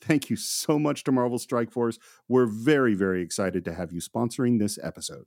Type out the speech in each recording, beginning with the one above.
Thank you so much to Marvel Strike Force. We're very, very excited to have you sponsoring this episode.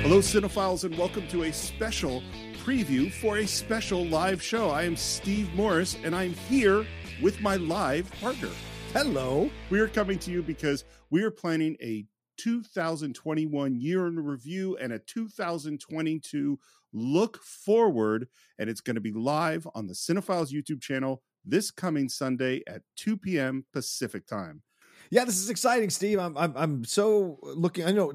Hello, cinephiles, and welcome to a special preview for a special live show. I am Steve Morris, and I'm here with my live partner. Hello. We are coming to you because we are planning a 2021 year in review and a 2022 look forward, and it's going to be live on the Cine-Files YouTube channel this coming Sunday at 2 p.m. Pacific time. Yeah, this is exciting, Steve. I'm, I'm I'm so looking. I know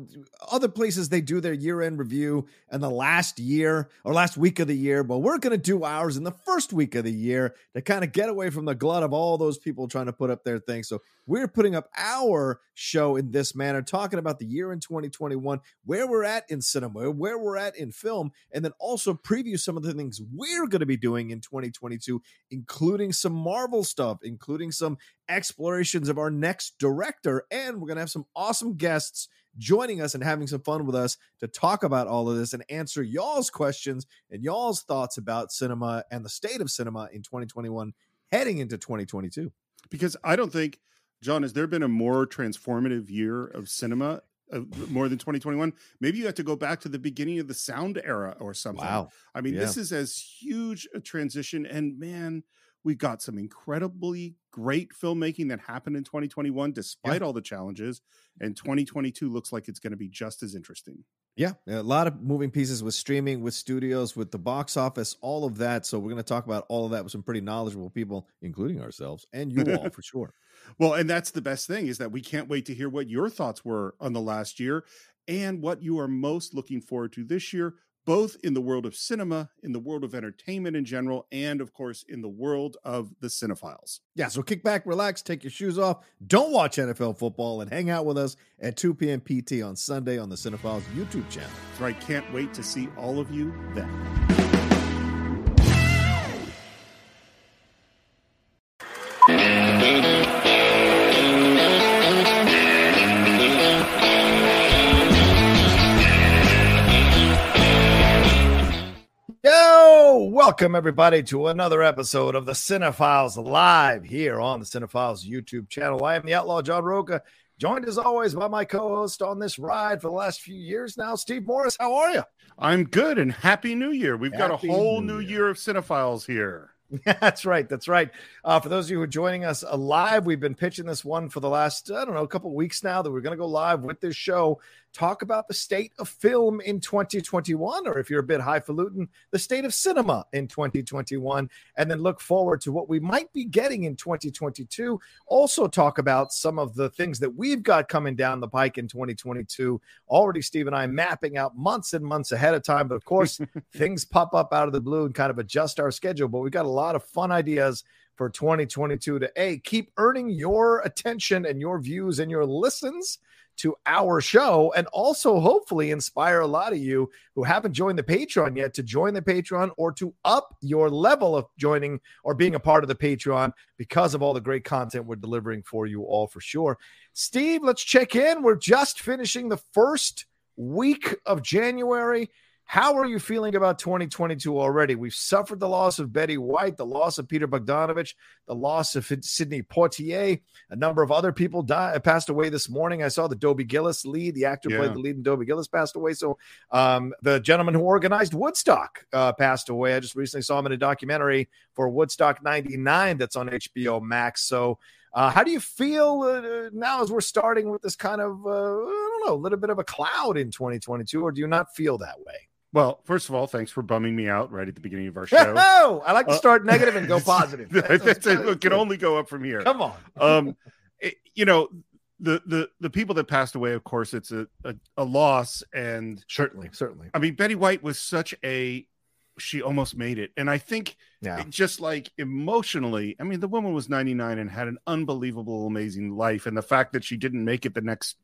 other places they do their year end review in the last year or last week of the year, but we're going to do ours in the first week of the year to kind of get away from the glut of all those people trying to put up their things. So we're putting up our show in this manner, talking about the year in 2021, where we're at in cinema, where we're at in film, and then also preview some of the things we're going to be doing in 2022, including some Marvel stuff, including some explorations of our next director. And we're going to have some awesome guests joining us and having some fun with us to talk about all of this and answer y'all's questions and y'all's thoughts about cinema and the state of cinema in 2021 heading into 2022. Because I don't think, John, has there been a more transformative year of cinema? Uh, more than 2021 maybe you have to go back to the beginning of the sound era or something wow i mean Yeah. this is as huge a transition and man we got some incredibly great filmmaking that happened in 2021 despite all the challenges and 2022 looks like it's going to be just as interesting Yeah, a lot of moving pieces with streaming, with studios, with the box office, all of that. So we're going to talk about all of that with some pretty knowledgeable people, including ourselves and you all for sure. Well, and that's the best thing is that we can't wait to hear what your thoughts were on the last year and what you are most looking forward to this year, both in the world of cinema, in the world of entertainment in general, and of course in the world of the Cine-Files. Yeah, so kick back, relax, take your shoes off, don't watch NFL football, and hang out with us at 2 p.m. PT on Sunday on the Cine-Files YouTube channel. So I can't wait to see all of you then. Welcome everybody to another episode of the Cine-Files live here on the Cine-Files YouTube channel. I am the Outlaw John Rocha, joined as always by my co-host on this ride for the last few years now, Steve Morris. How are you? I'm good and happy new year. We've got a whole New new Year. year of cinephiles here. That's right. That's right. Uh, for those of you who are joining us live, we've been pitching this one for the last, I don't know, a couple weeks now that we're going to go live with this show talk about the state of film in 2021, or if you're a bit highfalutin, the state of cinema in 2021, and then look forward to what we might be getting in 2022. Also, talk about some of the things that we've got coming down the pike in 2022. Already, Steve and I mapping out months and months ahead of time, but of course, things pop up out of the blue and kind of adjust our schedule. But we've got a lot of fun ideas for 2022 to a keep earning your attention and your views and your listens to our show and also hopefully inspire a lot of you who haven't joined the Patreon yet to join the Patreon or to up your level of joining or being a part of the Patreon because of all the great content we're delivering for you all for sure. Steve, let's check in. We're just finishing the first week of January. How are you feeling about 2022 already? We've suffered the loss of Betty White, the loss of Peter Bogdanovich, the loss of Sidney Poitier. A number of other people died, passed away this morning. I saw the Dobie Gillis lead, the actor yeah. played the lead in Dobie Gillis passed away. So um, the gentleman who organized Woodstock uh, passed away. I just recently saw him in a documentary for Woodstock 99 that's on HBO Max. So uh, how do you feel uh, now as we're starting with this kind of, uh, I don't know, a little bit of a cloud in 2022, or do you not feel that way? Well, first of all, thanks for bumming me out right at the beginning of our show. Oh, I like to uh, start uh, negative and go positive. it can only go up from here. Come on. um, it, you know, the the the people that passed away, of course, it's a, a, a loss, and certainly, certainly. I mean, Betty White was such a she almost made it, and I think yeah. just like emotionally, I mean, the woman was 99 and had an unbelievable, amazing life, and the fact that she didn't make it the next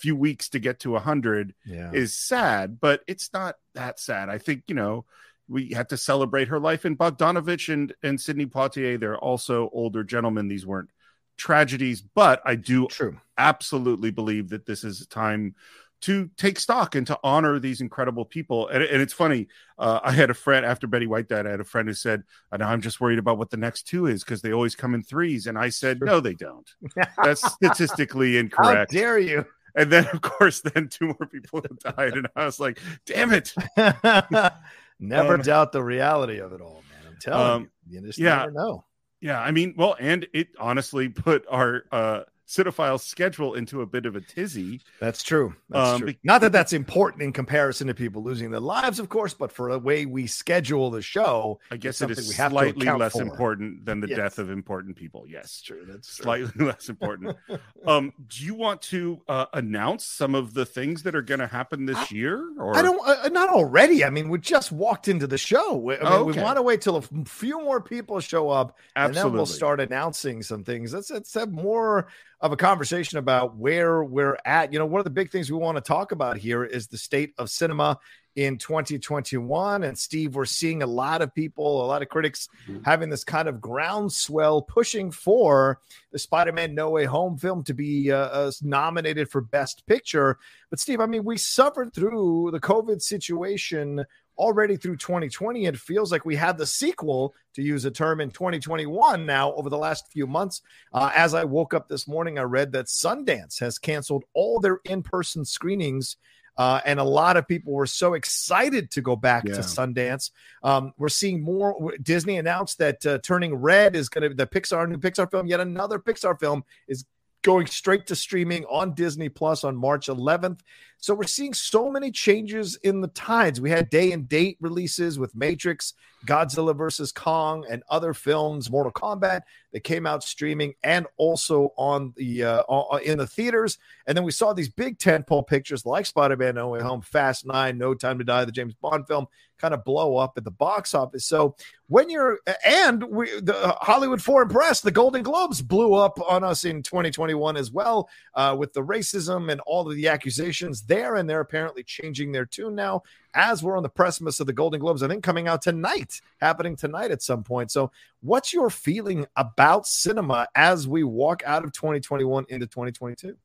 few weeks to get to 100 yeah. is sad, but it's not that sad. I think, you know, we had to celebrate her life. And Bogdanovich and, and Sidney Poitier, they're also older gentlemen. These weren't tragedies, but I do True. absolutely believe that this is a time to take stock and to honor these incredible people. And, and it's funny. Uh, I had a friend after Betty White died. I had a friend who said, "I'm just worried about what the next two is because they always come in threes. And I said, "No, they don't. That's statistically incorrect." How dare you? And then, of course, then two more people died, and I was like, "Damn it!" never um, doubt the reality of it all, man. I'm telling um, you, you just yeah, never know. Yeah, I mean, well, and it honestly put our uh, Cinephile schedule into a bit of a tizzy. That's true. That's um, true. Not that that's important in comparison to people losing their lives, of course, but for a way we schedule the show, I guess it is slightly less for. important than the yes. death of important people. Yes, that's true. That's slightly true. less important. um, do you want to uh, announce some of the things that are going to happen this I, year? Or I don't. Uh, not already. I mean, we just walked into the show. I mean, oh, okay. we want to wait till a few more people show up, Absolutely. and then we'll start announcing some things. Let's let's have more of a conversation about where we're at. You know, one of the big things we want to talk about here is the state of cinema in 2021. And Steve, we're seeing a lot of people, a lot of critics mm-hmm. having this kind of groundswell pushing for the Spider Man No Way Home film to be uh, uh, nominated for Best Picture. But Steve, I mean, we suffered through the COVID situation already through 2020. It feels like we had the sequel, to use a term, in 2021 now over the last few months. Uh, as I woke up this morning, I read that Sundance has canceled all their in person screenings. Uh, and a lot of people were so excited to go back yeah. to Sundance. Um, we're seeing more. Disney announced that uh, Turning Red is going to the Pixar new Pixar film. Yet another Pixar film is going straight to streaming on Disney Plus on March 11th. So we're seeing so many changes in the tides. We had day and date releases with Matrix, Godzilla versus Kong, and other films, Mortal Kombat that came out streaming and also on the uh, in the theaters. And then we saw these big tentpole pictures like Spider-Man: No Way Home, Fast Nine, No Time to Die, the James Bond film, kind of blow up at the box office. So when you're and we the Hollywood Foreign Press, the Golden Globes blew up on us in 2021 as well uh, with the racism and all of the accusations there, and they're apparently changing their tune now as we're on the precipice of the Golden Globes. I think coming out tonight, happening tonight at some point. So, what's your feeling about cinema as we walk out of 2021 into 2022?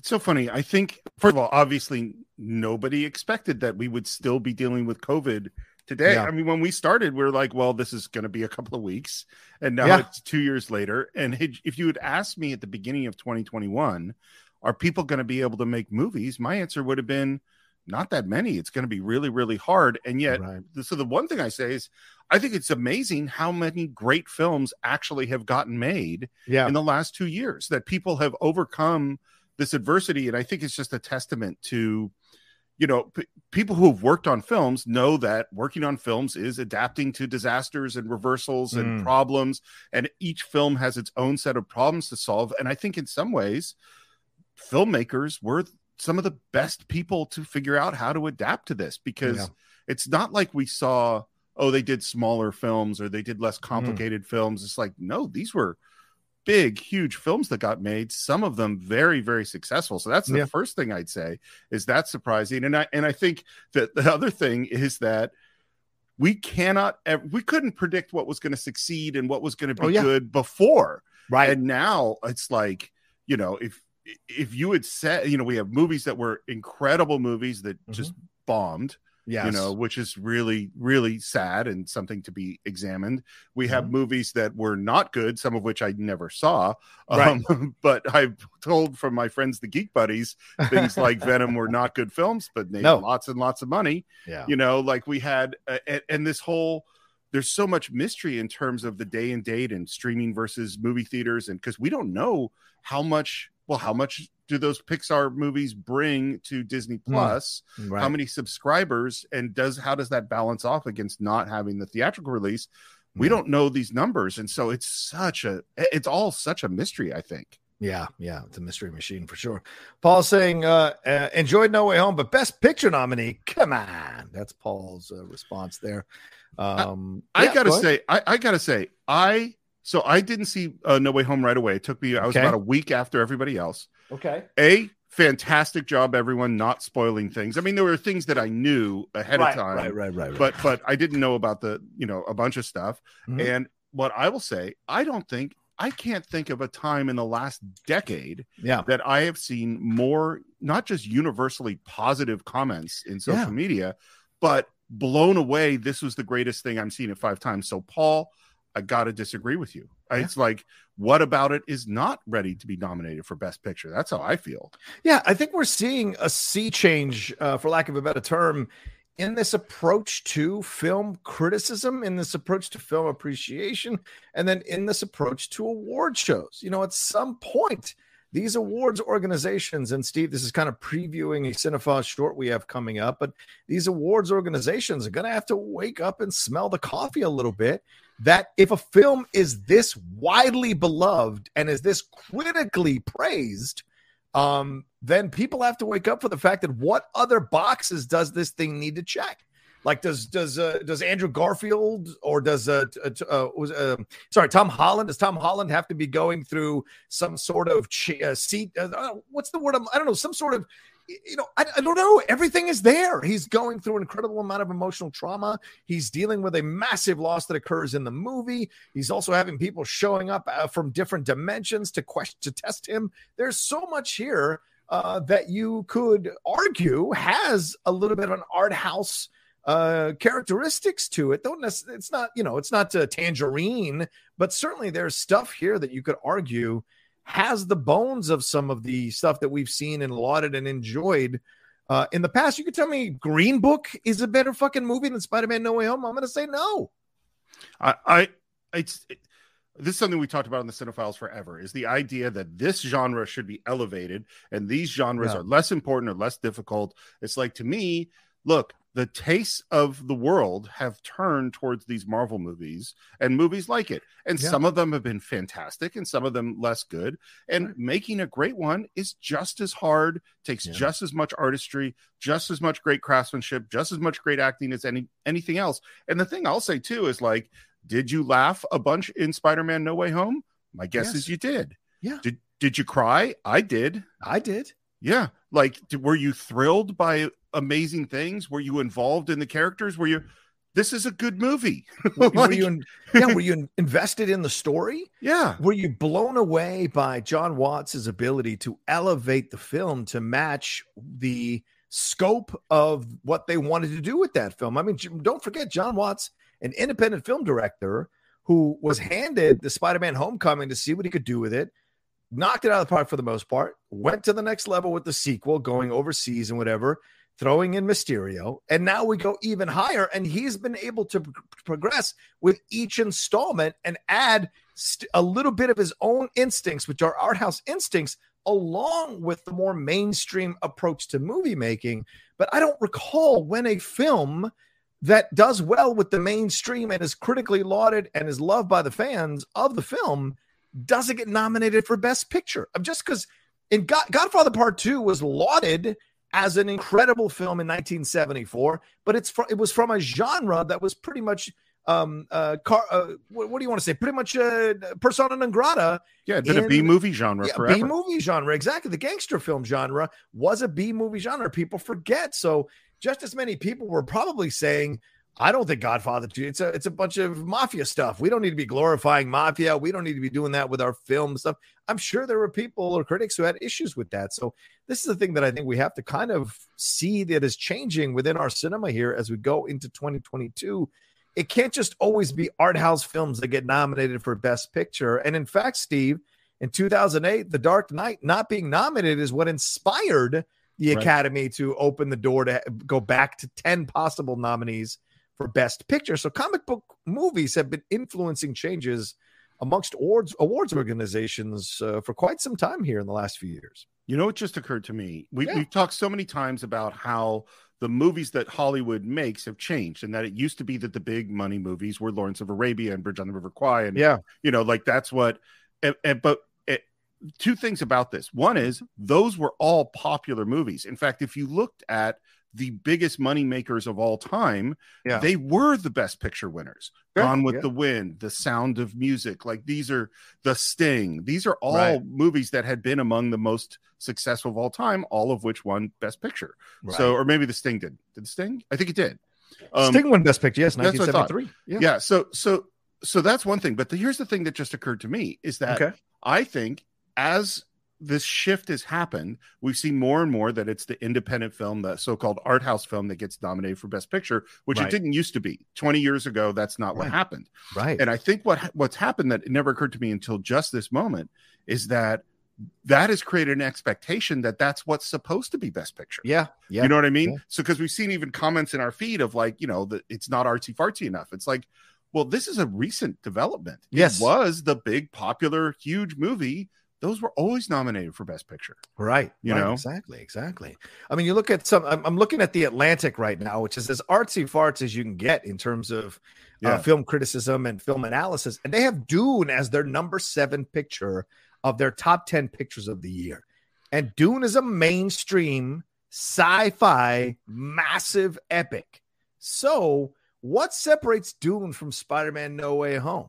It's so funny. I think, first of all, obviously, nobody expected that we would still be dealing with COVID today. Yeah. I mean, when we started, we are like, well, this is going to be a couple of weeks. And now yeah. it's two years later. And if you had asked me at the beginning of 2021, are people going to be able to make movies? My answer would have been, not that many. It's going to be really, really hard. And yet, right. so the one thing I say is, I think it's amazing how many great films actually have gotten made yeah. in the last two years that people have overcome this adversity. And I think it's just a testament to, you know, p- people who have worked on films know that working on films is adapting to disasters and reversals and mm. problems. And each film has its own set of problems to solve. And I think in some ways, filmmakers were some of the best people to figure out how to adapt to this because yeah. it's not like we saw oh they did smaller films or they did less mm. complicated mm. films it's like no these were big huge films that got made some of them very very successful so that's the yeah. first thing i'd say is that surprising and i and i think that the other thing is that we cannot we couldn't predict what was going to succeed and what was going to be oh, yeah. good before right and now it's like you know if if you had said, you know, we have movies that were incredible movies that mm-hmm. just bombed. Yes. you know, which is really, really sad and something to be examined. We have mm-hmm. movies that were not good, some of which I never saw. Right. Um, but I've told from my friends, the Geek Buddies, things like Venom were not good films, but made no. lots and lots of money. Yeah. You know, like we had, uh, and, and this whole, there's so much mystery in terms of the day and date and streaming versus movie theaters. And because we don't know how much well, how much do those Pixar movies bring to Disney hmm. Plus? Mm, right. How many subscribers and does how does that balance off against not having the theatrical release? We don't know these numbers, and so it's such a it's all such a mystery. I think. Yeah, yeah, it's a mystery machine for sure. Paul saying, uh, uh, enjoyed No Way Home, but Best Picture nominee. Come on, that's Paul's uh, response there. Um, I, I yeah, gotta go say, I, I, gotta say, I so I didn't see uh, No Way Home right away. It took me. I was okay. about a week after everybody else. Okay. A fantastic job, everyone, not spoiling things. I mean, there were things that I knew ahead right, of time, right, right, right, right, but but I didn't know about the you know a bunch of stuff. Mm-hmm. And what I will say, I don't think I can't think of a time in the last decade yeah. that I have seen more not just universally positive comments in social yeah. media, but blown away. This was the greatest thing I'm seeing it five times. So Paul I got to disagree with you. Yeah. It's like, what about it is not ready to be nominated for Best Picture? That's how I feel. Yeah, I think we're seeing a sea change, uh, for lack of a better term, in this approach to film criticism, in this approach to film appreciation, and then in this approach to award shows. You know, at some point, these awards organizations, and Steve, this is kind of previewing a Cinephile short we have coming up, but these awards organizations are going to have to wake up and smell the coffee a little bit that if a film is this widely beloved and is this critically praised, um, then people have to wake up for the fact that what other boxes does this thing need to check? Like does does uh, does Andrew Garfield or does uh, uh, was uh, sorry Tom Holland does Tom Holland have to be going through some sort of ch- uh, seat? Uh, what's the word? I don't know. Some sort of you know, I, I, don't know. Everything is there. He's going through an incredible amount of emotional trauma. He's dealing with a massive loss that occurs in the movie. He's also having people showing up uh, from different dimensions to question to test him. There's so much here uh, that you could argue has a little bit of an art house uh, characteristics to it. Don't it's not you know it's not a tangerine, but certainly there's stuff here that you could argue has the bones of some of the stuff that we've seen and lauded and enjoyed uh, in the past. You could tell me Green Book is a better fucking movie than Spider Man No Way Home. I'm going to say no. I, I, it's, it, this is something we talked about in the Cine-Files forever is the idea that this genre should be elevated and these genres yeah. are less important or less difficult. It's like to me, look, the tastes of the world have turned towards these Marvel movies and movies like it. And yeah. some of them have been fantastic and some of them less good. And right. making a great one is just as hard, takes yeah. just as much artistry, just as much great craftsmanship, just as much great acting as any anything else. And the thing I'll say too is like, did you laugh a bunch in Spider-Man No Way Home? My guess yes. is you did. Yeah. Did did you cry? I did. I did. Yeah. Like, were you thrilled by amazing things? Were you involved in the characters? Were you? This is a good movie. like, were you? In, yeah. Were you invested in the story? Yeah. Were you blown away by John Watts' ability to elevate the film to match the scope of what they wanted to do with that film? I mean, don't forget John Watts, an independent film director who was handed the Spider-Man Homecoming to see what he could do with it knocked it out of the park for the most part, went to the next level with the sequel, going overseas and whatever. throwing in Mysterio, and now we go even higher. And he's been able to progress with each installment and add st- a little bit of his own instincts, which are art house instincts, along with the more mainstream approach to movie making. But I don't recall when a film that does well with the mainstream and is critically lauded and is loved by the fans of the film doesn't get nominated for Best Picture. I'm just because in God- Godfather Part Two was lauded as an incredible film in 1974, but it's fr- it was from a genre that was pretty much um uh, car, uh what, what, do you want to say? Pretty much uh persona non grata yeah it's been a b movie genre yeah, b movie genre exactly. The gangster film genre was a b movie genre. People forget. So just as many people were probably saying I don't think Godfather 2, it's a it's a bunch of mafia stuff. We don't need to be glorifying mafia. We don't need to be doing that with our film stuff. I'm sure there were people or critics who had issues with that. So this is the thing that I think we have to kind of see that is changing within our cinema here as we go into 2022. It can't just always be art house films that get nominated for best picture. And in fact, Steve, in 2008, The Dark Knight not being nominated is what inspired the right. Academy to open the door to go back to 10 possible nominees for Best Picture. So comic book movies have been influencing changes amongst awards awards organizations uh, for quite some time here in the last few years. You know, it just occurred to me. We, yeah. We've talked so many times about how the movies that Hollywood makes have changed, and that it used to be that the big money movies were Lawrence of Arabia and Bridge on the River Kwai, and yeah, you know, like that's what. And, and, but it, two things about this: one is those were all popular movies. In fact, if you looked at the biggest money makers of all time, yeah. they were the best picture winners. Yeah, Gone with yeah. the Wind, The Sound of Music, like these are The Sting. These are all right. movies that had been among the most successful of all time, all of which won Best Picture. Right. So, or maybe The Sting did. Did The Sting? I think it did. Um, Sting won Best Picture. Yes, nineteen seventy three. Yeah. yeah. So, so, so that's one thing. But the, here's the thing that just occurred to me is that okay. I think as this shift has happened. We've seen more and more that it's the independent film, the so-called art house film that gets nominated for Best Picture, which right. it didn't used to be. 20 years ago, that's not right. what happened. Right. And I think what what's happened that it never occurred to me until just this moment is that that has created an expectation that that's what's supposed to be best picture. Yeah. Yeah. You know what I mean? Yeah. So because we've seen even comments in our feed of like, you know, that it's not artsy fartsy enough. It's like, well, this is a recent development. Yes. It was the big popular huge movie those were always nominated for best picture. Right you right, know? exactly exactly. I mean you look at some i'm, I'm looking at the atlantic right now which is as artsy farts as you can get in terms of uh, yeah. uh, film criticism and film analysis and they have dune as their number seven picture of their top 10 pictures of the year. And dune is a mainstream sci-fi massive epic. So what separates dune from spider-man no way home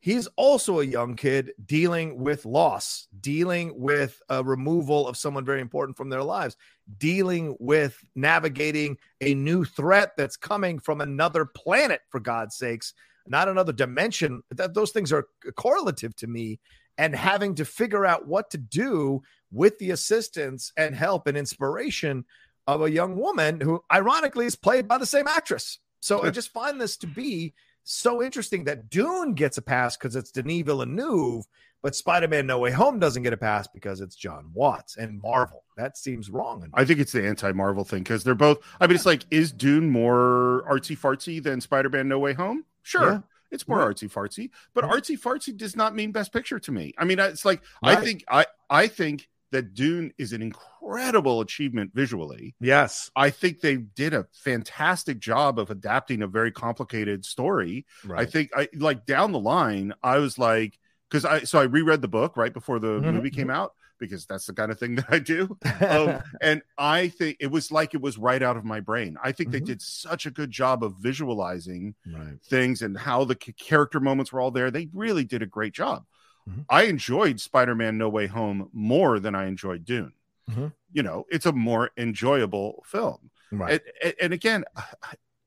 he's also a young kid dealing with loss, dealing with a removal of someone very important from their lives, dealing with navigating a new threat that's coming from another planet, for God's sakes, not another dimension. That those things are correlative to me, and having to figure out what to do with the assistance and help and inspiration of a young woman who, ironically, is played by the same actress. So I just find this to be so interesting that Dune gets a pass because it's Denis Villeneuve, but Spider-Man: No Way Home doesn't get a pass because it's John Watts and Marvel. That seems wrong. I think it's the anti-Marvel thing because they're both. I mean, it's like is Dune more artsy fartsy than Spider-Man: No Way Home? Sure. Yeah. It's more right. artsy fartsy, but right. artsy fartsy does not mean best picture to me. I mean, it's like right. I think I I think that Dune is an incredible achievement visually. Yes. I think they did a fantastic job of adapting a very complicated story. Right. I think I like down the line, I was like, because I so I reread the book right before the mm-hmm. movie came out because that's the kind of thing that I do. Um, and I think it was like it was right out of my brain. I think mm-hmm. they did such a good job of visualizing right. things and how the character moments were all there. They really did a great job. Mm-hmm. I enjoyed Spider Man No Way Home more than I enjoyed Dune. Mm-hmm. You know, it's a more enjoyable film. Right. And, and again,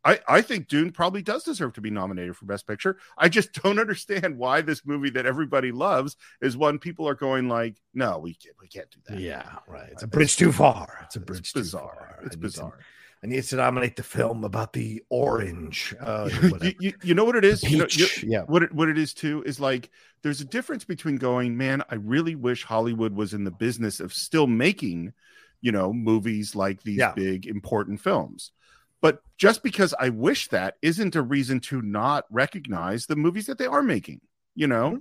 I, I think Dune probably does deserve to be nominated for Best Picture. I just don't understand why this movie that everybody loves is one people are going like, no, we can't, we can't do that. Yeah, right. It's a bridge too far. It's a bridge it's bizarre. Far. It's bizarre. I need to nominate the film about the orange. Uh, you, you, you, know what it is? You know, yeah. What it, what it is too is like there's a difference between going, man, I really wish Hollywood was in the business of still making you know, movies like these Yeah. big important films. But just because I wish that isn't a reason to not recognize the movies that they are making. You know, Mm-hmm.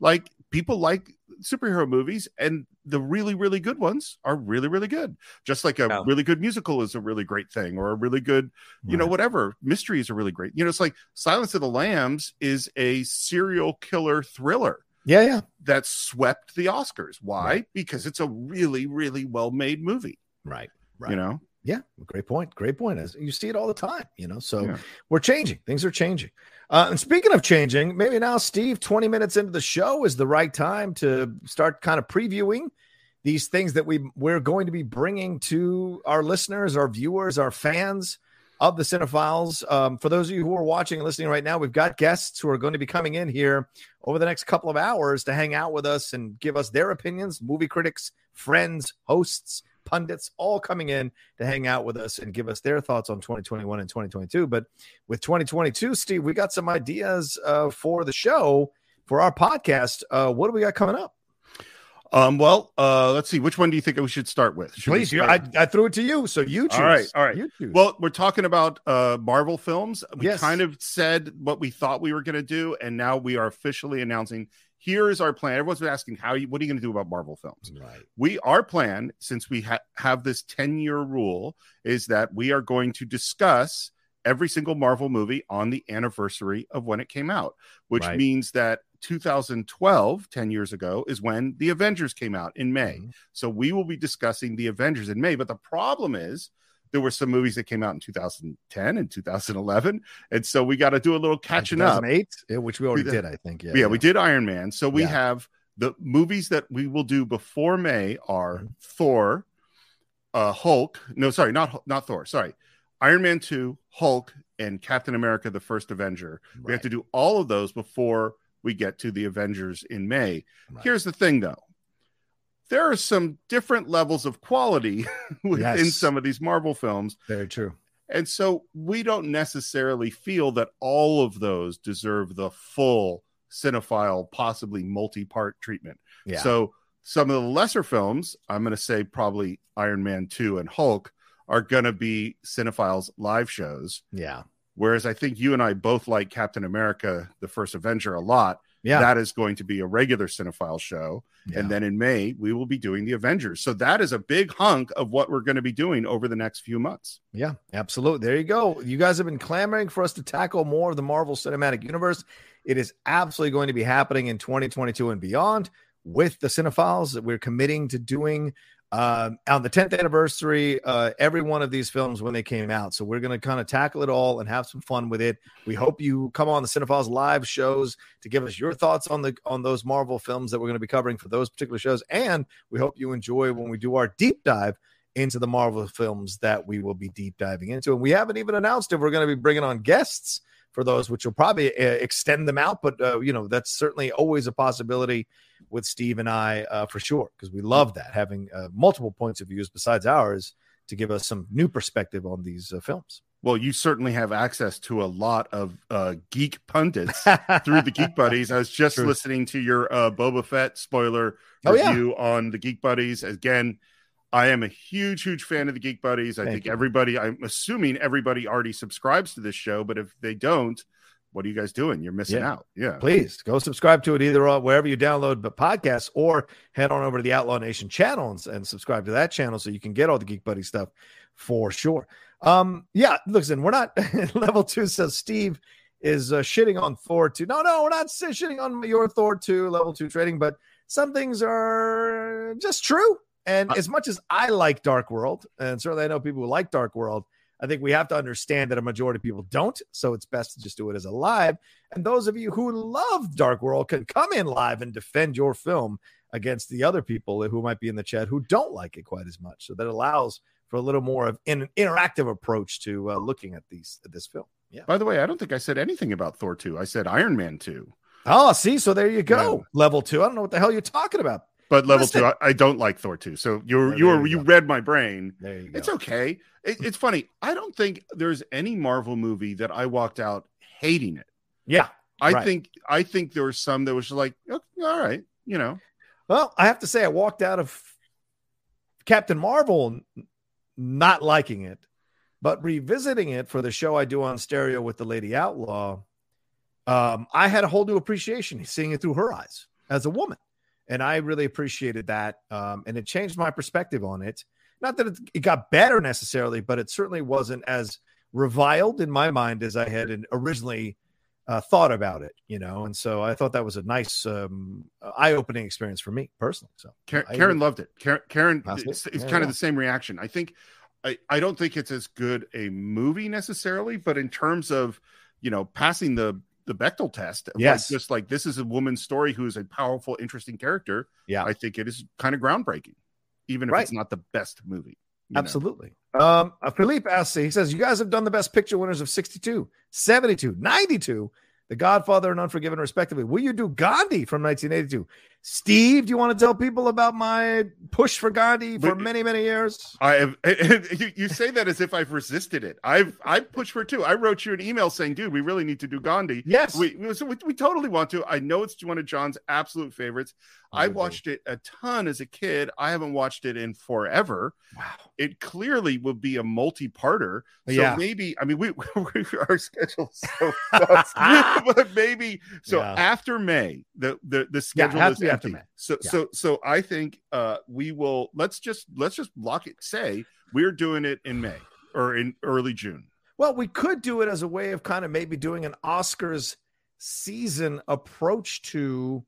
like people like superhero movies, and the really, really good ones are really, really good. Just like a Yeah. really good musical is a really great thing, or a really good, you know, whatever mystery is a really great. You know, it's like Silence of the Lambs is a serial killer thriller Yeah, yeah. that swept the Oscars. Why? Right. Because it's a really, really well made movie. Right. Right. You know, Yeah, great point. Great point. As you see it all the time, you know. So Yeah. we're changing. Things are changing. Uh, and speaking of changing, maybe now, Steve, 20 minutes into the show is the right time to start kind of previewing these things that we we're going to be bringing to our listeners, our viewers, our fans of the Cine-Files. Um, for those of you who are watching and listening right now, we've got guests who are going to be coming in here over the next couple of hours to hang out with us and give us their opinions. Movie critics, friends, hosts, pundits, all coming in to hang out with us and give us their thoughts on 2021 and 2022. But with 2022, Steve, we got some ideas uh, for the show for our podcast. Uh, what do we got coming up? um, well, uh, let's see. Which one do you think we should start with? Should Please, start- I, I threw it to you, so you choose. All right, all right. Well, we're talking about uh Marvel films. We Yes. kind of said what we thought we were going to do, and now we are officially announcing. Here is our plan. Everyone's been asking, "How? You, what are you going to do about Marvel films?" right. we our plan since we ha- have this 10 year rule is that we are going to discuss every single marvel movie on the anniversary of when it came out which Right. means that 2012 10 years ago is when the avengers came out in may Mhm. so we will be discussing the avengers in may but the problem is there were some movies that came out in 2010 and 2011 and so we got to do a little catching up 2008, yeah, which we already We- did, I think. Yeah, yeah, we did Iron Man. So we Yeah. have the movies that we will do before May are Mhm. Thor, uh, Hulk. No, sorry, not not Thor. Sorry, Iron Man two, Hulk, and Captain America: The First Avenger. We have to do all of those before we get to the Avengers in May. right. Here's the thing, though. There are some different levels of quality within Yes. some of these Marvel films. very true. And so we don't necessarily feel that all of those deserve the full cinephile, possibly multi part treatment. Yeah. So some of the lesser films, I'm going to say probably Iron Man 2 and Hulk, are going to be cinephiles live shows. yeah. Whereas I think you and I both like Captain America, the first Avenger, a lot. Yeah. That is going to be a regular cinephile show. yeah. And then in May, we will be doing the Avengers. So that is a big hunk of what we're going to be doing over the next few months. Yeah, absolutely. There you go. You guys have been clamoring for us to tackle more of the Marvel Cinematic Universe. It is absolutely going to be happening in 2022 and beyond with the Cine-Files that we're committing to doing um, on the 10th anniversary. Uh, every one of these films when they came out. So we're going to kind of tackle it all and have some fun with it. We hope you come on the Cine-Files live shows to give us your thoughts on the on those Marvel films that we're going to be covering for those particular shows, and we hope you enjoy when we do our deep dive into the Marvel films that we will be deep diving into. And we haven't even announced if we're going to be bringing on guests for those, which will probably uh, extend them out. But, uh, you know, that's certainly always a possibility with Steve and I uh, for sure, because we love that having uh, multiple points of views besides ours to give us some new perspective on these uh, films. Well, you certainly have access to a lot of uh, geek pundits through the Geek Buddies. I was just True. listening to your uh, Boba Fett spoiler Oh, yeah. review on the Geek Buddies. Again, I am a huge, huge fan of the Geek Buddies. I Thank think you. everybody, I'm assuming everybody already subscribes to this show, but if they don't, what are you guys doing? You're missing Yeah. out. Yeah. please go subscribe to it either on wherever you download the podcast or head on over to the Outlaw Nation channel and, and subscribe to that channel so you can get all the Geek Buddy stuff for sure. Um, yeah, listen, we're not level two says Steve is uh, shitting on Thor 2. No, no, we're not shitting on your Thor 2 level 2 trading, but some things are just true. And Uh, as much as I like Dark World, and certainly I know people who like Dark World, I think we have to understand that a majority of people don't. So it's best to just do it as a live. And those of you who love Dark World can come in live and defend your film against the other people who might be in the chat who don't like it quite as much. So that allows for a little more of an interactive approach to uh, looking at these at this film. Yeah. By the way, I don't think I said anything about Thor 2. I said Iron Man 2. Oh, see, so there you go. Yeah. Level two. I don't know what the hell you're talking about. But level Listen. two, I, I don't like Thor 2. So you're Well, you there were you you read my brain. There you go. It's okay. It, it's funny. I don't think there's any Marvel movie that I walked out hating it. Yeah. I Right. think I think there were some that was just like, "Okay, all right, you know. Well, I have to say, I walked out of Captain Marvel not liking it, but revisiting it for the show I do on stereo with the Lady Outlaw, um, I had a whole new appreciation seeing it through her eyes as a woman. And I really appreciated that. Um, and it changed my perspective on it. Not that it, it got better necessarily, but it certainly wasn't as reviled in my mind as I had originally uh, thought about it, you know. And so I thought that was a nice, um, eye opening experience for me personally. So Karen, Karen loved it. Karen, Karen it's, it's kind of the same reaction. I think, I, I don't think it's as good a movie necessarily, but in terms of, you know, passing the the Bechdel test. Yes. Like just like this is a woman's story who is a powerful, interesting character. Yeah. I think it is kind of groundbreaking, even if right. it's not the best movie. Absolutely. Um, uh, Philippe asks, he says, You guys have done the best picture winners of 62, 72, 92, The Godfather, and Unforgiven, respectively. Will you do Gandhi from 1982? Steve, do you want to tell people about my push for Gandhi for many, many years? I have. You, you, say that as if I've resisted it. I've I've pushed for it too. I wrote you an email saying, "Dude, we really need to do Gandhi." Yes, we we, we totally want to. I know it's one of John's absolute favorites. I watched it a ton as a kid. I haven't watched it in forever. Wow. It clearly will be a multi-parter. So yeah. maybe I mean we, we our schedule is so but maybe so yeah. after May the the the schedule yeah, is empty. So so so I think uh we will let's just let's just lock it say we're doing it in May or in early June. Well, we could do it as a way of kind of maybe doing an Oscars season approach to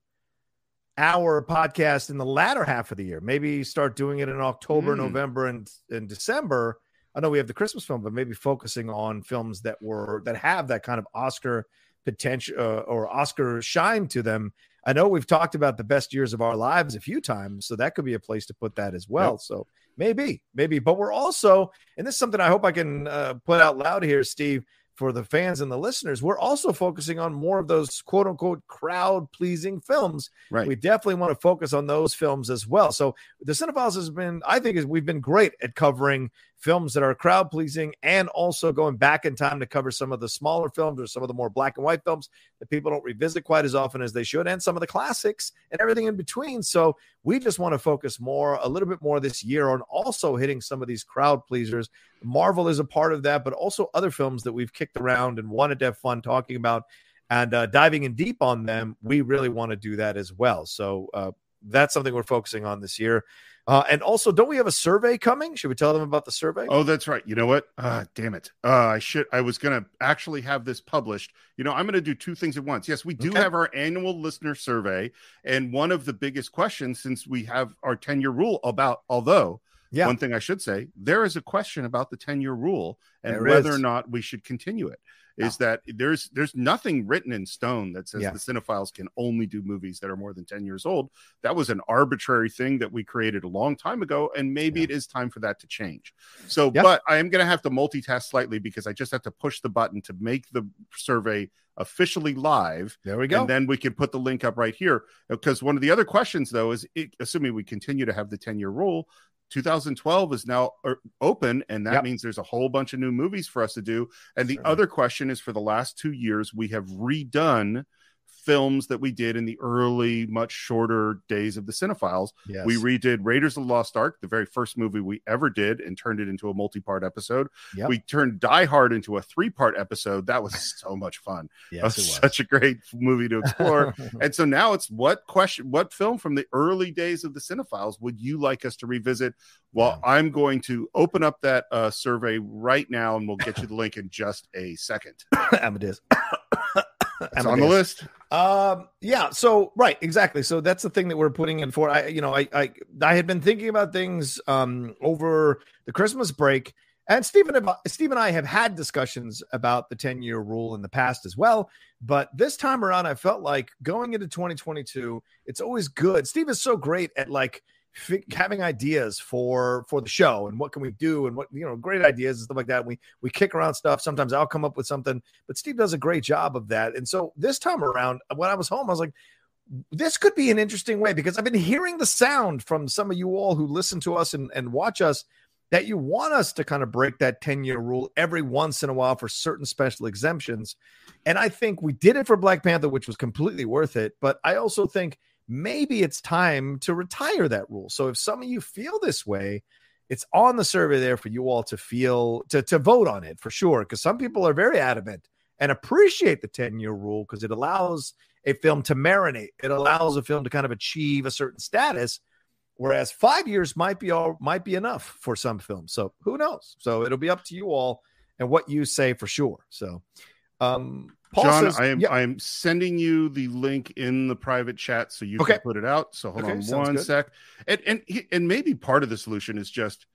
our podcast in the latter half of the year. Maybe start doing it in October, mm. November, and, and December. I know we have the Christmas film, but maybe focusing on films that were that have that kind of Oscar potential uh, or Oscar shine to them. I know we've talked about the best years of our lives a few times, so that could be a place to put that as well. Yep. So maybe, maybe, but we're also, and this is something I hope I can uh, put out loud here, Steve for the fans and the listeners, we're also focusing on more of those quote unquote crowd pleasing films. Right. We definitely want to focus on those films as well. So the Cine-Files has been, I think, is we've been great at covering films that are crowd pleasing and also going back in time to cover some of the smaller films or some of the more black and white films that people don't revisit quite as often as they should, and some of the classics and everything in between. So we just want to focus more, a little bit more this year on also hitting some of these crowd pleasers. Marvel is a part of that, but also other films that we've kicked around and wanted to have fun talking about and uh, diving in deep on them. We really want to do that as well. So uh, that's something we're focusing on this year. Uh, and also, don't we have a survey coming? Should we tell them about the survey? Oh, that's right. You know what? Uh, damn it. Uh, I should. I was going to actually have this published. You know, I'm going to do two things at once. Yes, we do okay. have our annual listener survey, and one of the biggest questions, since we have our 10 year rule about, although. Yeah. One thing I should say, there is a question about the 10 year rule and there whether is. or not we should continue it Oh. is that there's there's nothing written in stone that says yeah. the Cine-Files can only do movies that are more than 10 years old that was an arbitrary thing that we created a long time ago and maybe yeah. it is time for that to change so yep. but i am going to have to multitask slightly because i just have to push the button to make the survey officially live there we go and then we can put the link up right here because one of the other questions though is it, assuming we continue to have the 10 year rule 2012 is now er, open, and that yep. means there's a whole bunch of new movies for us to do. And the sure. other question is for the last two years, we have redone films that we did in the early, much shorter days of the Cine-Files. Yes. We redid Raiders of the Lost Ark, the very first movie we ever did, and turned it into a multi-part episode. Yep. We turned Die Hard into a three-part episode. That was so much fun. yes, such a great movie to explore. and so now it's what question, what film from the early days of the Cine-Files would you like us to revisit? Well, yeah. I'm going to open up that uh, survey right now, and we'll get you the link in just a second. Amadeus. it's on the list. Um, yeah. So right, exactly. So that's the thing that we're putting in for. I, you know, I, I, I had been thinking about things um over the Christmas break, and Stephen, Steve and I have had discussions about the ten year rule in the past as well. But this time around, I felt like going into 2022, it's always good. Steve is so great at like having ideas for for the show and what can we do and what you know great ideas and stuff like that. We we kick around stuff. Sometimes i'll come up with something but steve does a great job of that. And so this time around when i was home i was like this could be an interesting way because i've been hearing the sound from some of you all who listen to us and, and watch us that you want us to kind of break that 10 year rule every once in a while for certain special exemptions. And i think we did it for black panther which was completely worth it. But i also think maybe it's time to retire that rule. So if some of you feel this way, it's on the survey there for you all to feel to, to vote on it for sure. Because some people are very adamant and appreciate the 10 year rule because it allows a film to marinate. It allows a film to kind of achieve a certain status, whereas five years might be all might be enough for some films. So who knows? So it'll be up to you all and what you say for sure. So um Paul John, says, I am yeah. I am sending you the link in the private chat so you okay. can put it out. So hold okay, on one good. sec. And and and maybe part of the solution is just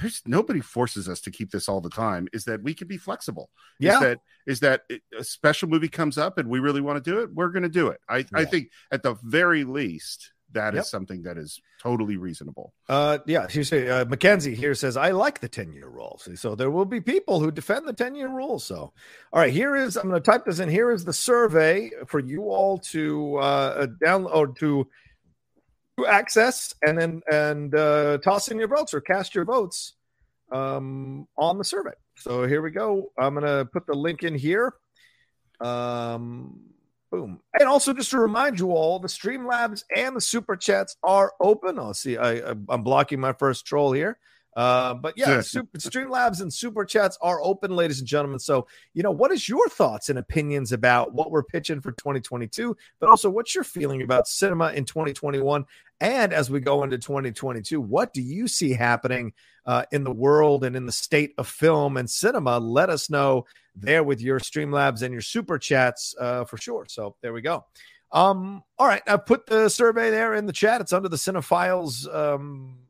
there's nobody forces us to keep this all the time is that we can be flexible yeah is that is that a special movie comes up and we really want to do it we're going to do it i yeah. i think at the very least that yep. is something that is totally reasonable. Uh, yeah, here's uh, Mackenzie here says I like the ten year rule. So there will be people who defend the ten year rule. So, all right, here is I'm going to type this in. Here is the survey for you all to uh, download or to access and then and uh, toss in your votes or cast your votes um, on the survey. So here we go. I'm going to put the link in here. Um, boom. And also just to remind you all, the Streamlabs and the Super Chats are open. I'll see. I, I'm blocking my first troll here. Uh, but yeah, super, Streamlabs and Super Chats are open, ladies and gentlemen. So, you know, what is your thoughts and opinions about what we're pitching for 2022? But also, what's your feeling about cinema in 2021? And as we go into 2022, what do you see happening uh, in the world and in the state of film and cinema? Let us know there with your Streamlabs and your Super Chats uh, for sure. So, there we go. Um, all right, I put the survey there in the chat. It's under the Cine-Files um,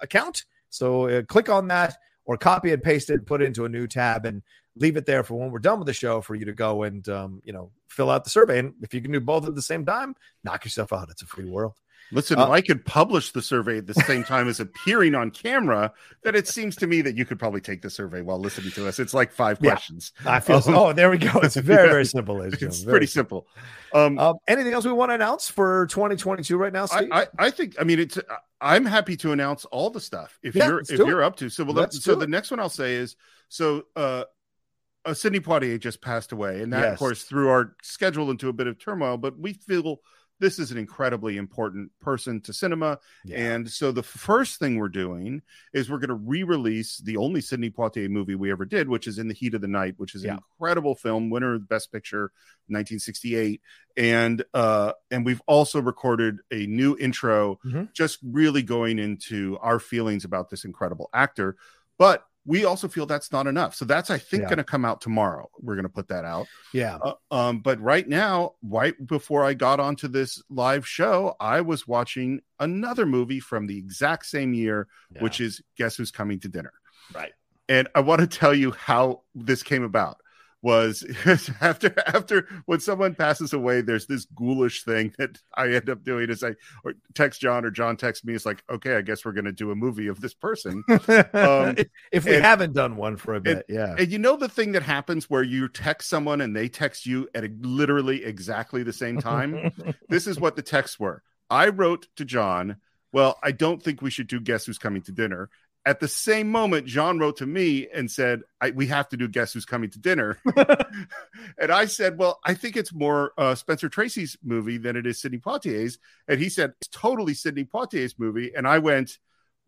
account. So uh, click on that or copy and paste it, put it into a new tab, and leave it there for when we're done with the show for you to go and um, you know fill out the survey. And if you can do both at the same time, knock yourself out. It's a free world. Listen, uh, I could publish the survey at the same time as appearing on camera. That it seems to me that you could probably take the survey while listening to us. It's like five yeah, questions. I feel. Um, oh, there we go. It's very yeah, very simple. It's very pretty simple. Um, um, anything else we want to announce for 2022 right now, Steve? I, I, I think. I mean, it's. I'm happy to announce all the stuff if yeah, you're if you're up to. So, well, so the next one I'll say is so. uh uh, Sidney Poitier just passed away, and that, yes. of course, threw our schedule into a bit of turmoil. But we feel this is an incredibly important person to cinema. Yeah. And so the first thing we're doing is we're going to re-release the only Sidney Poitier movie we ever did, which is In the Heat of the Night, which is yeah. an incredible film, winner of Best Picture, 1968. And uh, and we've also recorded a new intro, mm-hmm. just really going into our feelings about this incredible actor. But we also feel that's not enough. So that's I think yeah. going to come out tomorrow. We're going to put that out. Yeah. Uh, um, but right now, right before I got onto this live show, I was watching another movie from the exact same year, yeah. which is Guess Who's Coming to Dinner. Right. And I want to tell you how this came about was after after when someone passes away, there's this ghoulish thing that I end up doing is I or text John or John texts me. It's like, okay, I guess we're going to do a movie of this person. Um, if we and, haven't done one for a bit, and, yeah. And you know the thing that happens where you text someone and they text you at a, literally exactly the same time. this is what the texts were. I wrote to John. Well, I don't think we should do Guess Who's Coming to Dinner. At the same moment, John wrote to me and said, "We have to do Guess Who's Coming to Dinner," and I said, "Well, I think it's more uh, Spencer Tracy's movie than it is Sidney Poitier's." And he said, "It's totally Sidney Poitier's movie," and I went,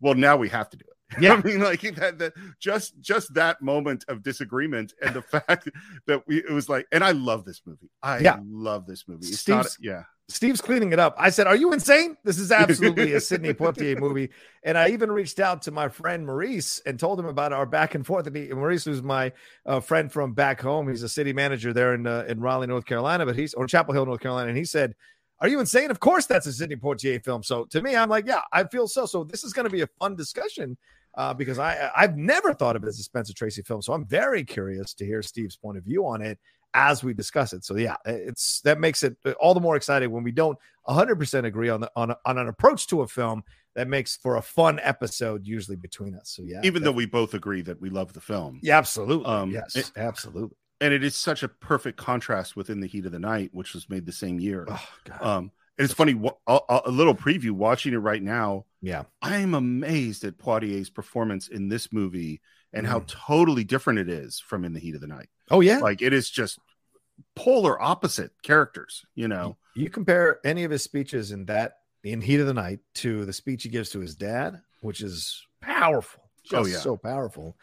"Well, now we have to do it." Yeah, I mean, like that, that just just that moment of disagreement and the fact that we it was like, and I love this movie. I yeah. love this movie. It's Steve's, not, yeah. Steve's cleaning it up. I said, "Are you insane? This is absolutely a Sidney Poitier movie." And I even reached out to my friend Maurice and told him about our back and forth. And he, Maurice was my uh, friend from back home. He's a city manager there in uh, in Raleigh, North Carolina, but he's or Chapel Hill, North Carolina. And he said, "Are you insane? Of course, that's a Sidney Poitier film." So to me, I'm like, "Yeah, I feel so." So this is going to be a fun discussion uh, because I I've never thought of it as a Spencer Tracy film. So I'm very curious to hear Steve's point of view on it as we discuss it. So yeah, it's that makes it all the more exciting when we don't 100% agree on the on, on an approach to a film that makes for a fun episode usually between us. So yeah, even though we both agree that we love the film. Yeah, absolutely. Um, yes, it, absolutely. And it is such a perfect contrast within the heat of the night, which was made the same year. Oh, um, and it's funny, a, a, little preview watching it right now. Yeah. I'm amazed at Poitier's performance in this movie and mm. how totally different it is from In the Heat of the Night. Oh, yeah. Like it is just polar opposite characters. You know, you compare any of his speeches in that in Heat of the Night to the speech he gives to his dad, which is powerful. Just oh yeah, so powerful.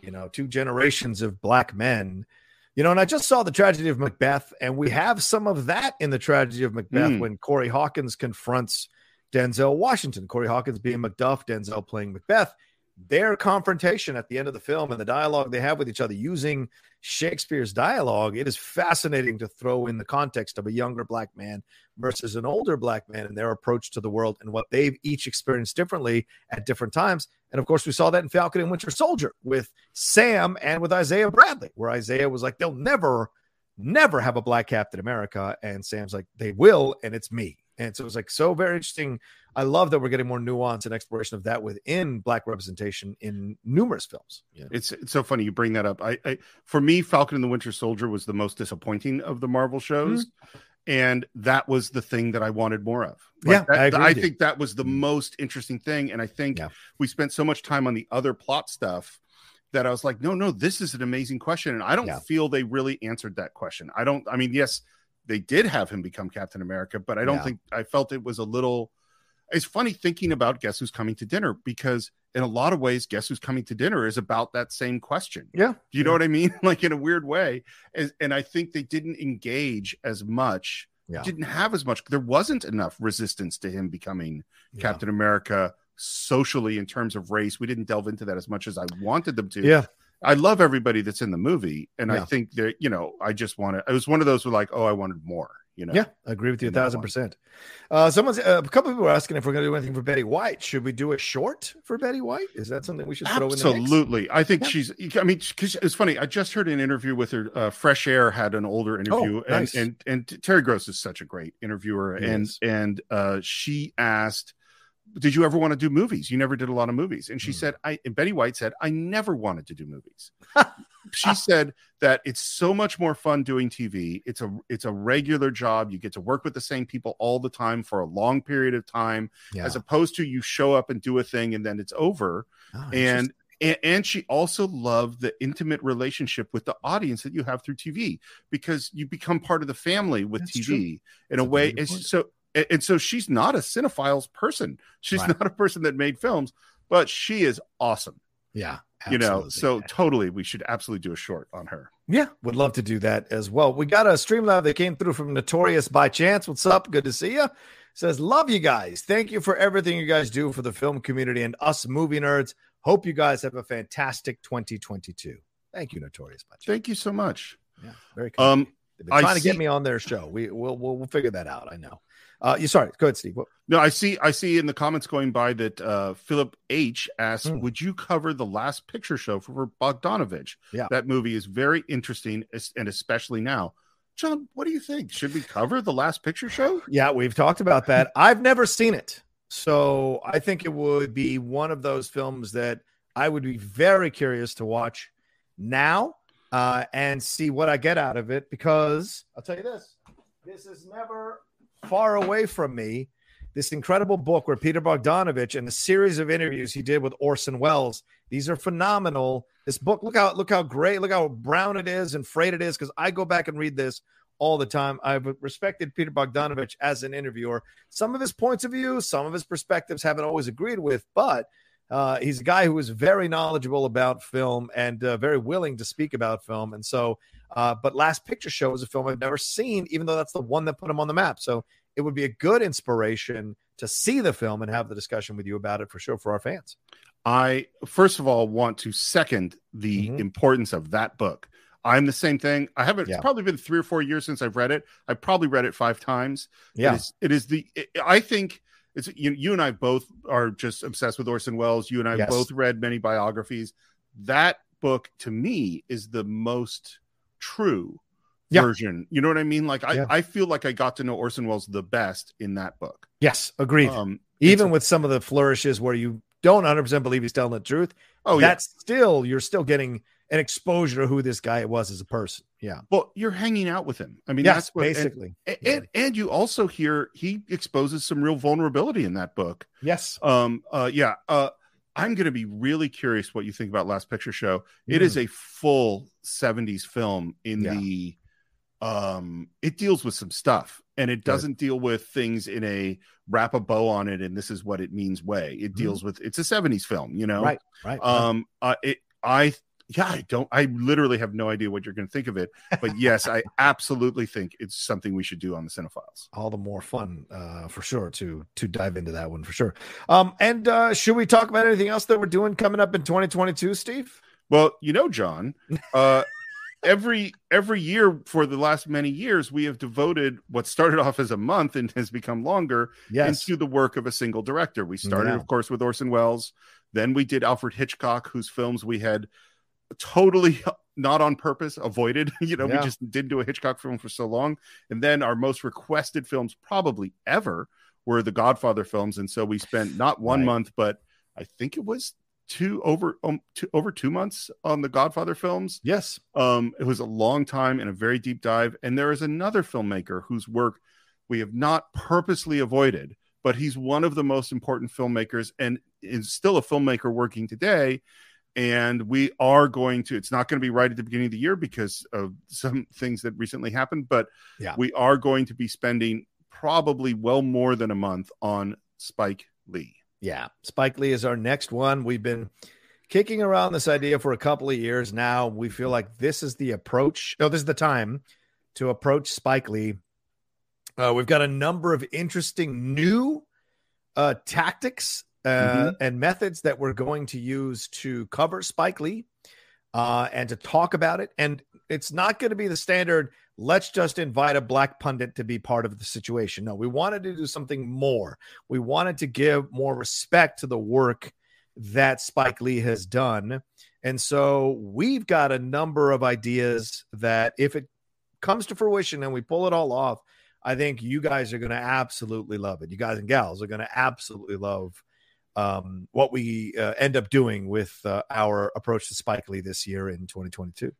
You know, two generations of black men. You know, and I just saw the tragedy of Macbeth, and we have some of that in the tragedy of Macbeth mm. when Corey Hawkins confronts Denzel Washington. Corey Hawkins being Macduff, Denzel playing Macbeth their confrontation at the end of the film and the dialogue they have with each other using Shakespeare's dialogue, it is fascinating to throw in the context of a younger black man versus an older black man and their approach to the world and what they've each experienced differently at different times. And of course, we saw that in Falcon and Winter Soldier with Sam and with Isaiah Bradley, where Isaiah was like, they'll never, never have a black Captain America. And Sam's like, they will, and it's me. And so it was like so very interesting. I love that we're getting more nuance and exploration of that within black representation in numerous films. Yeah. It's it's so funny you bring that up. I, I for me, Falcon and the Winter Soldier was the most disappointing of the Marvel shows. Mm-hmm. And that was the thing that I wanted more of. Like yeah, that, I, I think that was the mm-hmm. most interesting thing. And I think yeah. we spent so much time on the other plot stuff that I was like, no, no, this is an amazing question. And I don't yeah. feel they really answered that question. I don't, I mean, yes, they did have him become Captain America, but I don't yeah. think I felt it was a little. It's funny thinking about Guess Who's Coming to Dinner because in a lot of ways, Guess Who's Coming to Dinner is about that same question. Yeah. You know what I mean? like in a weird way. And, and I think they didn't engage as much, yeah. didn't have as much. There wasn't enough resistance to him becoming yeah. Captain America socially in terms of race. We didn't delve into that as much as I wanted them to. Yeah. I love everybody that's in the movie, and yeah. I think that you know, I just want to. It was one of those who like, oh, I wanted more. You know, yeah, I agree with you a thousand percent. Uh, someone's uh, a couple people are asking if we're going to do anything for Betty White. Should we do a short for Betty White? Is that something we should throw Absolutely. in? Absolutely, I think yeah. she's. I mean, because it's funny. I just heard an interview with her. Uh, Fresh Air had an older interview, oh, nice. and, and and Terry Gross is such a great interviewer, he and and uh, she asked did you ever want to do movies? You never did a lot of movies. And she mm. said, I, and Betty White said, I never wanted to do movies. she said that it's so much more fun doing TV. It's a, it's a regular job. You get to work with the same people all the time for a long period of time, yeah. as opposed to you show up and do a thing and then it's over. Oh, and, and, and she also loved the intimate relationship with the audience that you have through TV because you become part of the family with That's TV true. in That's a way. so and, and so she's not a cinephiles person. She's right. not a person that made films, but she is awesome. Yeah. Absolutely. You know, so totally, we should absolutely do a short on her. Yeah, would love to do that as well. We got a Streamlab that came through from Notorious by Chance. What's up? Good to see you. Says, love you guys. Thank you for everything you guys do for the film community and us movie nerds. Hope you guys have a fantastic 2022. Thank you, Notorious by Chance. Thank you so much. Yeah, very cool. Um, They've been trying I to get me on their show. We will we'll, we'll figure that out. I know. Uh, you sorry, go ahead, Steve. What? No, I see. I see in the comments going by that uh, Philip H asked, mm. "Would you cover the last picture show for Bogdanovich?" Yeah, that movie is very interesting, and especially now. John, what do you think? Should we cover the last picture show? Yeah, we've talked about that. I've never seen it, so I think it would be one of those films that I would be very curious to watch now uh, and see what I get out of it. Because I'll tell you this: this is never far away from me this incredible book where Peter Bogdanovich and the series of interviews he did with Orson Welles. These are phenomenal. This book, look how look how great, look how brown it is and frayed it is. Because I go back and read this all the time. I've respected Peter Bogdanovich as an interviewer. Some of his points of view, some of his perspectives haven't always agreed with, but uh, he's a guy who is very knowledgeable about film and uh, very willing to speak about film. And so uh, but Last Picture Show is a film I've never seen, even though that's the one that put him on the map. So it would be a good inspiration to see the film and have the discussion with you about it for sure for our fans. I first of all want to second the mm-hmm. importance of that book. I'm the same thing. I haven't. Yeah. It's probably been three or four years since I've read it. I probably read it five times. Yeah, it is, it is the. It, I think it's you. You and I both are just obsessed with Orson Welles. You and I yes. both read many biographies. That book to me is the most true yeah. version. You know what I mean? Like I, yeah. I feel like I got to know Orson Welles the best in that book. Yes, agreed. Um, Even with some of the flourishes where you don't 100% believe he's telling the truth. Oh, that's yeah. still you're still getting an exposure to who this guy was as a person. Yeah. Well, you're hanging out with him. I mean, yes, that's what, basically. And, yeah. and, and you also hear he exposes some real vulnerability in that book. Yes. Um. Uh. Yeah. Uh. I'm going to be really curious what you think about Last Picture Show. It mm. is a full 70s film in yeah. the um, it deals with some stuff and it doesn't deal with things in a wrap a bow on it and this is what it means way. It mm-hmm. deals with it's a 70s film, you know. Right, right. Um, uh, it, I yeah, I don't. I literally have no idea what you're going to think of it, but yes, I absolutely think it's something we should do on the Cine-Files. All the more fun, uh, for sure, to to dive into that one for sure. Um, and uh, should we talk about anything else that we're doing coming up in 2022, Steve? Well, you know, John, uh, every every year for the last many years, we have devoted what started off as a month and has become longer yes. into the work of a single director. We started, yeah. of course, with Orson Welles. Then we did Alfred Hitchcock, whose films we had totally not on purpose avoided. You know yeah. we just didn't do a hitchcock film for so long. And then our most requested films probably ever were the godfather films. And so we spent not one right. month but i think it was two over um, two, over two months on the godfather films. Yes. Um it was a long time and a very deep dive. And there is another filmmaker whose work we have not purposely avoided but he's one of the most important filmmakers and is still a filmmaker working today and we are going to it's not going to be right at the beginning of the year because of some things that recently happened but yeah. we are going to be spending probably well more than a month on spike lee. Yeah. Spike lee is our next one. We've been kicking around this idea for a couple of years now. We feel like this is the approach no this is the time to approach spike lee. Uh, we've got a number of interesting new uh, tactics mm-hmm. Uh, and methods that we're going to use to cover Spike Lee uh, and to talk about it. And it's not going to be the standard, let's just invite a black pundit to be part of the situation. No, we wanted to do something more. We wanted to give more respect to the work that Spike Lee has done. And so we've got a number of ideas that if it comes to fruition and we pull it all off, I think you guys are going to absolutely love it. You guys and gals are going to absolutely love um, what we uh, end up doing with uh, our approach to Spike Lee this year in 2022.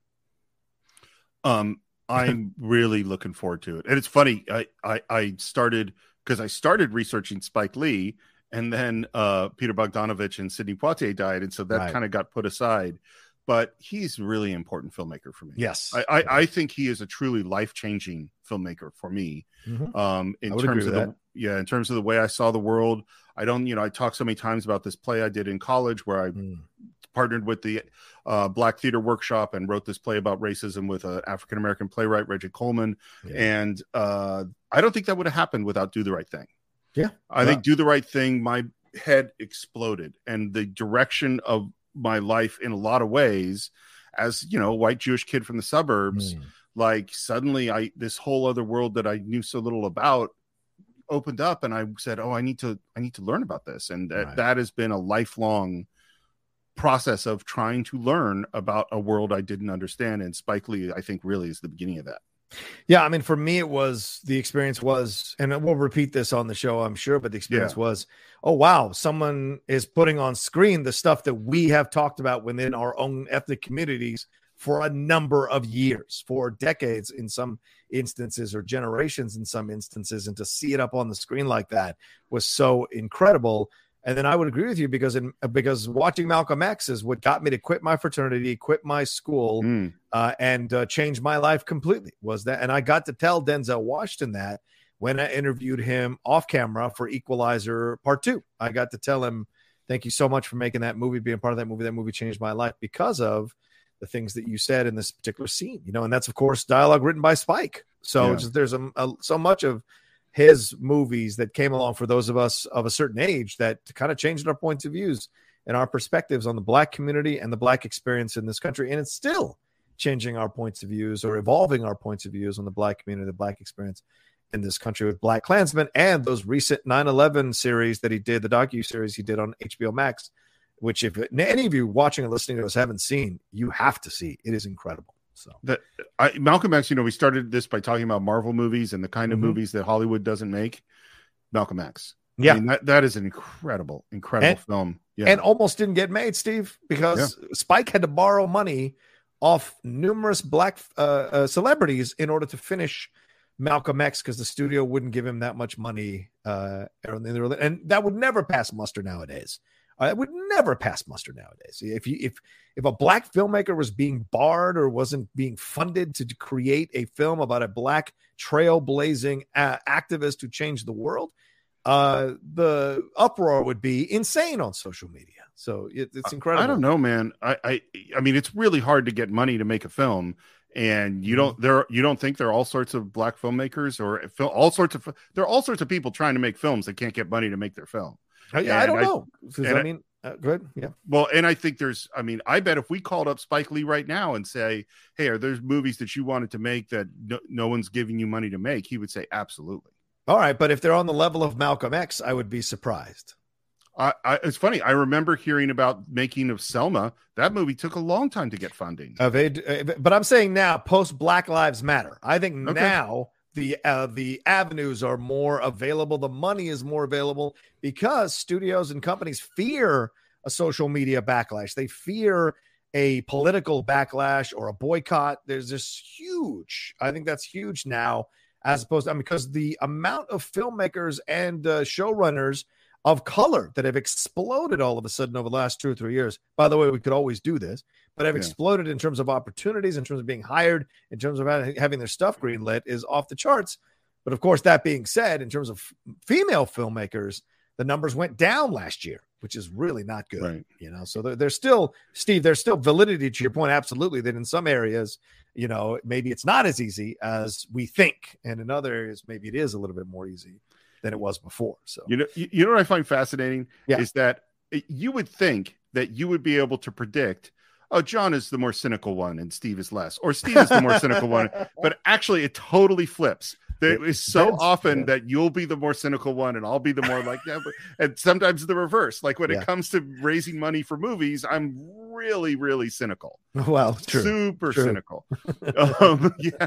Um, I'm really looking forward to it, and it's funny. I I, I started because I started researching Spike Lee, and then uh, Peter Bogdanovich and Sidney Poitier died, and so that right. kind of got put aside. But he's really important filmmaker for me. Yes, I, I, I think he is a truly life changing filmmaker for me. Mm-hmm. Um, in terms of the that. yeah, in terms of the way I saw the world, I don't, you know, I talked so many times about this play I did in college where I mm. partnered with the uh, Black Theater Workshop and wrote this play about racism with an African American playwright, Reggie Coleman. Yeah. And uh, I don't think that would have happened without Do the Right Thing. Yeah. I think Do the Right Thing, my head exploded and the direction of my life in a lot of ways as, you know, a white Jewish kid from the suburbs. Mm. Like suddenly I this whole other world that I knew so little about opened up and I said, "Oh, I need to I need to learn about this." And that, right. that has been a lifelong process of trying to learn about a world I didn't understand and Spike Lee I think really is the beginning of that. Yeah, I mean for me it was the experience was and we'll repeat this on the show I'm sure but the experience yeah. was oh wow, someone is putting on screen the stuff that we have talked about within our own ethnic communities for a number of years, for decades in some instances, or generations in some instances. And to see it up on the screen like that was so incredible. And then I would agree with you because in because watching Malcolm X is what got me to quit my fraternity, quit my school, mm. uh, and uh, change my life completely. Was that? And I got to tell Denzel Washington that when I interviewed him off camera for Equalizer Part Two. I got to tell him, "Thank you so much for making that movie, being part of that movie. That movie changed my life because of the things that you said in this particular scene, you know, and that's of course dialogue written by Spike. So yeah. just, there's a, a, so much of his movies that came along for those of us of a certain age that kind of changed our points of views and our perspectives on the black community and the black experience in this country. And it's still changing our points of views or evolving our points of views on the black community, the black experience in this country with BlacKkKlansman and those recent 9-11 series that he did, the docu series he did on HBO Max which if any of you watching and listening to us haven't seen, you have to see. It is incredible. So that I, Malcolm X, you know, we started this by talking about Marvel movies and the kind of mm-hmm. movies that Hollywood doesn't make. Malcolm X. Yeah, I mean, that, that is an incredible, incredible and, film. Yeah. And almost didn't get made, Steve, because yeah. Spike had to borrow money off numerous black uh, uh, celebrities in order to finish Malcolm X because the studio wouldn't give him that much money. Uh, and that would never pass muster nowadays. I would never pass muster nowadays. If you if if a black filmmaker was being barred or wasn't being funded to create a film about a black trailblazing uh, activist who changed the world, uh, the uproar would be insane on social media. So it, it's incredible. I don't know, man. I, I I mean, it's really hard to get money to make a film, and you don't there you don't think there are all sorts of black filmmakers or all sorts of there are all sorts of people trying to make films that can't get money to make their film. I, I don't know. I, I mean, uh, good. Yeah. Well, and I think there's, I mean, I bet if we called up Spike Lee right now and say, Hey, are there movies that you wanted to make that no, no, one's giving you money to make? He would say, Absolutely. All right. But if they're on the level of Malcolm X, I would be surprised. I, I, it's funny. I remember hearing about making of Selma. That movie took a long time to get funding. Uh, but I'm saying now, post Black Lives Matter, I think okay. now the uh, the avenues are more available the money is more available because studios and companies fear a social media backlash. They fear a political backlash or a boycott. There's this huge i think that's huge now as opposed to I mean, because the amount of filmmakers and uh, showrunners of color that have exploded all of a sudden over the last two or three years. By the way, we could always do this, but have yeah. exploded in terms of opportunities, in terms of being hired, in terms of having their stuff greenlit is off the charts. But of course, that being said, in terms of female filmmakers, the numbers went down last year, which is really not good. Right. You know, so there's still, Steve, there's still validity to your point. Absolutely, that in some areas, you know, maybe it's not as easy as we think, and in other areas, maybe it is a little bit more easy than it was before. So you know, you know what I find fascinating yeah. is that eh, you would think that you would be able to predict. Oh, John is the more cynical one and Steve is less, or Steve is the more cynical one. But actually, it totally flips. It is so often yeah. that you'll be the more cynical one and I'll be the more like that. and sometimes the reverse. Like when yeah. it comes to raising money for movies, I'm really, really cynical. Well, true. super true. cynical. um, yeah,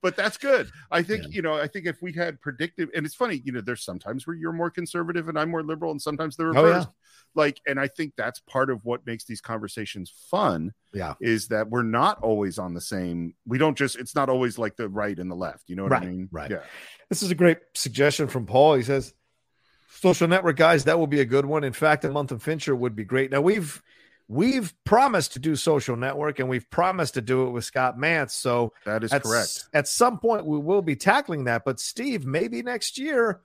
but that's good. I think, yeah. you know, I think if we had predictive, and it's funny, you know, there's sometimes where you're more conservative and I'm more liberal, and sometimes the reverse. Oh, like, and I think that's part of what makes these conversations fun. Yeah. Is that we're not always on the same, we don't just, it's not always like the right and the left. You know what right, I mean? Right. Yeah. This is a great suggestion from Paul. He says, social network guys, that will be a good one. In fact, a month of Fincher would be great. Now we've, we've promised to do social network and we've promised to do it with Scott Mantz. So that is at, correct. At some point, we will be tackling that. But Steve, maybe next year,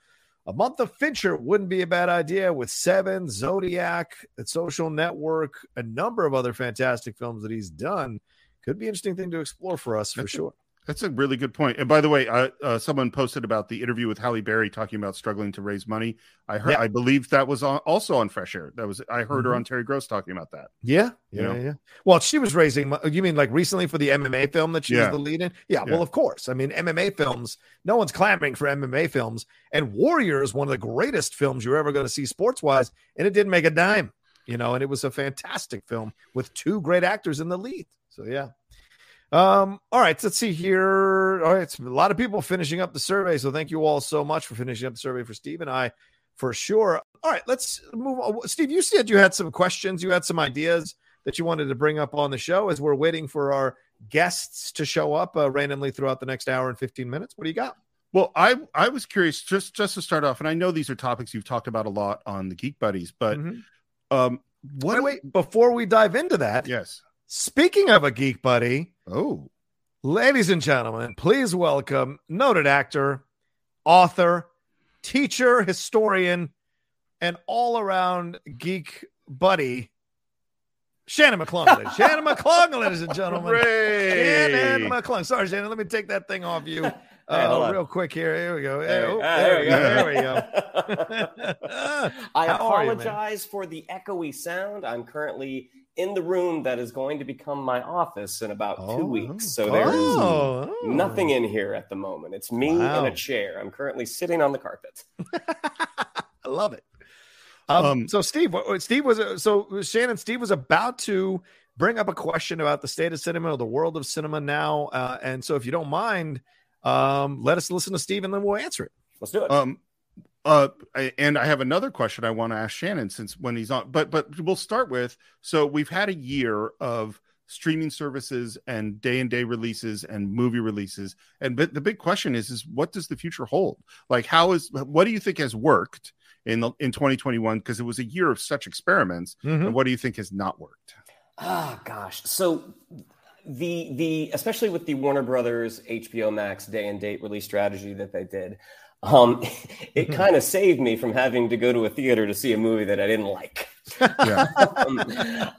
a month of Fincher wouldn't be a bad idea with Seven, Zodiac, Social Network, a number of other fantastic films that he's done. Could be an interesting thing to explore for us for sure. That's a really good point. And by the way, uh, uh, someone posted about the interview with Halle Berry talking about struggling to raise money. I heard, yeah. I believe that was on, also on Fresh Air. That was, I heard mm-hmm. her on Terry Gross talking about that. Yeah, yeah, know? yeah. Well, she was raising. You mean like recently for the MMA film that she yeah. was the lead in? Yeah, yeah. Well, of course. I mean, MMA films. No one's clamoring for MMA films, and Warrior is one of the greatest films you're ever going to see sports wise, and it didn't make a dime. You know, and it was a fantastic film with two great actors in the lead. So yeah. Um, all right, let's see here. All right, it's a lot of people finishing up the survey. So thank you all so much for finishing up the survey for Steve and I for sure. All right, let's move on. Steve, you said you had some questions, you had some ideas that you wanted to bring up on the show as we're waiting for our guests to show up uh, randomly throughout the next hour and 15 minutes. What do you got? Well, I I was curious just just to start off, and I know these are topics you've talked about a lot on the Geek Buddies, but mm-hmm. um, what? Wait, wait, before we dive into that, yes, Speaking of a geek buddy, oh, ladies and gentlemen, please welcome noted actor, author, teacher, historian, and all around geek buddy, Shannon McClung. Shannon McClung, ladies and gentlemen. Hooray. Shannon McClung. Sorry, Shannon. Let me take that thing off you. Uh, real quick here. Here we go. There, oh, ah, there, we go. There we go. I apologize you, for the echoey sound. I'm currently in the room that is going to become my office in about oh, two weeks. So there's oh, oh. nothing in here at the moment. It's me wow. in a chair. I'm currently sitting on the carpet. I love it. Um, um, so Steve, Steve was so Shannon. Steve was about to bring up a question about the state of cinema or the world of cinema now, uh, and so if you don't mind, um, let us listen to Steve, and then we'll answer it. Let's do it. Um, uh, and I have another question I want to ask Shannon since when he's on, but but we'll start with so we've had a year of streaming services and day and date releases and movie releases, and but the big question is is what does the future hold? Like, how is what do you think has worked in the, in 2021 because it was a year of such experiments. Mm-hmm. And what do you think has not worked? Ah, oh, gosh. So the the especially with the Warner Brothers HBO Max day and date release strategy that they did, um, it mm-hmm. kind of saved me from having to go to a theater to see a movie that I didn't like. Yeah. um,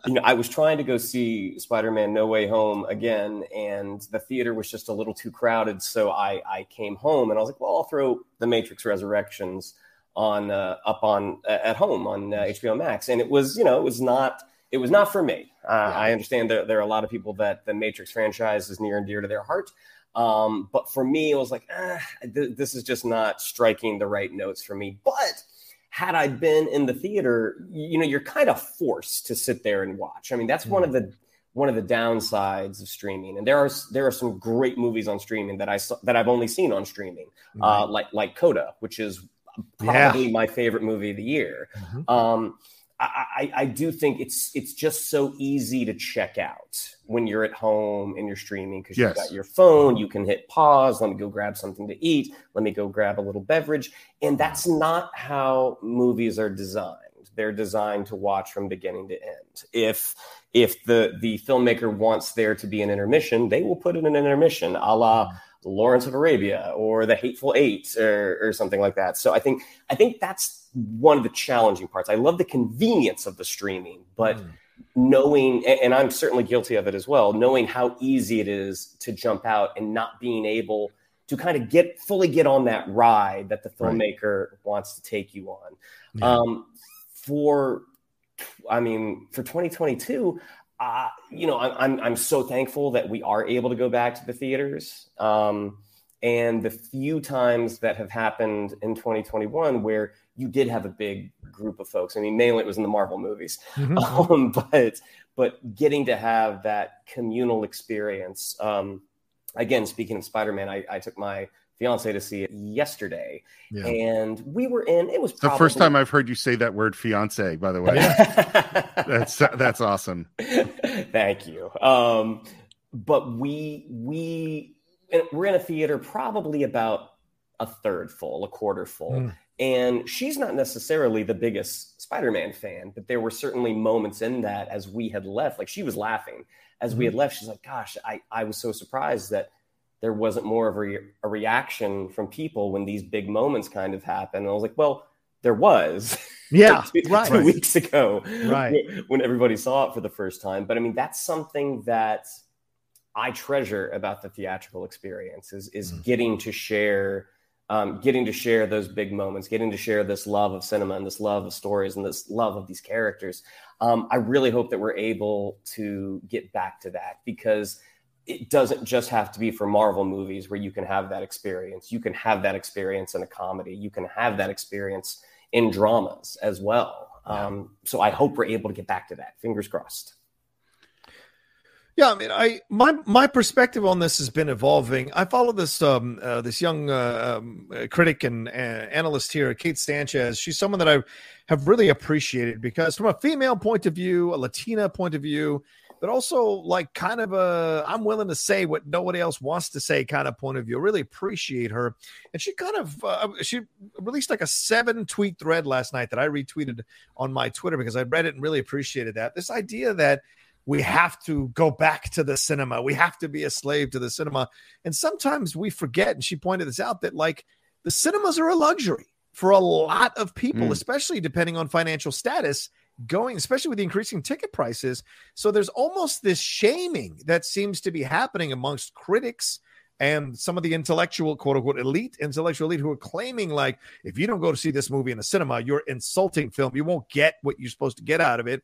you know, I was trying to go see Spider-Man: No Way Home again, and the theater was just a little too crowded. So I I came home and I was like, well, I'll throw The Matrix Resurrections on uh, up on uh, at home on uh, HBO Max, and it was you know it was not it was not for me. Uh, yeah. I understand that there are a lot of people that the Matrix franchise is near and dear to their heart. Um, but for me, it was like, ah, th- this is just not striking the right notes for me. But had I been in the theater, you know, you're kind of forced to sit there and watch. I mean, that's mm-hmm. one of the one of the downsides of streaming. And there are there are some great movies on streaming that I saw, that I've only seen on streaming, mm-hmm. uh, like like Coda, which is probably yeah. my favorite movie of the year. Mm-hmm. Um, I, I, do think it's it's just so easy to check out when you're at home and you're streaming because you've got your phone. You can hit pause. Let me go grab something to eat. Let me go grab a little beverage. And that's not how movies are designed. They're designed to watch from beginning to end. If if the the filmmaker wants there to be an intermission, they will put in an intermission, a la mm. Lawrence of Arabia or The Hateful Eight or, or something like that. So I think I think that's one of the challenging parts. I love the convenience of the streaming, but mm. knowing, and I'm certainly guilty of it as well, knowing how easy it is to jump out and not being able to kind of get fully get on that ride that the filmmaker right. wants to take you on. Yeah. Um, for, I mean, for 2022, uh, you know, I'm, I'm so thankful that we are able to go back to the theaters. Um, and the few times that have happened in 2021 where you did have a big group of folks. I mean, mainly it was in the Marvel movies, mm-hmm. um, but but getting to have that communal experience. Um, again, speaking of Spider-Man, I, I took my fiance to see it yesterday, yeah. and we were in. It was probably, the first time I've heard you say that word "fiance." By the way, that's that's awesome. Thank you. Um, but we we we're in a theater probably about a third full, a quarter full. Mm. And she's not necessarily the biggest Spider Man fan, but there were certainly moments in that as we had left. Like she was laughing as mm. we had mm-hmm. left. She's like, Gosh, I, I was so surprised that there wasn't more of a, re- a reaction from people when these big moments kind of happen. And I was like, Well, there was. Yeah, two, right. two weeks ago, right. when everybody saw it for the first time. But I mean, that's something that I treasure about the theatrical experience is is mm. getting to share um, getting to share those big moments, getting to share this love of cinema and this love of stories and this love of these characters. Um, I really hope that we're able to get back to that because it doesn't just have to be for Marvel movies where you can have that experience. You can have that experience in a comedy. You can have that experience in dramas as well. Um, so I hope we're able to get back to that. Fingers crossed. Yeah, I mean, I my my perspective on this has been evolving. I follow this um uh, this young uh, um, critic and uh, analyst here, Kate Sanchez. She's someone that I have really appreciated because, from a female point of view, a Latina point of view, but also like kind of a I'm willing to say what nobody else wants to say kind of point of view. I really appreciate her, and she kind of uh, she released like a seven tweet thread last night that I retweeted on my Twitter because I read it and really appreciated that. This idea that we have to go back to the cinema. We have to be a slave to the cinema. And sometimes we forget, and she pointed this out, that like the cinemas are a luxury for a lot of people, mm. especially depending on financial status, going, especially with the increasing ticket prices. So there's almost this shaming that seems to be happening amongst critics and some of the intellectual quote unquote elite intellectual elite who are claiming like if you don't go to see this movie in a cinema you're insulting film you won't get what you're supposed to get out of it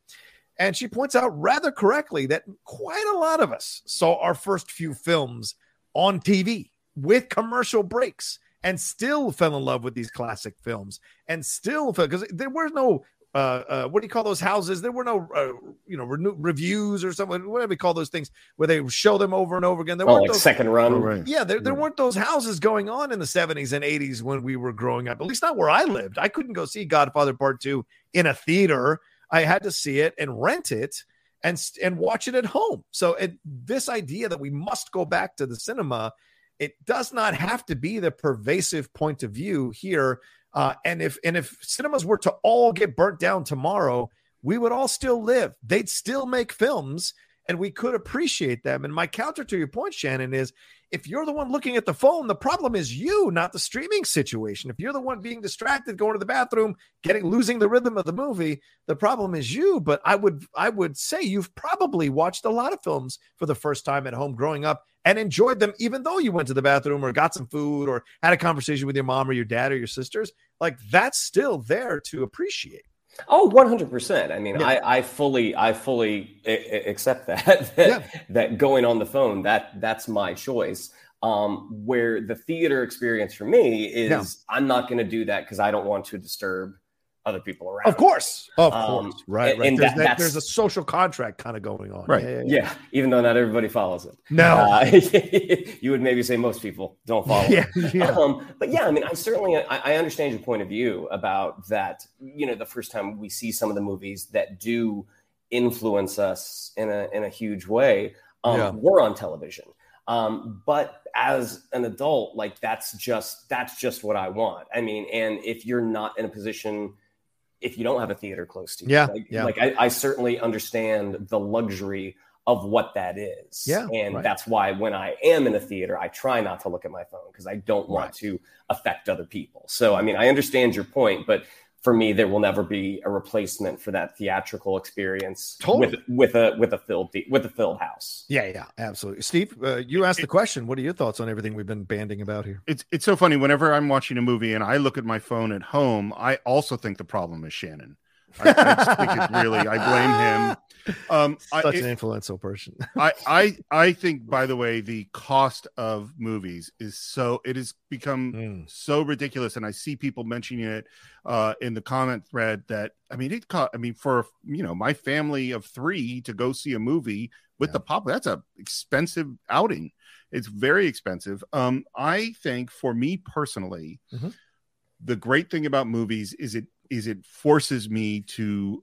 and she points out rather correctly that quite a lot of us saw our first few films on TV with commercial breaks and still fell in love with these classic films and still because there were no uh, uh, what do you call those houses? There were no, uh, you know, re- reviews or something, whatever we call those things, where they show them over and over again. There oh, weren't like those, second run. Oh, right. Yeah, there, there right. weren't those houses going on in the 70s and 80s when we were growing up, at least not where I lived. I couldn't go see Godfather Part 2 in a theater I had to see it and rent it and and watch it at home. So it, this idea that we must go back to the cinema, it does not have to be the pervasive point of view here Uh, and if and if cinemas were to all get burnt down tomorrow, we would all still live. They'd still make films, and we could appreciate them. And my counter to your point, Shannon, is if you're the one looking at the phone, the problem is you, not the streaming situation. If you're the one being distracted, going to the bathroom, getting losing the rhythm of the movie, the problem is you. But I would I would say you've probably watched a lot of films for the first time at home growing up and enjoyed them, even though you went to the bathroom or got some food or had a conversation with your mom or your dad or your sisters. Like that's still there to appreciate. Oh, 100%. I mean, yeah. I, I fully, I fully accept that, that, yeah. that going on the phone, that that's my choice. Um, where the theater experience for me is yeah. I'm not going to do that because I don't want to disturb other people around. Of course, of um, course, right, right. And there's, that, there's, a social contract kind of going on, right? Yeah, yeah, yeah. yeah, even though not everybody follows it. No, uh, you would maybe say most people don't follow. yeah, it. yeah. Um, but yeah, I mean, I certainly I, I, understand your point of view about that. You know, the first time we see some of the movies that do influence us in a in a huge way, um, yeah. we're on television. Um, but as an adult, like that's just that's just what I want. I mean, and if you're not in a position if you don't have a theater close to you. Yeah. Like, yeah. like I, I, certainly understand the luxury of what that is. Yeah. And right. that's why when I am in a theater, I try not to look at my phone because I don't want right. to affect other people. So, I mean, I understand your point, but for me, there will never be a replacement for that theatrical experience totally. with with a with a filled with a filled house. Yeah, yeah, absolutely. Steve, uh, you asked the question. What are your thoughts on everything we've been banding about here? It's it's so funny. Whenever I'm watching a movie and I look at my phone at home, I also think the problem is Shannon. I, I think it's really I blame him um, Such I, an influential person. I, I I think, by the way, the cost of movies is so it has become mm. so ridiculous, and I see people mentioning it uh, in the comment thread that I mean it cost. I mean, for you know my family of three to go see a movie with yeah. the pop, that's a expensive outing. It's very expensive. Um, I think for me personally, mm-hmm. the great thing about movies is it is it forces me to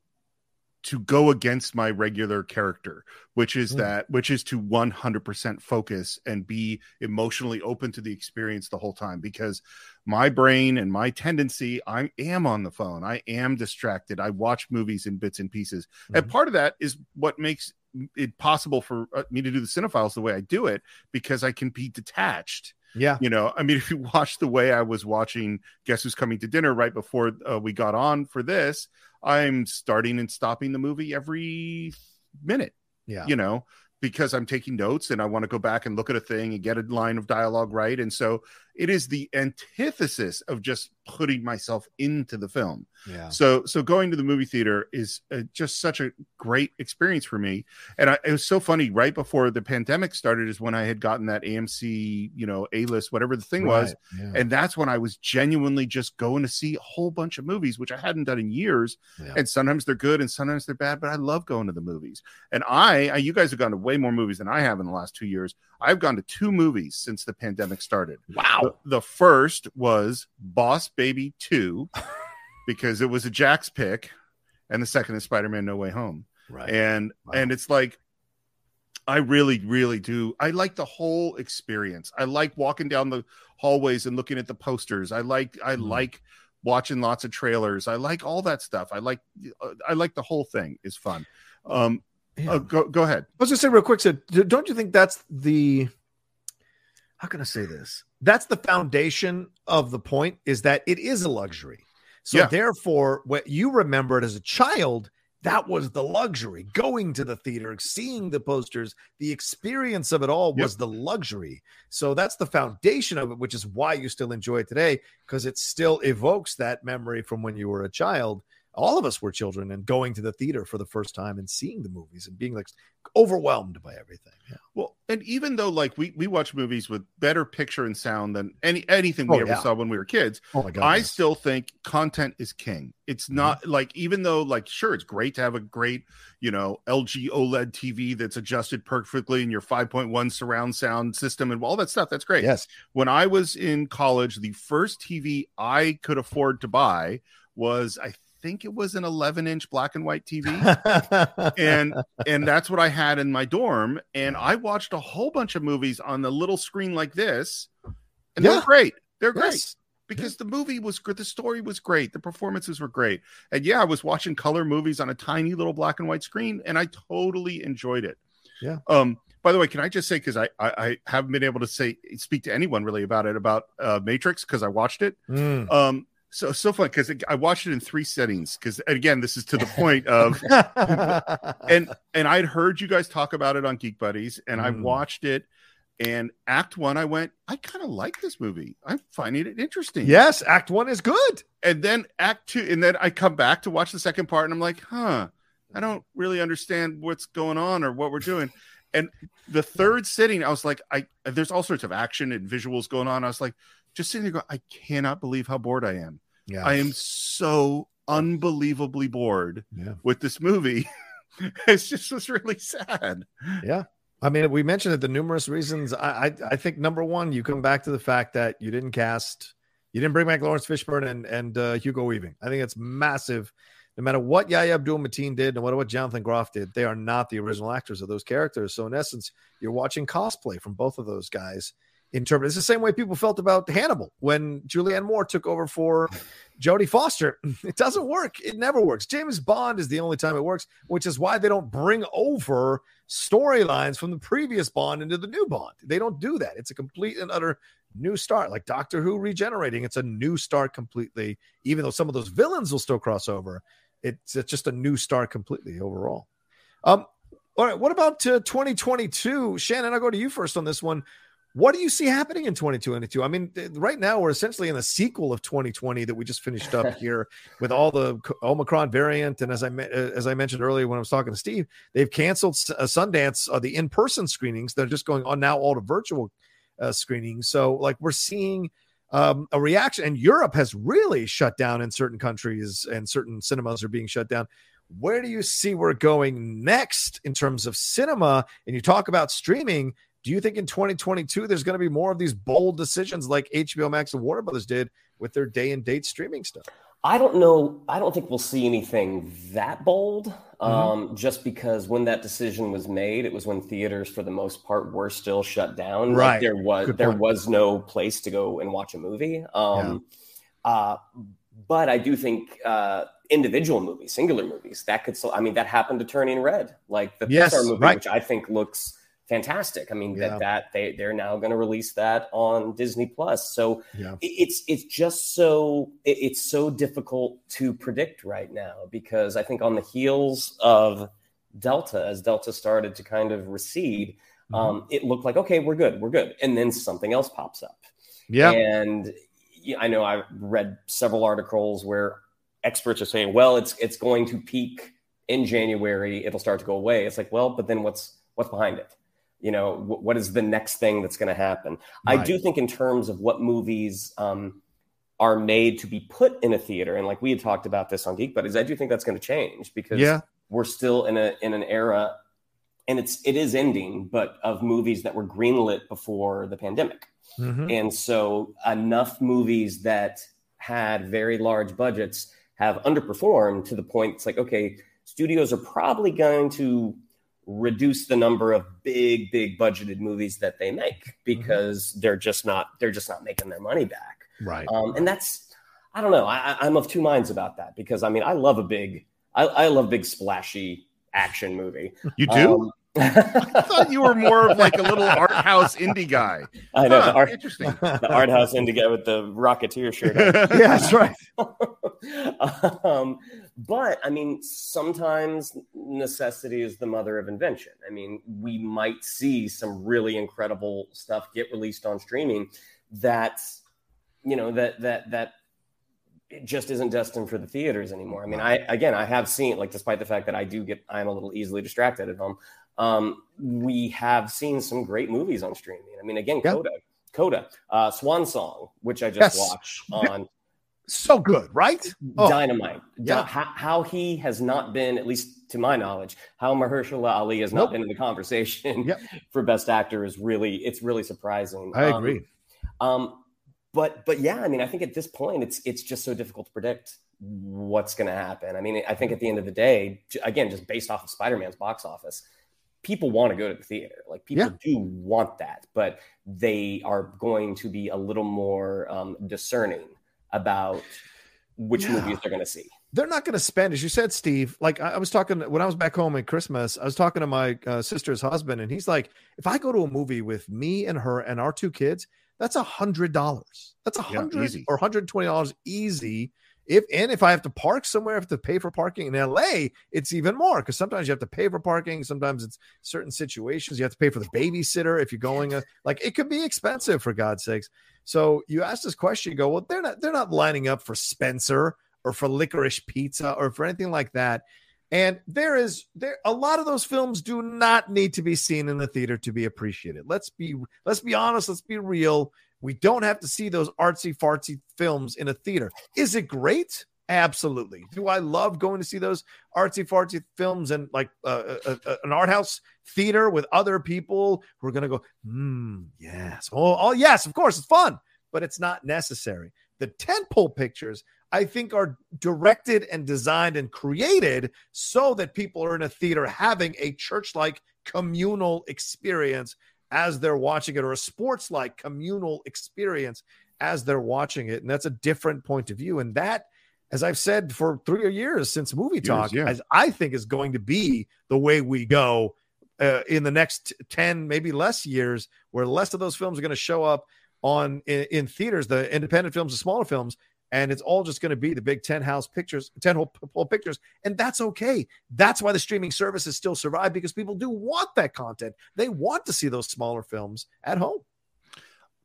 to go against my regular character which is mm. that which is to 100% focus and be emotionally open to the experience the whole time because my brain and my tendency i am on the phone i am distracted i watch movies in bits and pieces mm. and part of that is what makes it possible for uh, me to do the Cine-Files the way i do it because i can be detached yeah. You know, I mean, if you watch the way I was watching Guess Who's Coming to Dinner right before uh, we got on for this, I'm starting and stopping the movie every minute. Yeah. You know, because I'm taking notes and I want to go back and look at a thing and get a line of dialogue right. And so it is the antithesis of just putting myself into the film. Yeah. So so going to the movie theater is uh, just such a great experience for me. And I, it was so funny. Right before the pandemic started is when I had gotten that AMC, you know, A list, whatever the thing right. was, yeah. and that's when I was genuinely just going to see a whole bunch of movies, which I hadn't done in years. Yeah. And sometimes they're good and sometimes they're bad, but I love going to the movies. And I, I, you guys have gone to way more movies than I have in the last two years. I've gone to two movies since the pandemic started. Wow. The, the first was Boss Baby 2 because it was a Jack's pick, and the second is Spider-Man No Way Home. Right. And wow. and it's like I really, really do. I like the whole experience. I like walking down the hallways and looking at the posters. I like I mm. like watching lots of trailers. I like all that stuff. I like I like the whole thing is fun. Um yeah. uh, go go ahead. I was just say real quick. So, don't you think that's the how can I say this? That's the foundation of the point is that it is a luxury. So yeah. therefore, what you remembered as a child, that was the luxury. Going to the theater, seeing the posters, the experience of it all was yep. the luxury. So that's the foundation of it, which is why you still enjoy it today, because it still evokes that memory from when you were a child all of us were children and going to the theater for the first time and seeing the movies and being like overwhelmed by everything. Yeah. Well, and even though like we we watch movies with better picture and sound than any anything we oh, ever yeah. saw when we were kids, oh my God, I yes. still think content is king. It's mm-hmm. not mm-hmm. like even though like sure it's great to have a great you know LG OLED TV that's adjusted perfectly in your 5.1 surround sound system and all that stuff. That's great. Yes. When I was in college, the first TV I could afford to buy was I think it was an 11 inch black and white TV. and and that's what I had in my dorm. And I watched a whole bunch of movies on the little screen like this. And yeah. they're great. They're great. Yes. because the movie was good, the story was great, the performances were great, and yeah, I was watching color movies on a tiny little black and white screen, and I totally enjoyed it. Yeah. Um. By the way, can I just say because I, I, I haven't been able to say speak to anyone really about it about uh, Matrix because I watched it. Mm. Um. So so fun because I watched it in three settings because again this is to the point of and and I'd heard you guys talk about it on Geek Buddies and mm. I watched it and Act One I went I kind of like this movie. I'm finding it interesting. Yes Act One is good. And then Act Two and then I come back to watch the second part and I'm like huh I don't really understand what's going on or what we're doing. And the third sitting I was like I there's all sorts of action and visuals going on. I was like just sitting there going, I cannot believe how bored I am. Yeah. I am so unbelievably bored yeah. with this movie. it's just was really sad. Yeah. I mean, we mentioned it, the numerous reasons. I, I, I think number one, you come back to the fact that you didn't cast, you didn't bring back Laurence Fishburne and and uh, Hugo Weaving. I think it's massive. No matter what Yahya Abdul Mateen did, no matter what Jonathan Groff did, they are not the original actors of those characters. So in essence, you're watching cosplay from both of those guys in terms. It's the same way people felt about Hannibal when Julianne Moore took over for Jodie Foster. It doesn't work. It never works. James Bond is the only time it works, which is why they don't bring over storylines from the previous Bond into the new Bond. They don't do that. It's a complete and utter new start, like Doctor Who regenerating. It's a new start completely, even though some of those villains will still cross over. It's, it's just a new start completely overall. Um, all right, what about uh, 2022? Shannon, I'll go to you first on this one. What do you see happening in 2022? I mean, right now we're essentially in the sequel of 2020 that we just finished up here with all the Omicron variant. And as I uh, as I mentioned earlier when I was talking to Steve, they've canceled uh, Sundance, uh, the in person screenings. They're just going on now all to virtual uh, screenings. So like we're seeing um, a reaction, and Europe has really shut down in certain countries, and certain cinemas are being shut down. Where do you see we're going next in terms of cinema? And you talk about streaming do you think in 2022 there's going to be more of these bold decisions like HBO Max and Warner Brothers did with their day and date streaming stuff? I don't know. I don't think we'll see anything that bold. Mm-hmm. Um, just because when that decision was made, it was when theaters, for the most part, were still shut down. Right. Like there was Good there point. was no place to go and watch a movie. Um, yeah. uh, but I do think uh, individual movies, singular movies, that could. I mean, that happened to Turning Red, like the yes, Pixar movie, right. which I think looks fantastic. I mean Yeah. that that they they're now going to release that on Disney Plus. So Yeah. it's it's just so it- it's so difficult to predict right now because I think on the heels of Delta, as Delta started to kind of recede, Mm-hmm. um, it looked like okay, we're good, we're good, and then something else pops up. Yeah. And I know I've read several articles where experts are saying, well, it's it's going to peak in January, it'll start to go away. It's like, well, but then what's what's behind it? You know, wh- what is the next thing that's going to happen? I do think in terms of what movies um, are made to be put in a theater, and like we had talked about this on Geek Buddies, I do think that's going to change because Yeah. we're still in a in an era, and it's it is ending, but of movies that were greenlit before the pandemic. Mhm. And so enough movies that had very large budgets have underperformed to the point it's like, okay, studios are probably going to reduce the number of big, big budgeted movies that they make because they're just not they're just not making their money back. Right. Um, and that's I don't know. I- I'm of two minds about that because I mean I love a big I, I love big splashy action movie. You do? Um, I thought you were more of like a little art house indie guy. I know Huh, the art, interesting. the art house indie guy with the Rocketeer shirt. on. yeah, that's right. um, but I mean, sometimes necessity is the mother of invention. I mean, we might see some really incredible stuff get released on streaming that, you know, that that that it just isn't destined for the theaters anymore. I mean, I again, I have seen like, despite the fact that I do get, I'm a little easily distracted at home. Um, we have seen some great movies on streaming. I mean, again, Yeah. Coda, Coda, uh, Swan Song, which I just Yes. watched on So good, right? Oh, Dynamite. yeah. How, how he has not been, at least to my knowledge, how Mahershala Ali has Nope. not been in the conversation Yep. for best actor is really it's really surprising. I Um, agree. Um, but but yeah, I mean, I think at this point it's it's just so difficult to predict what's going to happen. I mean, I think at the end of the day, again, just based off of Spider-Man's box office, people want to go to the theater. Like people do want that, but they are going to be a little more um, discerning about which yeah. movies they're going to see. They're not going to spend, as you said, Steve. Like I, I, was talking when I was back home at Christmas, I was talking to my uh, sister's husband, and he's like, "If I go to a movie with me and her and our two kids, that's a hundred dollars. That's a hundred yeah, or hundred twenty dollars easy." If and if I have to park somewhere, I have to pay for parking in LA, it's even more because sometimes you have to pay for parking. Sometimes it's certain situations you have to pay for the babysitter if you're going. A, like it could be expensive for God's sakes. So you ask this question, you go, well, they're not they're not lining up for Spencer or for licorice pizza or for anything like that. And there is there a lot of those films do not need to be seen in the theater to be appreciated. Let's be let's be honest, let's be real. We don't have to see those artsy fartsy films in a theater. Is it great? Absolutely. Do I love going to see those artsy fartsy films and like uh, uh, uh, an art house theater with other people who are going to go, hmm, yes. Oh, oh, yes, of course, it's fun, but it's not necessary. The tentpole pictures, I think, are directed and designed and created so that people are in a theater having a church like communal experience as they're watching it or a sports like communal experience as they're watching it. And that's a different point of view. And that, as I've said for three years since movie talk, yeah. as I think is going to be the way we go uh, in the next 10, maybe less years, where less of those films are going to show up on in, in theaters, the independent films, the smaller films, and it's all just going to be the big 10 house pictures 10 whole, whole pictures and that's okay that's why the streaming services still survive because people do want that content they want to see those smaller films at home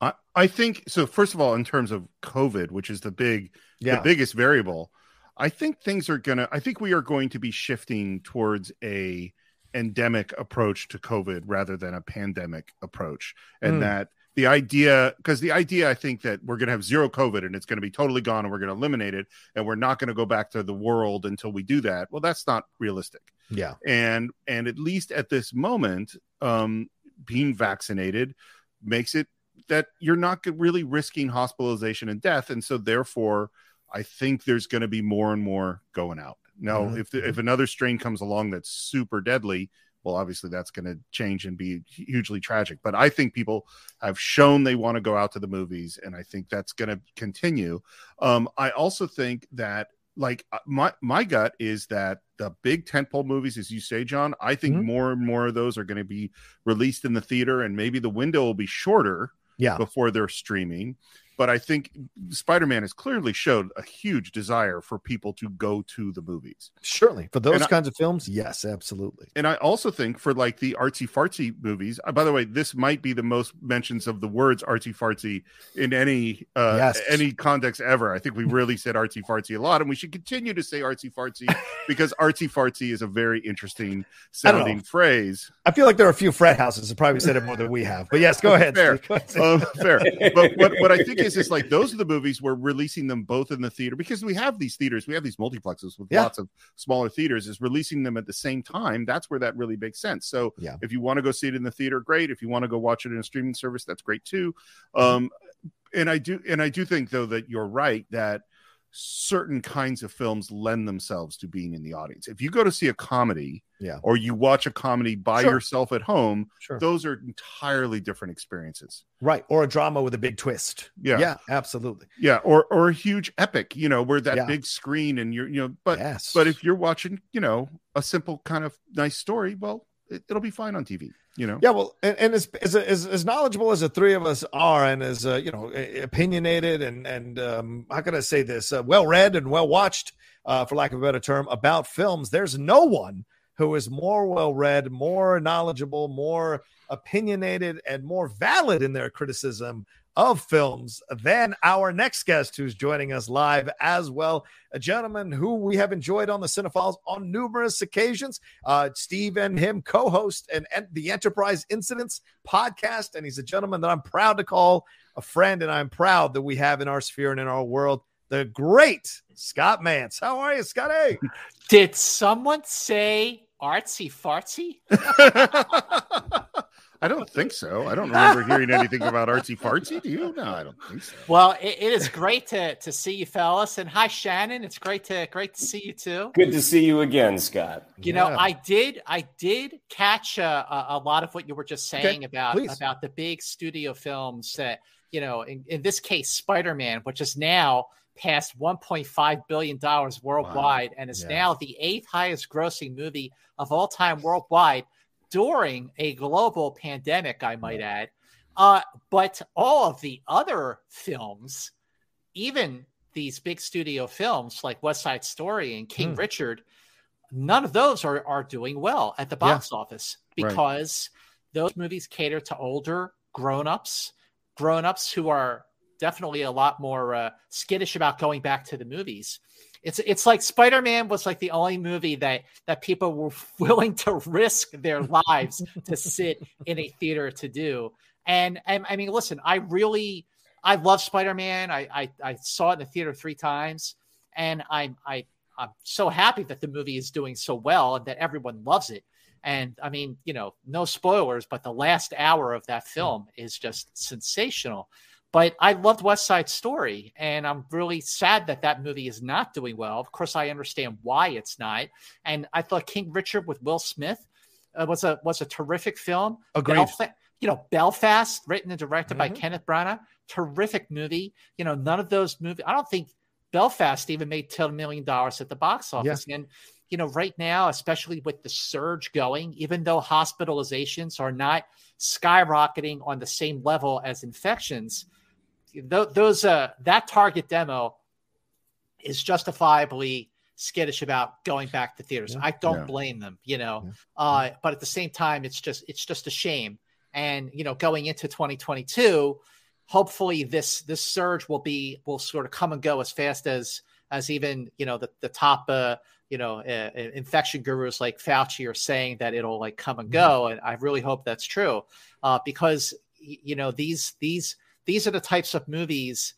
i, I think so first of all in terms of covid which is the big yeah. the biggest variable i think things are gonna i think we are going to be shifting towards a endemic approach to covid rather than a pandemic approach and mm. that the idea because the idea i think that we're going to have zero covid and it's going to be totally gone and we're going to eliminate it and we're not going to go back to the world until we do that. Well that's not realistic. Yeah. And and at least at this moment um being vaccinated makes it that you're not really risking hospitalization and death. And so therefore i think there's going to be more and more going out. Now mm-hmm. if the, if another strain comes along that's super deadly well, obviously that's going to change and be hugely tragic. But I think people have shown they want to go out to the movies, and I think that's going to continue. Um, I also think that like uh, my my gut is that the big tentpole movies, as you say, John, I think mm-hmm. more and more of those are going to be released in the theater, and maybe the window will be shorter. Yeah. before they're streaming but I think Spider Man has clearly showed a huge desire for people to go to the movies. Certainly. For those and kinds I, of films, yes, absolutely. And I also think for like the artsy fartsy movies, uh, by the way, this might be the most mentions of the words artsy fartsy in any uh, yes. any context ever. I think we really said artsy fartsy a lot, and we should continue to say artsy fartsy because artsy fartsy is a very interesting sounding I phrase. I feel like there are a few frat houses that probably said it more than we have. But yes, go ahead. Fair. Go ahead. Um, fair. But what, what I think is it's like those are the movies we're releasing them both in the theater because we have these theaters, we have these multiplexes with yeah. lots of smaller theaters. Is releasing them at the same time. That's where that really makes sense. So yeah. if you want to go see it in the theater, great. If you want to go watch it in a streaming service, that's great too. Um, and I do, and I do think though that you're right that certain kinds of films lend themselves to being in the audience. If you go to see a comedy, yeah, or you watch a comedy by sure. yourself at home, sure. those are entirely different experiences. Right. Or a drama with a big twist. Yeah. Yeah, absolutely. Yeah. Or or a huge epic, you know, where that yeah. big screen and you're, you know, but yes. but if you're watching, you know, a simple kind of nice story, well, it, will be fine on TV. You know. Yeah, well, and, and as, as, as knowledgeable as the three of us are, and as uh, you know, opinionated and and um, how can I say this, uh, well read and well watched, uh, for lack of a better term, about films. There's no one who is more well read, more knowledgeable, more opinionated, and more valid in their criticism of films than our next guest who's joining us live as well. A gentleman who we have enjoyed on the Cine-Files on numerous occasions. Uh, Steve and him co host and, and the Enterprise Incidents podcast. And he's a gentleman that I'm proud to call a friend. And I'm proud that we have in our sphere and in our world the great Scott Mantz. How are you, Scott? Hey. Did someone say artsy fartsy? I don't think so. I don't remember hearing anything about artsy fartsy. Do you? No, I don't think so. Well, it, it is great to to see you, fellas, and hi, Shannon. It's great to great to see you too. Good to see you again, Scott. You yeah. know, I did I did catch a, a, lot of what you were just saying okay, about please. about the big studio films that you know, in, in this case, Spider Man, which is now passed 1.5 billion dollars worldwide wow. and is yeah. now the eighth highest grossing movie of all time worldwide during a global pandemic, I might add. Uh, but all of the other films, even these big studio films like West Side Story and King mm. Richard, none of those are, are doing well at the box yeah. office because right. those movies cater to older grown-ups, grown-ups who are definitely a lot more uh, skittish about going back to the movies. It's it's like Spider Man was like the only movie that that people were willing to risk their lives to sit in a theater to do. And, and I mean, listen, I really I love Spider Man. I, I I saw it in the theater three times, and I'm I I'm so happy that the movie is doing so well and that everyone loves it. And I mean, you know, no spoilers, but the last hour of that hmm. film is just sensational. But I loved West Side Story, and I'm really sad that that movie is not doing well. Of course, I understand why it's not. And I thought King Richard with Will Smith uh, was a was a terrific film. Agreed. You know, Belfast, written and directed mm-hmm. by Kenneth Branagh, terrific movie. You know, none of those movies. I don't think Belfast even made ten million dollars at the box office. Yeah. And you know, right now, especially with the surge going, even though hospitalizations are not skyrocketing on the same level as infections th- those uh, that target demo is justifiably skittish about going back to theaters. Yeah. I don't yeah. blame them, you know. Yeah. Uh, but at the same time, it's just it's just a shame. And you know, going into 2022, hopefully this this surge will be will sort of come and go as fast as as even you know the the top uh, you know uh, infection gurus like Fauci are saying that it'll like come and mm-hmm. go. And I really hope that's true uh, because you know these these these are the types of movies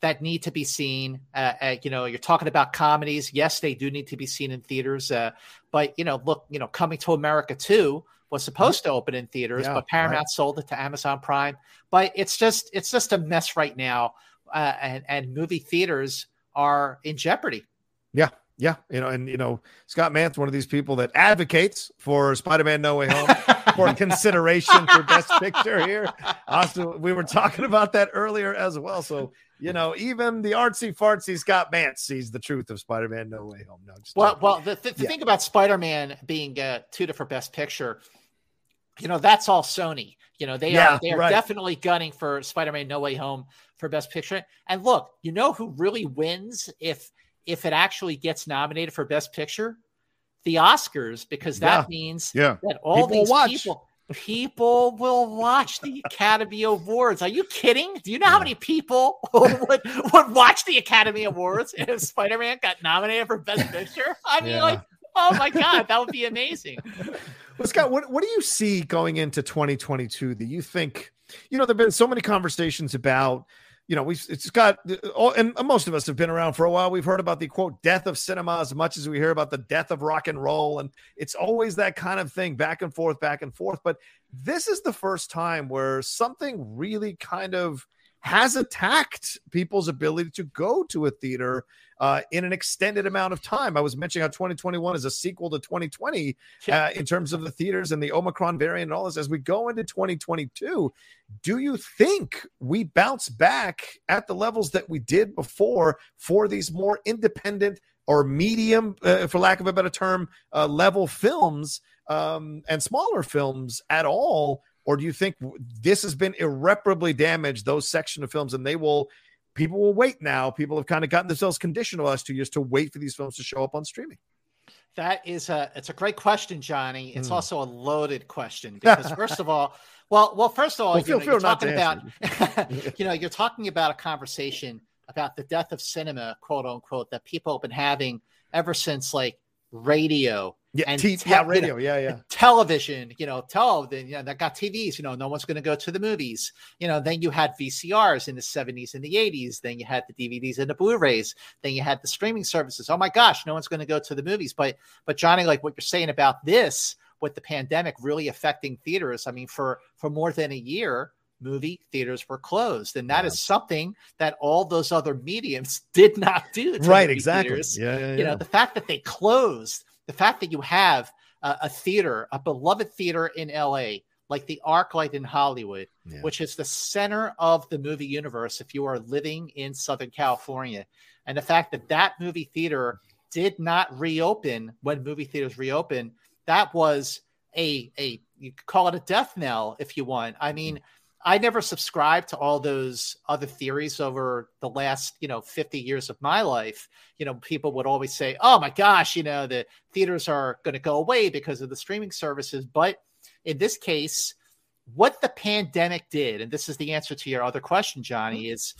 that need to be seen. Uh, uh, you know, you're talking about comedies. Yes, they do need to be seen in theaters. Uh, but you know, look, you know, Coming to America too was supposed to open in theaters, yeah, but Paramount right. sold it to Amazon Prime. But it's just it's just a mess right now, uh, and and movie theaters are in jeopardy. Yeah, yeah, you know, and you know, Scott Mantz, one of these people that advocates for Spider-Man No Way Home for consideration for Best Picture here. Also, we were talking about that earlier as well. So, you know, even the artsy fartsy Scott Mantz sees the truth of Spider-Man No Way Home. No, well, well, the, the, the yeah. thing about Spider-Man being uh, two for Best Picture, you know, that's all Sony. You know, they yeah, are they are right. definitely gunning for Spider-Man No Way Home for Best Picture. And look, you know who really wins if if it actually gets nominated for Best Picture, the Oscars, because that yeah. means yeah. that all people these people people will watch the Academy Awards. Are you kidding? Do you know yeah. how many people would would watch the Academy Awards if Spider Man got nominated for Best Picture? I mean, yeah. like, oh my god, that would be amazing. Well, Scott, what what do you see going into 2022 that you think? You know, there've been so many conversations about you know, we've it's got all, and most of us have been around for a while. We've heard about the quote death of cinema as much as we hear about the death of rock and roll, and it's always that kind of thing, back and forth, back and forth. But this is the first time where something really kind of has attacked people's ability to go to a theater uh, in an extended amount of time. I was mentioning how 2021 is a sequel to 2020 uh, in terms of the theaters and the Omicron variant and all this. As we go into 2022, do you think we bounce back at the levels that we did before for these more independent or medium, uh, for lack of a better term, uh, level films um, and smaller films at all? Or do you think this has been irreparably damaged, those section of films, and they will people will wait now. People have kind of gotten themselves conditioned the last two years to wait for these films to show up on streaming. That is a it's a great question, Johnny. It's mm. also a loaded question because first of all, well, well, first of all, well, you know, you're talking about you know, you're talking about a conversation about the death of cinema, quote unquote, that people have been having ever since like radio yeah, and t- te- yeah, radio, you know, yeah, yeah. Television, you know, television, you know, that got TVs, you know, no one's going to go to the movies. You know, then you had VCRs in the 70s and the 80s. Then you had the DVDs and the Blu-rays. Then you had the streaming services. Oh my gosh, no one's going to go to the movies. But but Johnny, like what you're saying about this, with the pandemic really affecting theaters, I mean, for for more than a year, movie theaters were closed and that yeah. is something that all those other mediums did not do right exactly yeah, yeah, you know the fact that they closed the fact that you have a, a theater, a beloved theater in LA, like the ArcLight in Hollywood, yeah. which is the center of the movie universe. If you are living in Southern California, and the fact that that movie theater did not reopen when movie theaters reopened, that was a a you could call it a death knell if you want. I mean, mm. I never subscribed to all those other theories over the last, you know, 50 years of my life. You know, people would always say, "Oh my gosh, you know, the theaters are going to go away because of the streaming services." But in this case, what the pandemic did, and this is the answer to your other question, Johnny, mm-hmm. is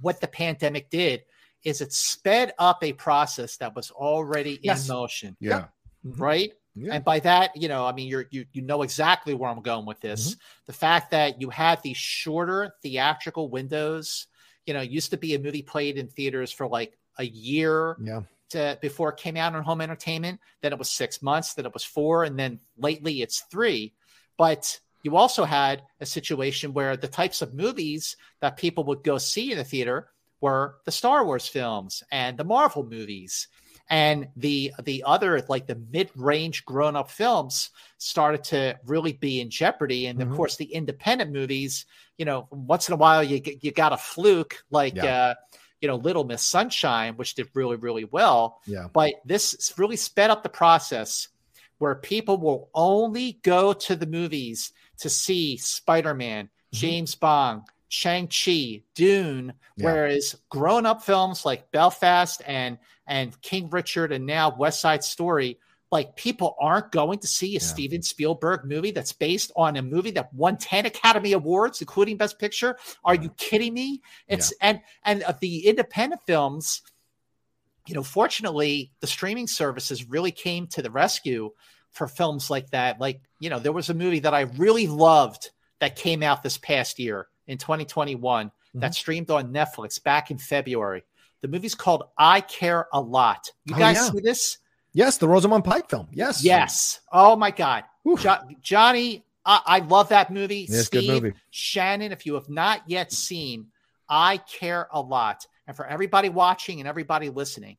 what the pandemic did is it sped up a process that was already yes. in motion. Yeah. Right? Yeah. And by that, you know, I mean you're you you know exactly where I'm going with this. Mm-hmm. The fact that you had these shorter theatrical windows, you know, used to be a movie played in theaters for like a year yeah. to before it came out on home entertainment, then it was 6 months, then it was 4 and then lately it's 3. But you also had a situation where the types of movies that people would go see in the theater were the Star Wars films and the Marvel movies and the the other like the mid-range grown-up films started to really be in jeopardy and mm-hmm. of course the independent movies you know once in a while you you got a fluke like yeah. uh you know little miss sunshine which did really really well yeah but this really sped up the process where people will only go to the movies to see spider-man mm-hmm. james bond Shang-Chi, Dune, yeah. whereas grown-up films like Belfast and and King Richard and now West Side Story, like people aren't going to see a yeah. Steven Spielberg movie that's based on a movie that won 10 Academy Awards, including Best Picture. Are you kidding me? It's yeah. and and the independent films, you know, fortunately, the streaming services really came to the rescue for films like that. Like, you know, there was a movie that I really loved that came out this past year in 2021 mm-hmm. that streamed on Netflix back in February. The movie's called I Care a Lot. You oh, guys yeah. see this? Yes, the Rosamund Pike film. Yes. Yes. Oh my God. Jo- Johnny, I-, I love that movie. Yeah, Steve, good movie. Shannon, if you have not yet seen I Care a Lot, and for everybody watching and everybody listening,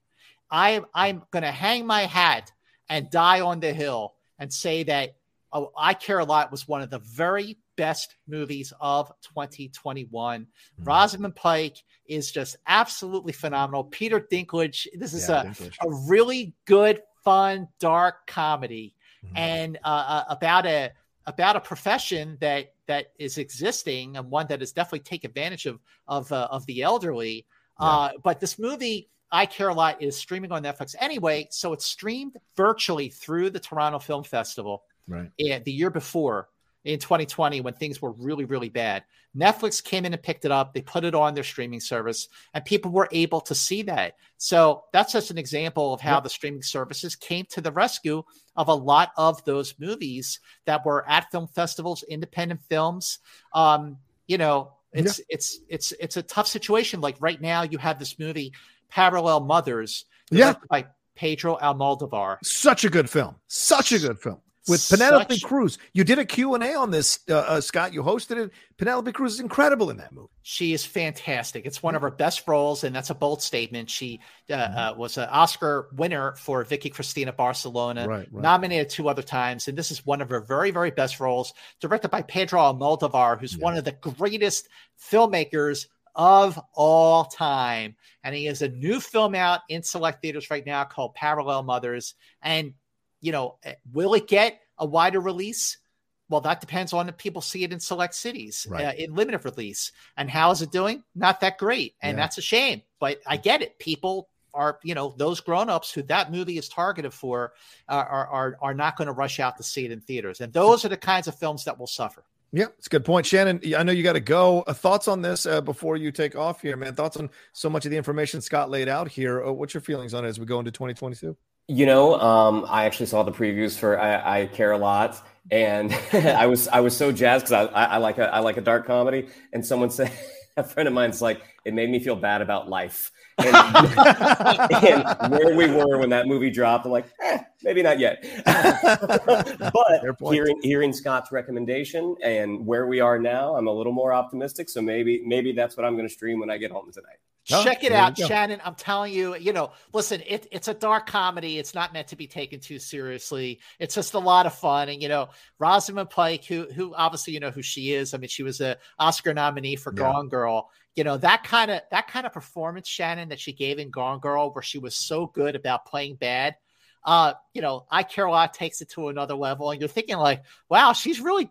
I am I'm going to hang my hat and die on the hill and say that oh, I Care a Lot was one of the very best movies of 2021. Mm-hmm. Rosamund Pike is just absolutely phenomenal. Peter Dinklage, this is yeah, a, a really good, fun, dark comedy, mm-hmm. and uh, uh, about a about a profession that that is existing and one that is definitely take advantage of of uh, of the elderly. Yeah. Uh, but this movie. I Care a Lot is streaming on Netflix anyway, so it's streamed virtually through the Toronto Film Festival right. the year before in 2020 when things were really, really bad. Netflix came in and picked it up. They put it on their streaming service, and people were able to see that. So that's just an example of how yep. the streaming services came to the rescue of a lot of those movies that were at film festivals, independent films. Um, you know, it's yeah. it's it's it's a tough situation. Like right now, you have this movie, Parallel Mothers, yeah, by Pedro Almodovar. Such a good film. Such a good film with Penelope Such... Cruz. You did a Q&A on this, uh, uh, Scott. You hosted it. Penelope Cruz is incredible in that movie. She is fantastic. It's one of her best roles, and that's a bold statement. She uh, mm-hmm. uh, was an Oscar winner for Vicky Cristina Barcelona, right, right. nominated two other times, and this is one of her very, very best roles, directed by Pedro Almodovar, who's yeah. one of the greatest filmmakers of all time. And he has a new film out in select theaters right now called Parallel Mothers. And you know, eh, will it get a wider release? Well, that depends on if people see it in select cities right. uh, in limited release. And how is it doing? Not that great. And yeah. that's a shame. But I get it. People are, you know, those grown-ups who that movie is targeted for uh, are, are, are not going to rush out to see it in theaters. And those are the kinds of films that will suffer. Yeah, it's a good point. Shannon, I know you got to go. Uh, thoughts on this uh, before you take off here, man? Thoughts on so much of the information Scott laid out here? Uh, what's your feelings on it as we go into 2022? You know, um, I actually saw the previews for I, I Care a Lot, and I was I was so jazzed because I, I, I like a I like a dark comedy, and someone said a friend of mine's like it made me feel bad about life. And, and, where we were when that movie dropped, I'm like, eh, maybe not yet. but hearing hearing Scott's recommendation and where we are now, I'm a little more optimistic. So maybe maybe that's what I'm going to stream when I get home tonight. Oh, Check it out, Shannon. I'm telling you, you know, listen, it, it's a dark comedy. It's not meant to be taken too seriously. It's just a lot of fun. And, you know, Rosamund Pike, who, who obviously, you know who she is. I mean, she was a Oscar nominee for yeah. Gone Girl. you know that kind of that kind of performance, Shannon, that she gave in Gone Girl, where she was so good about playing bad. Uh, you know, I Care a Lot takes it to another level, and you're thinking like, wow, she's really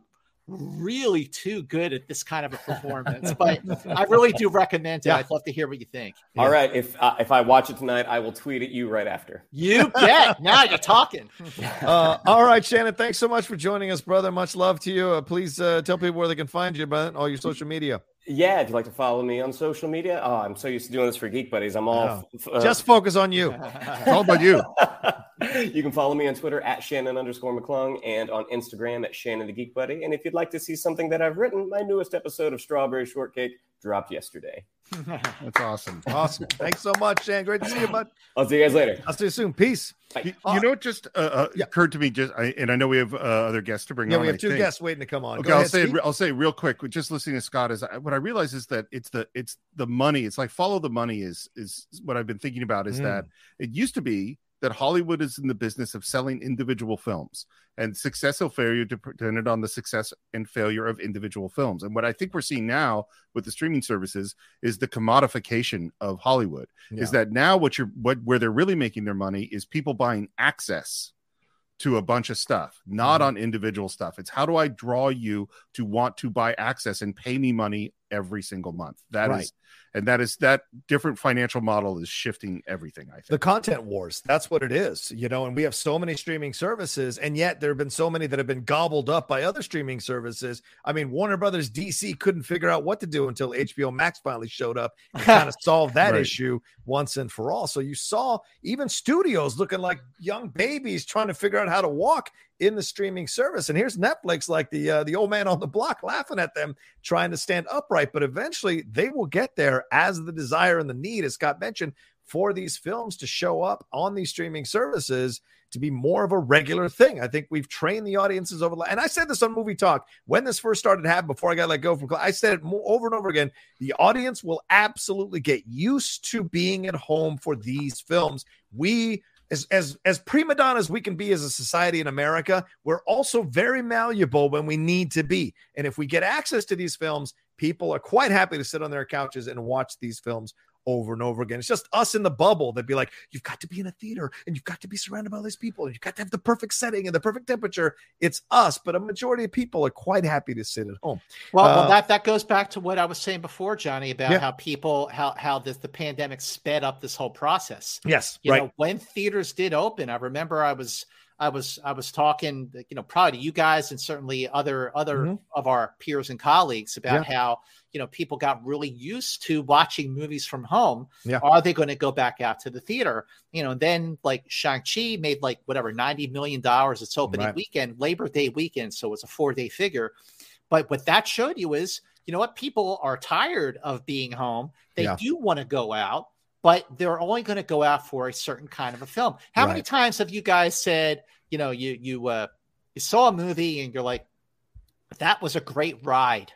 really too good at this kind of a performance. but I really do recommend it. Yeah. I'd love to hear what you think. All yeah. right, if uh, if I watch it tonight, I will tweet at you right after. You bet. now you're talking. uh, all right, Shannon. Thanks so much for joining us, brother. Much love to you. Uh, please uh, tell people where they can find you, brother, all your social media. Yeah, if you'd like to follow me on social media, oh, I'm so used to doing this for Geek Buddies. I'm all uh, just focus on you. it's all about you. you can follow me on Twitter at Shannon underscore McClung and on Instagram at Shannon the Geek Buddy. And if you'd like to see something that I've written, my newest episode of Strawberry Shortcake dropped yesterday. That's awesome. Awesome. Thanks so much, Shan. Great to see you, bud. I'll see you guys later. I'll see you soon. Peace. You, you, know what just uh, uh, yeah. occurred to me just I, and I know we have uh, other guests to bring yeah, on. we have I two think. guests waiting to come on. Okay, Go I'll ahead, say Steve. I'll say real quick. Just listening to Scott is what I realize is that it's the it's the money. It's like follow the money is is what I've been thinking about. Is mm. that it used to be that Hollywood is in the business of selling individual films, and success or failure depended on the success and failure of individual films. And what I think we're seeing now with the streaming services is the commodification of Hollywood. Yeah. Is that now what you're what where they're really making their money is people buying access to a bunch of stuff, not mm-hmm. on individual stuff. It's how do I draw you to want to buy access and pay me money every single month? That right. is and that is that different financial model is shifting everything i think the content wars that's what it is you know and we have so many streaming services and yet there have been so many that have been gobbled up by other streaming services i mean warner brothers dc couldn't figure out what to do until hbo max finally showed up and kind of solved that right. issue once and for all so you saw even studios looking like young babies trying to figure out how to walk in the streaming service. And here's Netflix, like the uh, the old man on the block, laughing at them trying to stand upright. But eventually, they will get there as the desire and the need, as Scott mentioned, for these films to show up on these streaming services to be more of a regular thing. I think we've trained the audiences over. And I said this on Movie Talk when this first started happening. Before I got let go from, I said it over and over again. The audience will absolutely get used to being at home for these films. We as as as prima donnas we can be as a society in America, we're also very malleable when we need to be. And if we get access to these films, people are quite happy to sit on their couches and watch these films over and over again. It's just us in the bubble that be like, you've got to be in a theater and you've got to be surrounded by all these people and you've got to have the perfect setting and the perfect temperature. It's us, but a majority of people are quite happy to sit at home. Well, uh, well that that goes back to what I was saying before, Johnny, about yeah. how people how how this the pandemic sped up this whole process. Yes, you right. know when theaters did open, I remember I was I was I was talking, you know, probably to you guys and certainly other other mm-hmm. of our peers and colleagues about yeah. how you know people got really used to watching movies from home. Yeah. Are they going to go back out to the theater? You know, then like Shang Chi made like whatever ninety million dollars its opening right. weekend, Labor Day weekend, so it's a four day figure. But what that showed you is, you know what, people are tired of being home. They yeah. do want to go out but they're only going to go out for a certain kind of a film. How right. many times have you guys said, you know, you you uh, you saw a movie and you're like, that was a great ride.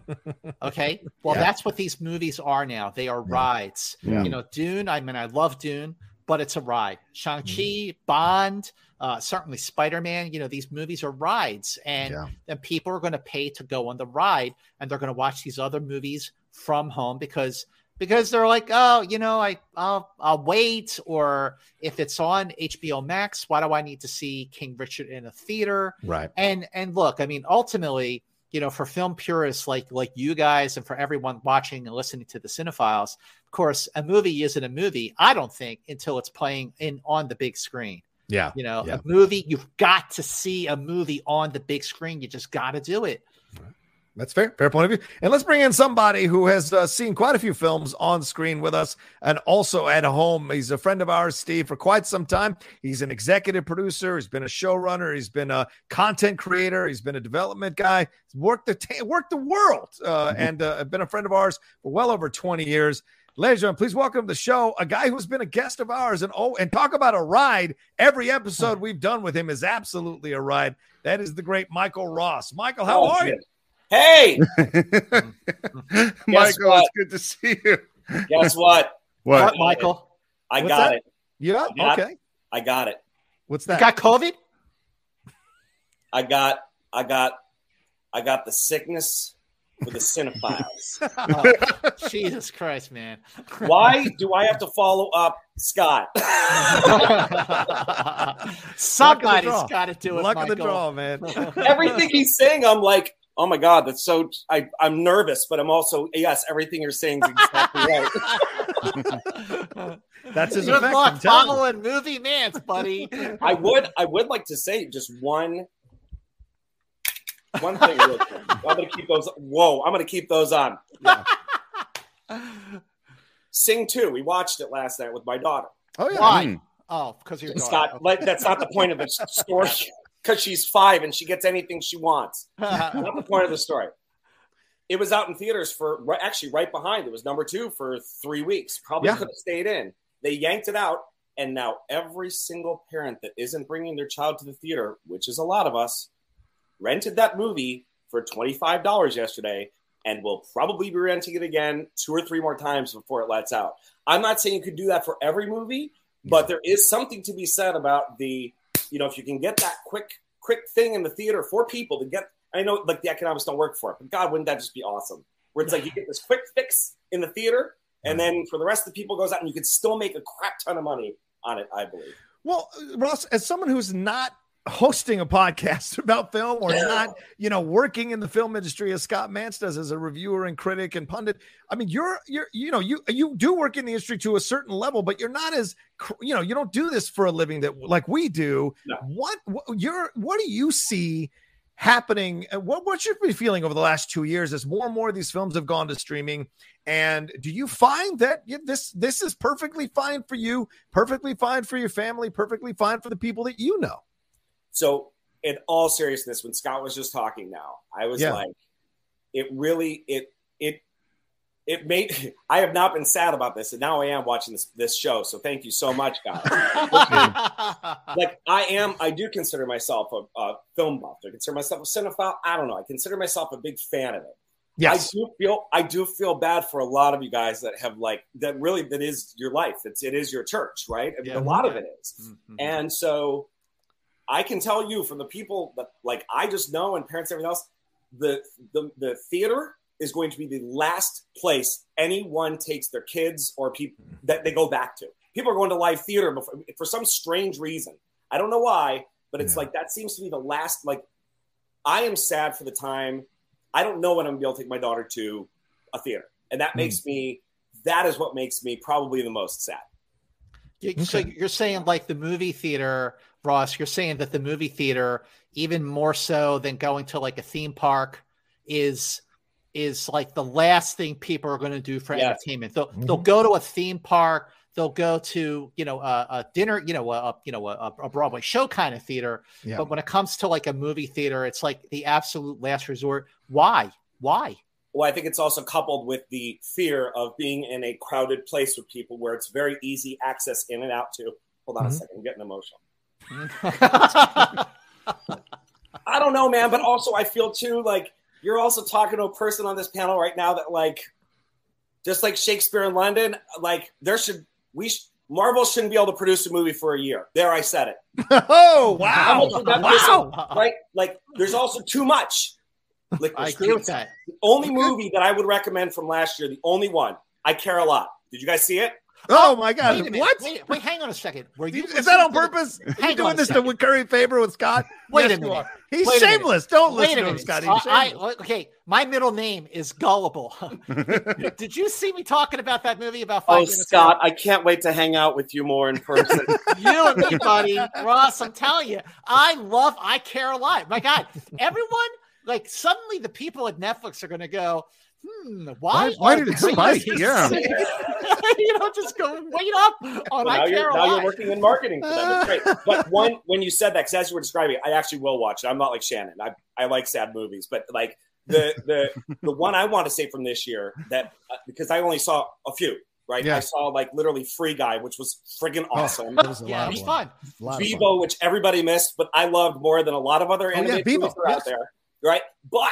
okay, well, yeah. that's what these movies are now. They are yeah. rides. Yeah. You know, Dune. I mean, I love Dune, but it's a ride. Shang Chi, mm. Bond. Uh, certainly Spider-Man, you know, these movies are rides and and people are going to pay to go on the ride and they're going to watch these other movies from home because because they're like, oh, you know, I I'll, I'll wait, or if it's on HBO Max, why do I need to see King Richard in a theater? Right. And and look, I mean, ultimately, you know, for film purists like like you guys, and for everyone watching and listening to the Cine-Files, of course, a movie isn't a movie. I don't think until it's playing in on the big screen. Yeah. You know, yeah. a movie, you've got to see a movie on the big screen. You just got to do it. Right. That's fair. Fair point of view. And let's bring in somebody who has uh, seen quite a few films on screen with us and also at home. He's a friend of ours, Steve, for quite some time. He's an executive producer. He's been a showrunner. He's been a content creator. He's been a development guy. He's worked the worked the world uh, mm-hmm. and uh, been a friend of ours for well over 20 years. Ladies and gentlemen, please welcome to the show a guy who's been a guest of ours and oh, and talk about a ride. Every episode we've done with him is absolutely a ride. That is the great Michael Ross. Michael, how oh, are you? Hey, Michael, it's good to see you. Guess what? What, what Michael? I What's got that? it. Yeah. Got, okay. I got it. What's that? You got COVID? I got. I got. I got the sickness for the cinephiles. oh, Jesus Christ, man! Why do I have to follow up Scott? Somebody's got to do it. Luck Michael. of the draw, man. Everything he's saying, I'm like, oh my god, that's so. I, I'm nervous, but I'm also yes. Everything you're saying is exactly right. That's his Good effect. luck following Movie Mantz, buddy. I would, I would like to say just one one thing real quick. I'm gonna keep those. Whoa, I'm gonna keep those on. Yeah. Sing two. We watched it last night with my daughter. Oh yeah. Why? Mm. Oh, because you're Scott. Okay. That's not the point of the story. Because she's five and she gets anything she wants. not the point of the story. It was out in theaters for actually right behind. It was number two for three weeks. Probably yeah. could have stayed in. They yanked it out, and now every single parent that isn't bringing their child to the theater, which is a lot of us, rented that movie for $25 yesterday and will probably be renting it again two or three more times before it lets out. I'm not saying you could do that for every movie, but there is something to be said about the, you know, if you can get that quick, quick thing in the theater for people to get, I know like the economics don't work for it, but God, wouldn't that just be awesome? Where it's like you get this quick fix in the theater, and then for the rest of the people goes out and you can still make a crap ton of money on it, I believe. Well, Ross, as someone who's not hosting a podcast about film or not, you know, working in the film industry as Scott Mantz does as a reviewer and critic and pundit. I mean, you're you're you know, you you do work in the industry to a certain level, but you're not as you know, you don't do this for a living that like we do. No. What, what you're what do you see happening? What what should be feeling over the last 2 years as more and more of these films have gone to streaming? And do you find that this this is perfectly fine for you, perfectly fine for your family, perfectly fine for the people that you know? So, in all seriousness, when Scott was just talking now, I was yeah. like, it really it it it made I have not been sad about this, and now I am watching this this show. So thank you so much, guys. like I am, I do consider myself a, a, film buff. I consider myself a cinephile. I don't know. I consider myself a big fan of it. Yes. I do feel I do feel bad for a lot of you guys that have like that really that is your life. It's it is your church, right? I mean, yeah. a lot of it is. Mm-hmm. And so I can tell you from the people that like I just know and parents and everything else, the, the the theater is going to be the last place anyone takes their kids or people that they go back to. People are going to live theater before, for some strange reason. I don't know why, but it's yeah. like that seems to be the last. Like, I am sad for the time. I don't know when I'm gonna be able to take my daughter to a theater, and that mm. makes me. That is what makes me probably the most sad. So you're saying like the movie theater Ross, you're saying that the movie theater, even more so than going to like a theme park, is is like the last thing people are going to do for yes. entertainment. They'll mm-hmm. they'll go to a theme park, they'll go to you know a, a dinner, you know a you know a, a Broadway show kind of theater. Yeah. But when it comes to like a movie theater, it's like the absolute last resort. Why? Why? Well, I think it's also coupled with the fear of being in a crowded place with people where it's very easy access in and out to. Hold on mm-hmm. a second, I'm getting emotional. I don't know, man, but also I feel too like you're also talking to a person on this panel right now that like just like Shakespeare in London, like there should we sh- Marvel shouldn't be able to produce a movie for a year. There, I said it. oh wow! wow. right? Like, there's also too much. Like, I agree with that. The only movie that I would recommend from last year, the only one, I care a lot. Did you guys see it? Oh my god! Wait what? Wait, wait, hang on a second. Were you is that on purpose? Are you doing this to curry favor with Scott? Wait yes, a minute. He's wait shameless. Don't wait listen to him, Scott. Uh, I, okay, my middle name is Gullible. Did you see me talking about that movie about five oh, minutes Scott, ago? I can't wait to hang out with you more in person. you and me, buddy. Ross, I'm telling you, I love. I care a lot. My God, everyone. Like suddenly, the people at Netflix are going to go hmm, why, why, why did it spike? Yeah. you know, just go wait up on well, now, you're, now you're working in marketing for them. It's great. But one, when you said that, because as you were describing it, I actually will watch it. I'm not like Shannon. I, I like sad movies, but like the the the one I want to say from this year that uh, because I only saw a few. Right, yeah. I saw like literally Free Guy, which was friggin' oh, awesome. Oh, was yeah, it was fun. Vivo, which everybody missed, but I loved more than a lot of other animated oh, yeah, movies yes. out there. Right, but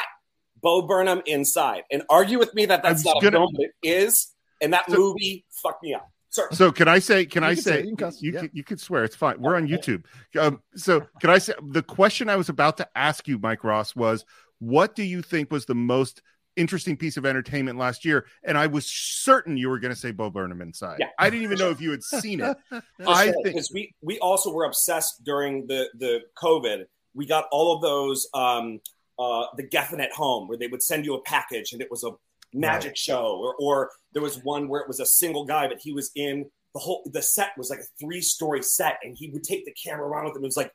Bo Burnham inside and argue with me that that's not gonna, a film, but it is. And that so, movie fucked me up. Sir. So can I say? Can you I can say? say? You, can, you, yeah. can, you can swear it's fine. We're on YouTube. Um, so can I say the question I was about to ask you, Mike Ross, was what do you think was the most interesting piece of entertainment last year, and I was certain you were going to say Bo Burnham inside. Yeah. I didn't even know if you had seen it. I think because we we also were obsessed during the the COVID. We got all of those um uh the Geffen at home where they would send you a package and it was a magic right. show, or or there was one where it was a single guy, but he was in the whole the set was like a three story set, and he would take the camera around with him. It was like,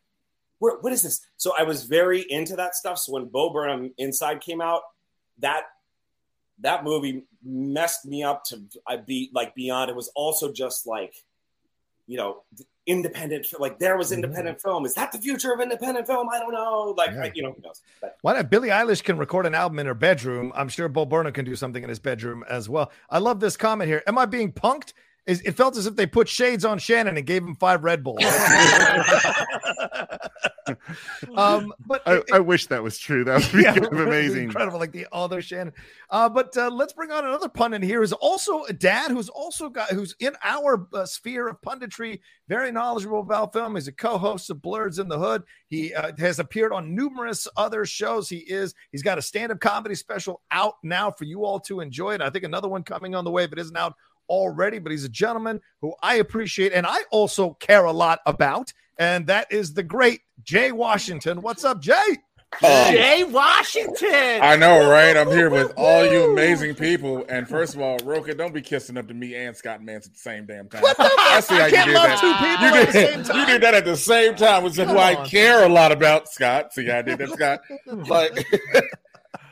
what, what is this? So I was very into that stuff. So when Bo Burnham Inside came out, that that movie messed me up to I be like beyond. It was also just like, you know, independent like there was mm-hmm. independent mm-hmm. film is that the future of independent film i don't know like yeah. You know who knows but. why not billie eilish can record an album in her bedroom i'm sure bo burnham can do something in his bedroom as well i love this comment here am i being punked it felt as if they put shades on Shannon and gave him five Red Bulls. um, but I, it, I, wish that was true. That would be yeah, kind of amazing, incredible, like the other Shannon. Uh, but uh, let's bring on another pundit here. Is also a dad who's also got who's in our uh, sphere of punditry, very knowledgeable about film. He's a co-host of Blerds in the Hood. He uh, has appeared on numerous other shows. He is he's got a stand-up comedy special out now for you all to enjoy. And I think another one coming on the way, but isn't out already, but he's a gentleman who I appreciate and I also care a lot about. And that is the great Jay Washington. What's up, Jay? Uh, Jay Washington. I know, right? I'm here with all you amazing people. And first of all, Rocha, don't be kissing up to me and Scott Mantz at the same damn time. What the I see how you did that. Two people you, did, you did that at the same time, which is who I care a lot about, Scott. See how I did that, Scott? Like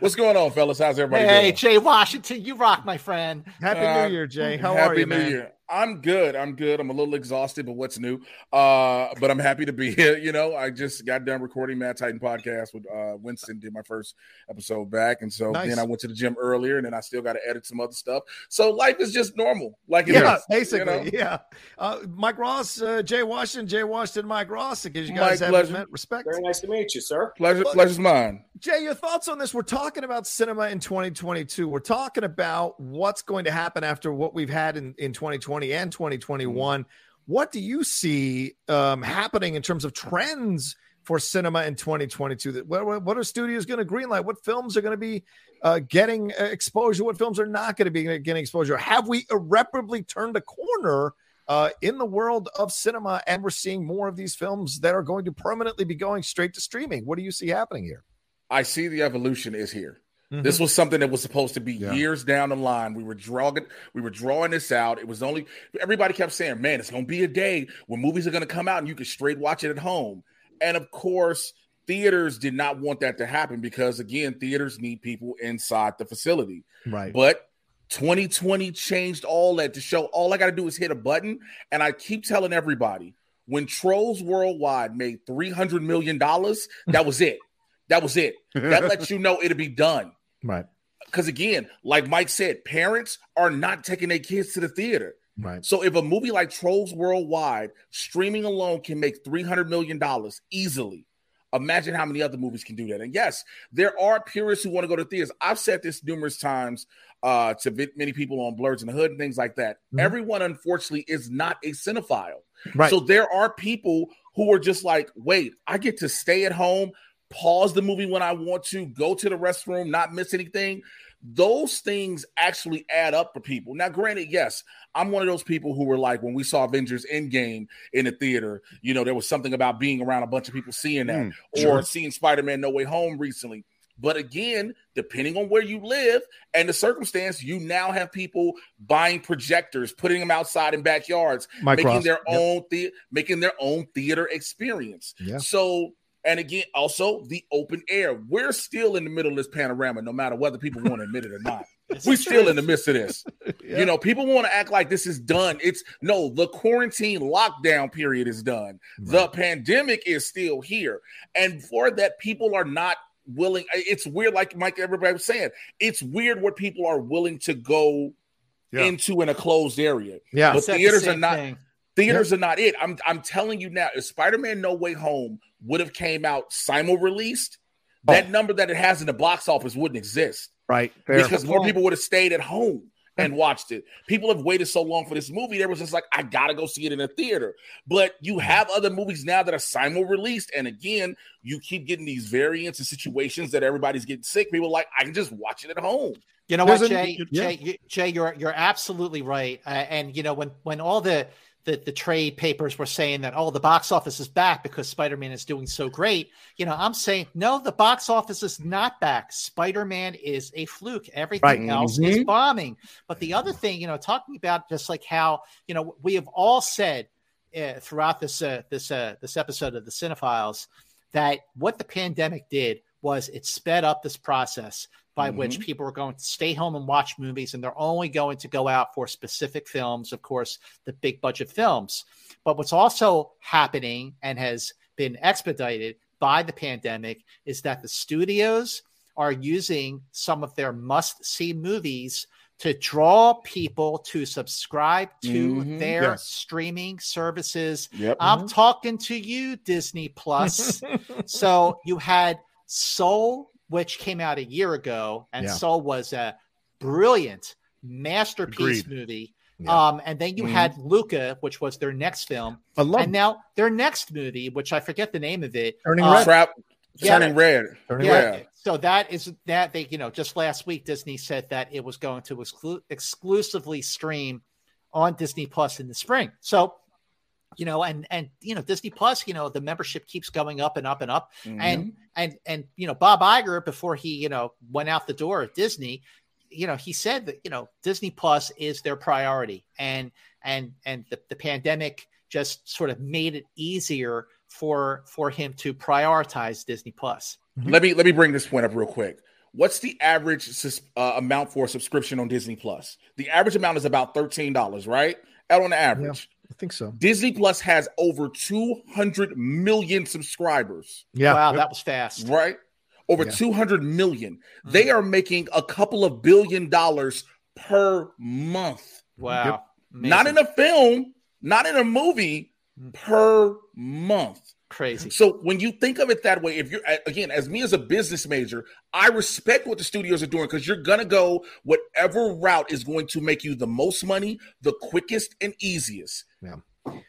What's going on, fellas? How's everybody? Doing? Hey, doing? Jay Washington, you rock, my friend. Happy uh, New Year, Jay. How are you, man? Year. I'm good. I'm good. I'm a little exhausted, but what's new? Uh, but I'm happy to be here. You know, I just got done recording Mad Titan podcast with uh, Winston. Did my first episode back, and so nice. then I went to the gym earlier, and then I still got to edit some other stuff. So life is just normal, like yeah, is, basically, you know? yeah. Uh, Mike Ross, uh, Jay Washington, Jay Washington, Mike Ross. Because you guys Mike, have met respect. Very nice to meet you, sir. Pleasure, pleasure's mine. Jay, your thoughts on this? We're talking about cinema in 2022. We're talking about what's going to happen after what we've had in, in 2020 and 2021. What do you see um, happening in terms of trends for cinema in 2022? What, what are studios going to greenlight? What films are going to be uh, getting uh, exposure? What films are not going to be getting exposure? Have we irreparably turned a corner? Uh, in the world of cinema, and we're seeing more of these films that are going to permanently be going straight to streaming. What do you see happening here? I see the evolution is here. Mm-hmm. This was something that was supposed to be yeah. years down the line. We were drawing, we were drawing this out. It was only everybody kept saying, "Man, it's going to be a day when movies are going to come out and you can straight watch it at home." And of course, theaters did not want that to happen because again, theaters need people inside the facility. Right. But 2020 changed all that to show all I got to do is hit a button. And I keep telling everybody when Trolls World Tour made $300 million, that was it. That was it. That lets you know it'll be done. Right. Because again, like Mike said, parents are not taking their kids to the theater. Right. So if a movie like Trolls World Tour streaming alone can make $300 million easily, imagine how many other movies can do that. And yes, there are purists who want to go to theaters. I've said this numerous times uh, to many people on Blurs and the Hood and things like that. Mm-hmm. Everyone, unfortunately, is not a cinephile. Right. So there are people who are just like, wait, I get to stay at home pause the movie when I want to, go to the restroom, not miss anything. Those things actually add up for people. Now, granted, yes, I'm one of those people who were like, when we saw Avengers Endgame in the theater, you know, there was something about being around a bunch of people seeing that, mm, or sure. seeing Spider Man No Way Home recently. But again, depending on where you live and the circumstance, you now have people buying projectors, putting them outside in backyards, Mike making Ross. their yep. own the- making their own theater experience. Yeah. So and again, also the open air. We're still in the middle of this panorama, no matter whether people want to admit it or not. We're still in the midst of this. yeah. You know, people want to act like this is done. It's no, the quarantine lockdown period is done. Right. The pandemic is still here. And for that, people are not willing. It's weird, like Mike, everybody was saying, it's weird what people are willing to go yeah. into in a closed area. Yeah. But theaters the are not. Thing. Theaters yep. are not it. I'm I'm telling you now, if Spider-Man No Way Home would have came out simul released, oh. that number that it has in the box office wouldn't exist. Right. Fair. Because more people would have stayed at home and watched it. People have waited so long for this movie. There was just like, I gotta go see it in a theater. But you have other movies now that are simul released, and again, you keep getting these variants and situations that everybody's getting sick. People like, I can just watch it at home. You know There's what, Jay? A, yeah. Jay, Jay, you're you're absolutely right. Uh, and you know when when all the the, the trade papers were saying that oh the box office is back because spider-man is doing so great. You know i'm saying no the box office is not back. Spider-man is a fluke. Everything right. else mm-hmm. is bombing. But the other thing you know talking about just like how you know we have all said uh, throughout this uh, this uh, this episode of the Cine-Files that what the pandemic did was it sped up this process by mm-hmm. which people are going to stay home and watch movies, and they're only going to go out for specific films, of course, the big budget films. But what's also happening and has been expedited by the pandemic is that the studios are using some of their must see movies to draw people to subscribe to mm-hmm, their yes. streaming services. Yep. I'm mm-hmm. talking to you, Disney Plus. so you had Soul which came out a year ago, and yeah. Soul was a brilliant masterpiece Agreed. movie. Yeah. Um, and then you mm-hmm. had Luca, which was their next film, and now their next movie, which I forget the name of it, Turning uh, Red. Trap, yeah, Turning Red. Turning yeah. Red. So that is that they, you know, just last week Disney said that it was going to exclu- exclusively stream on Disney Plus in the spring. So you know and and you know disney plus you know the membership keeps going up and up and up. Mm-hmm. and and and you know bob Iger before he you know went out the door at disney you know he said that you know disney plus is their priority. And and and the, the pandemic just sort of made it easier for for him to prioritize disney plus. Mm-hmm. let me let me bring this point up real quick. What's the average uh, amount for a subscription on disney plus? The average amount is about $13 right? Out on the average. Yeah. I think so. Disney Plus has over 200 million subscribers. Yeah. Wow, that was fast. Right? Over yeah. 200 million. Mm. They are making a couple of billion dollars per month. Wow. Yep. Not in a film, not in a movie, mm. per month. Crazy. So when you think of it that way, if you're again, as me as a business major, I respect what the studios are doing because you're gonna go whatever route is going to make you the most money, the quickest and easiest. Yeah. and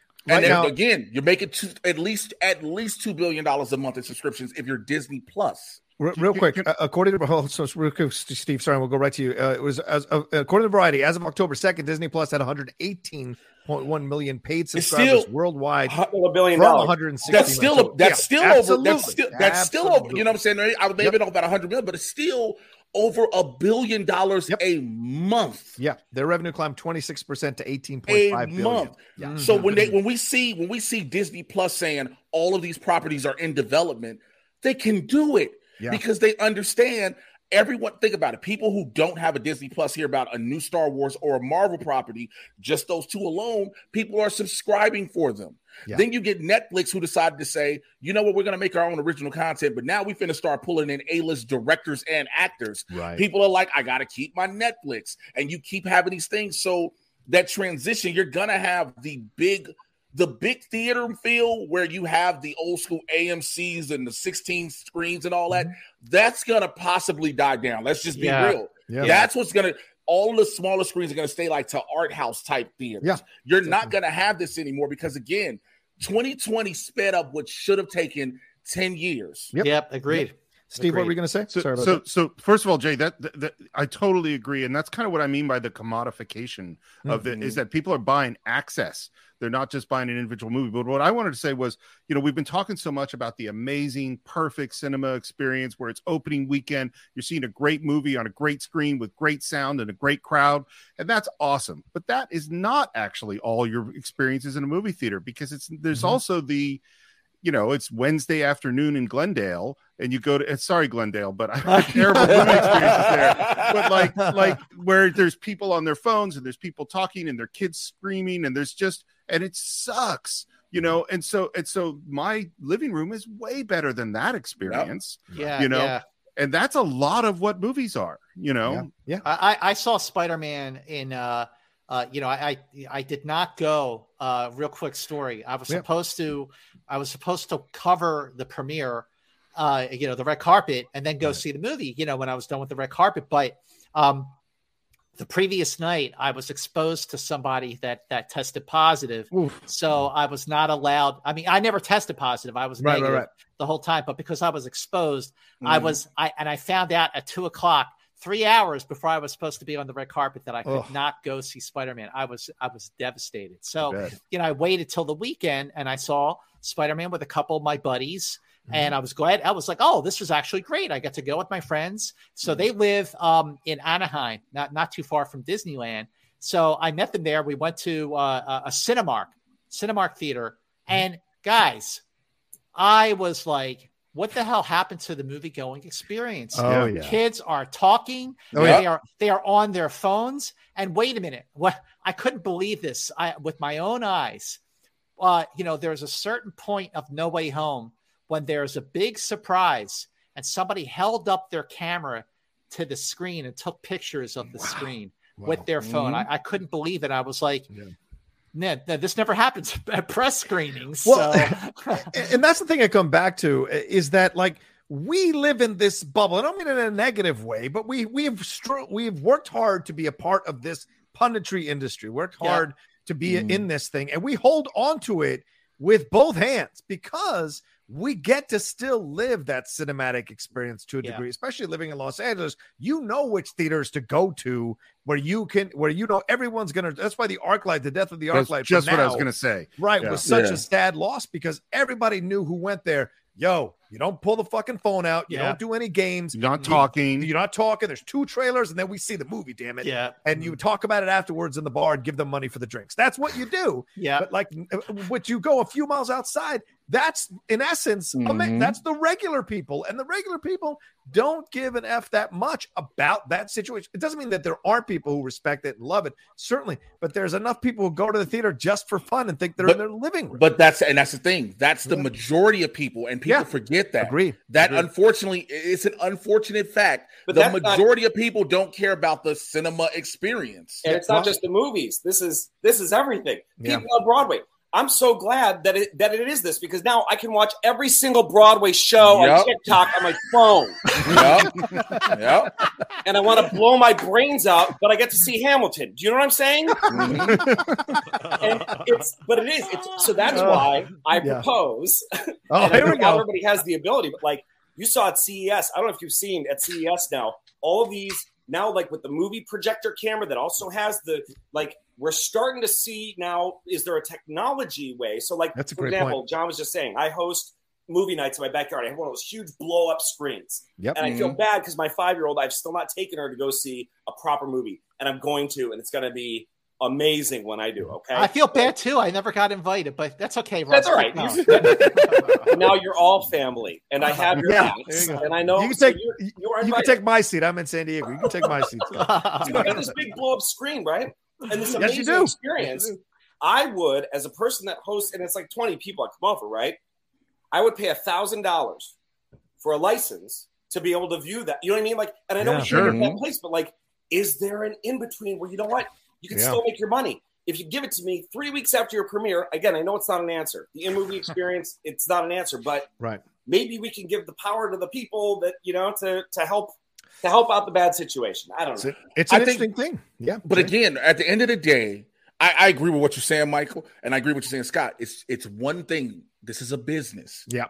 then now, again, you're making two, at least at least two billion dollars a month in subscriptions if you're Disney Plus. Real, quick, uh, according to oh, so real quick, Steve. Sorry, we'll go right to you. Uh, it was as, uh, according to Variety, as of October second, Disney Plus had 118.1 million paid subscribers still, worldwide. A billion from 160 That's still so, that's yeah, still absolutely. over. That's still that's absolutely. still over. You know what I'm saying? I may have been off about 100 million, but it's still over a billion dollars yep. a month. Yeah, their revenue climbed 26 percent to 18.5 billion. month. Yeah. Mm-hmm. So when they when we see when we see Disney Plus saying all of these properties are in development, they can do it yeah. because they understand everyone think about it. People who don't have a disney plus hear about a new star wars or a marvel property just those two alone people are subscribing for them. Yeah. then you get netflix who decided to say you know what? We're going to make our own original content but now we finna start pulling in a-list directors and actors. Right. People are like i gotta keep my netflix and you keep having these things. So that transition you're gonna have the big the big theater feel where you have the old school AMCs and the 16 screens and all that, mm-hmm. that's gonna possibly die down. Let's just be yeah. real. Yeah. That's what's gonna all the smaller screens are gonna stay like to art house type theaters. Yeah. You're not gonna have this anymore because again, 2020 sped up what should have taken 10 years. Yep, yep agreed. Steve, Agreed. what were you going to say? So, Sorry about so, that. so first of all, Jay, that, that, that, I totally agree, and that's kind of what I mean by the commodification of mm-hmm. it is that people are buying access. They're not just buying an individual movie. But what I wanted to say was, you know, we've been talking so much about the amazing, perfect cinema experience where it's opening weekend. You're seeing a great movie on a great screen with great sound and a great crowd, and that's awesome. But that is not actually all your experiences in a movie theater because it's there's mm-hmm. also the you know, it's Wednesday afternoon in Glendale, and you go to sorry Glendale, but I have terrible movie experiences there. But like like where there's people on their phones and there's people talking and their kids screaming and there's just and it sucks, you know. And so and so my living room is way better than that experience. Yep. Yeah, you know. Yeah. And that's a lot of what movies are, you know. Yeah, yeah. I, I saw Spider Man in uh uh, you know, I, I, I did not go. Uh, real quick story. I was supposed to, I was supposed to cover the premiere, uh, you know, the red carpet, and then go right. see the movie. You know, when I was done with the red carpet, but um, the previous night I was exposed to somebody that that tested positive. Oof. So I was not allowed. I mean, I never tested positive. I was right, negative right, right. the whole time, but because I was exposed, mm. I was I and I found out at two o'clock, three hours before I was supposed to be on the red carpet, that I could Ugh. not go see Spider Man. I was I was devastated. So you know, I waited till the weekend and I saw Spider Man with a couple of my buddies. Mm-hmm. And I was glad. I was like, "Oh, this is actually great! I get to go with my friends." So they live um, in Anaheim, not not too far from Disneyland. So I met them there. We went to uh, a Cinemark, Cinemark Theater, mm-hmm. and guys, I was like, "What the hell happened to the movie going experience?" Oh yeah, kids are talking. Oh, yeah. They are they are on their phones. And wait a minute, what? I couldn't believe this. I with my own eyes. Uh, you know, there's a certain point of No Way Home when there's a big surprise and somebody held up their camera to the screen and took pictures of the wow. screen wow. with their phone. Mm-hmm. I, I, couldn't believe it. I was like, yeah. Ned, this never happens at press screenings. Well, so. and that's the thing I come back to is that like we live in this bubble. and I don't mean in a negative way, but we we've str- we've worked hard to be a part of this punditry industry. Worked hard yeah. to be mm. in this thing, and we hold on to it with both hands because we get to still live that cinematic experience to a degree, especially living in Los Angeles. You know which theaters to go to where you can, where you know everyone's gonna. That's why the ArcLight, the death of the ArcLight, just now, what I was gonna say, right, yeah. was such yeah. a sad loss because everybody knew who went there yo, you don't pull the fucking phone out. You yeah. don't do any games. You're not talking. You, are not talking. There's two trailers, and then we see the movie. Damn it. Yeah. And you mm-hmm. talk about it afterwards in the bar and give them money for the drinks. That's what you do. yeah. But like, uh, what you go a few miles outside. That's in essence, mm-hmm. that's the regular people, and the regular people don't give an f that much about that situation. It doesn't mean that there aren't people who respect it and love it, certainly, but there's enough people who go to the theater just for fun and think they're but, in their living room. But that's and that's the thing. That's the majority of people, and people yeah. forget that. Agree. That Agree. unfortunately, it's an unfortunate fact. But the majority not, of people don't care about the cinema experience. And it's not just the movies. This is this is everything. People yeah. on Broadway. I'm so glad that it that it is this because now I can watch every single Broadway show yep. on TikTok on my phone. Yep. yep. And I want to blow my brains out, but I get to see Hamilton. Do you know what I'm saying? Mm-hmm. and it's but it is it's so that's why I propose. Oh, here we go. Everybody has the ability, but like you saw at CES, I don't know if you've seen at CES now, all of these now like with the movie projector camera that also has the like we're starting to see now is there a technology way so like That's a for example point. john was just saying i host movie nights in my backyard i have one of those huge blow up screens yep. and i feel mm-hmm. bad because my five year old i've still not taken her to go see a proper movie and i'm going to and it's going to be amazing when I do. Okay. I feel bad too. I never got invited, but that's okay. Ross. That's all right. No. now you're all family, and I have your yeah, you and I know you can take so you, you can take my seat. I'm in San Diego. You can take my seat. you got this big blow up screen, right? And this amazing yes, experience. Yes, I would, as a person that hosts, and it's like 20 people I come over, right? I would pay a thousand dollars for a license to be able to view that. You know what I mean? Like, and I know yeah, we sure. that place, but like, is there an in between where you know what? You can yeah. still make your money. If you give it to me three weeks after your premiere, again, I know it's not an answer. The in movie experience, it's not an answer, but right. maybe we can give the power to the people that you know to to help to help out the bad situation. I don't know. It's, an I interesting think, thing. Yeah. But again, at the end of the day, I, I, agree with what you're saying, Michael, and I agree with what you're saying, Scott. It's it's one thing. This is a business. Yeah.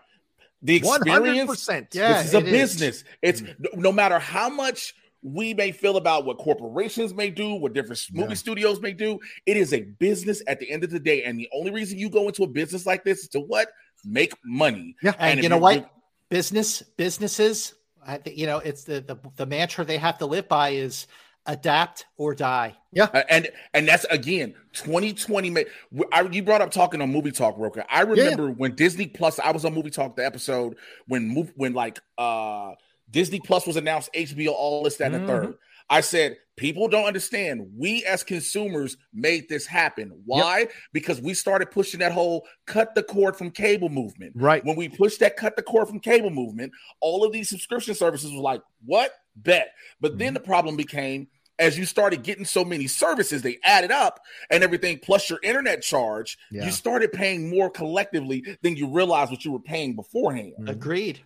The experience. 100%. Yeah, this is a it business. Is. It's mm-hmm. no matter how much we may feel about what corporations may do, what different movie yeah. studios may do. It is a business at the end of the day. And the only reason you go into a business like this is to what? Make money. Yeah. And, and you know what? Business, businesses, I think, you know, it's the, the, the mantra they have to live by is adapt or die. Yeah. And and that's again 2020 I, you brought up talking on movie talk Rocha. I remember yeah. when Disney Plus I was on movie talk the episode when when like uh Disney Plus was announced, HBO, all this, that, and the third. Mm-hmm. I said, people don't understand. We as consumers made this happen. Why? Yep. Because we started pushing that whole cut the cord from cable movement. Right. When we pushed that cut the cord from cable movement, all of these subscription services were like, what? Bet. But mm-hmm. then the problem became as you started getting so many services, they added up and everything, plus your internet charge, yeah. you started paying more collectively than you realized what you were paying beforehand. Agreed.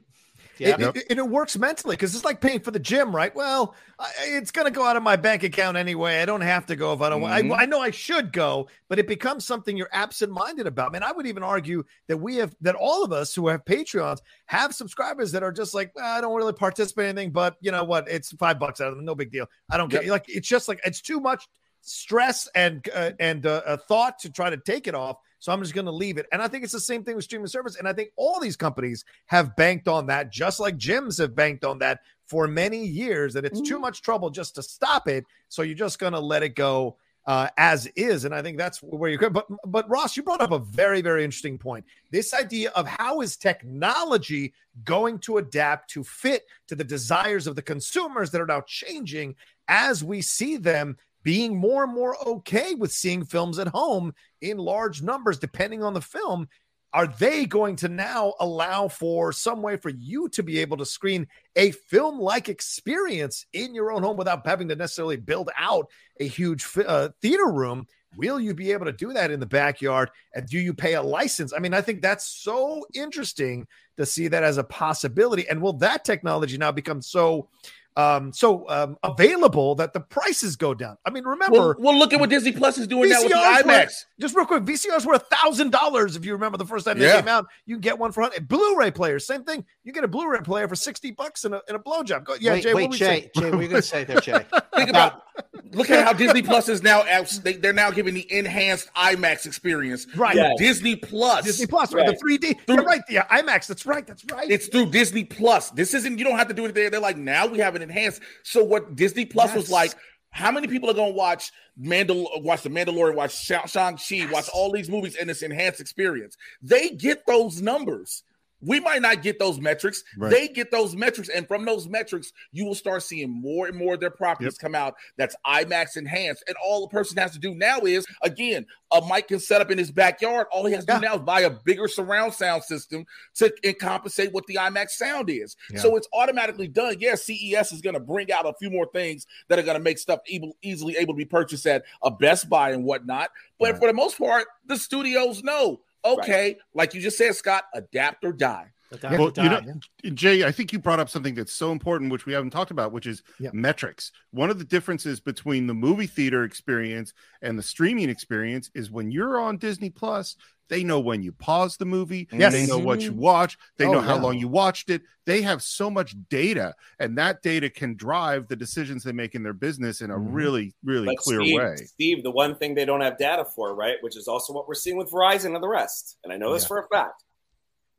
Yep. It, it, it, works mentally because it's like paying for the gym, right? Well, it's going to go out of my bank account anyway. I don't have to go if I don't. Mm-hmm. I, I know I should go, but it becomes something you're absent-minded about. Man, I would even argue that we have that all of us who have Patreons have subscribers that are just like, well, I don't really participate in anything, but you know what? It's five bucks out of them, no big deal. I don't care. yep. like it's just like it's too much stress and uh, and uh, a thought to try to take it off. So I'm just going to leave it. And I think it's the same thing with streaming service. And I think all these companies have banked on that, just like gyms have banked on that for many years. That it's mm-hmm. too much trouble just to stop it. So you're just going to let it go uh, as is. And I think that's where you could. But but Ross, you brought up a very very interesting point. This idea of how is technology going to adapt to fit to the desires of the consumers that are now changing as we see them being more and more okay with seeing films at home in large numbers, depending on the film. Are they going to now allow for some way for you to be able to screen a film like experience in your own home without having to necessarily build out a huge uh, theater room? Will you be able to do that in the backyard? And do you pay a license? I mean, I think that's so interesting to see that as a possibility. And will that technology now become so um, so um, available that the prices go down. I mean, remember, well, well look at what Disney Plus is doing VCRs now with the IMAX. Were, just real quick, VCRs were a thousand dollars if you remember the first time they yeah. came out. You can get one for a Blu-ray players, same thing. You get a Blu-ray player for sixty bucks in a in a blowjob. Go, yeah, wait, Jay. Wait, Jay, Jay, what are you gonna say there, Jay? Think about look at how Disney Plus is now. They, are now giving the enhanced IMAX experience. Right, yes. Disney Plus, Disney Plus, right. the three D. You're right, the uh, IMAX. That's right. That's right. It's through Disney Plus. This isn't. You don't have to do it there. They're like now we have an enhanced. So what Disney Plus yes. was like. How many people are going to watch Mandal- watch the Mandalorian, watch Shang Chi, yes. watch all these movies in this enhanced experience? They get those numbers. We might not get those metrics. Right. They get those metrics. And from those metrics, you will start seeing more and more of their properties yep. come out that's IMAX enhanced. And all the person has to do now is, again, a mic can set up in his backyard. All he has to yeah. do now is buy a bigger surround sound system to compensate what the IMAX sound is. Yeah. So it's automatically done. Yeah, CES is going to bring out a few more things that are going to make stuff able, easily able to be purchased at a Best Buy and whatnot. But right. for the most part, the studios know okay, right. like you just said, Scott, adapt or die. Adapt well, you know, yeah. Jay, I think you brought up something that's so important, which we haven't talked about, which is yeah. metrics. One of the differences between the movie theater experience and the streaming experience is when you're on Disney Plus, they know when you pause the movie. Yes. They know what you watch. They oh, know how yeah. long you watched it. They have so much data, and that data can drive the decisions they make in their business in a mm-hmm. really, really but clear Steve, way. Steve, the one thing they don't have data for, right, which is also what we're seeing with Verizon and the rest, and I know this yeah. for a fact,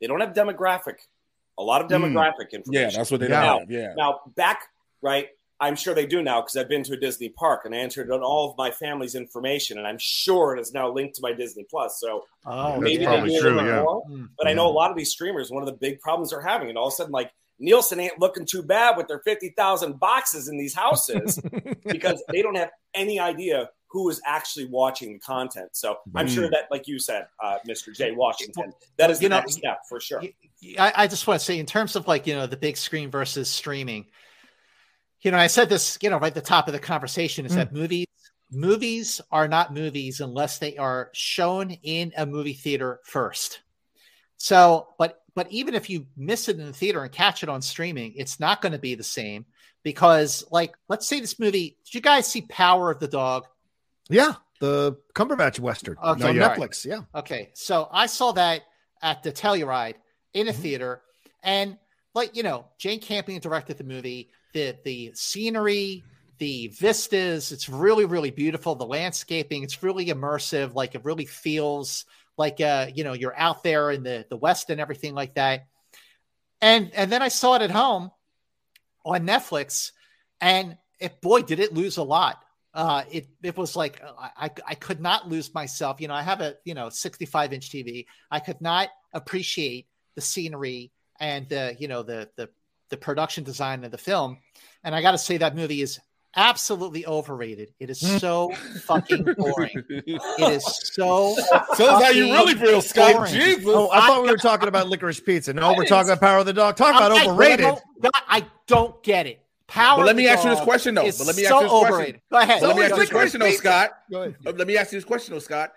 they don't have demographic, a lot of mm. demographic mm. information. Yeah, that's what they now, have. Yeah. Now, back, right, I'm sure they do now because I've been to a Disney park and I entered on all of my family's information, and I'm sure it is now linked to my Disney Plus. So oh, maybe that's probably true. Yeah. More, mm, but yeah. I know a lot of these streamers. One of the big problems they're having, and all of a sudden, like Nielsen ain't looking too bad with their fifty thousand boxes in these houses because they don't have any idea who is actually watching the content. So I'm sure mm. that, like you said, uh, Mr. Jay Washington, that is the you know, next step for sure. I, I just want to say, in terms of like you know the big screen versus streaming you know, I said this, you know, right at the top of the conversation is mm. that movies movies are not movies unless they are shown in a movie theater first. So, but but even if you miss it in the theater and catch it on streaming, it's not going to be the same because like let's say this movie, did you guys see Power of the Dog? Yeah, the Cumberbatch Western okay, on Netflix. Yeah. Okay. So I saw that at the Telluride in a mm-hmm. theater and like, you know, Jane Campion directed the movie the the scenery, the vistas. It's really really beautiful. The landscaping. It's really immersive. Like it really feels like uh you know you're out there in the the west and everything like that. And and then I saw it at home on Netflix, and it boy did it lose a lot. Uh, it it was like I I could not lose myself. You know, I have a you know 65 inch TV. I could not appreciate the scenery and the you know the the the production design of the film. And I got to say, that movie is absolutely overrated. It is mm. so fucking boring. It is so. So how you really feel, Scott. Jesus. Oh, I thought we were talking about licorice pizza. No, we're talking about Power of the Dog. Talk about overrated. I don't, I don't get it. Power. But let me ask you this question though. But let me ask you this question. Go ahead. let me ask you this question though, Scott. Go ahead. Uh, let me ask you this question though, Scott.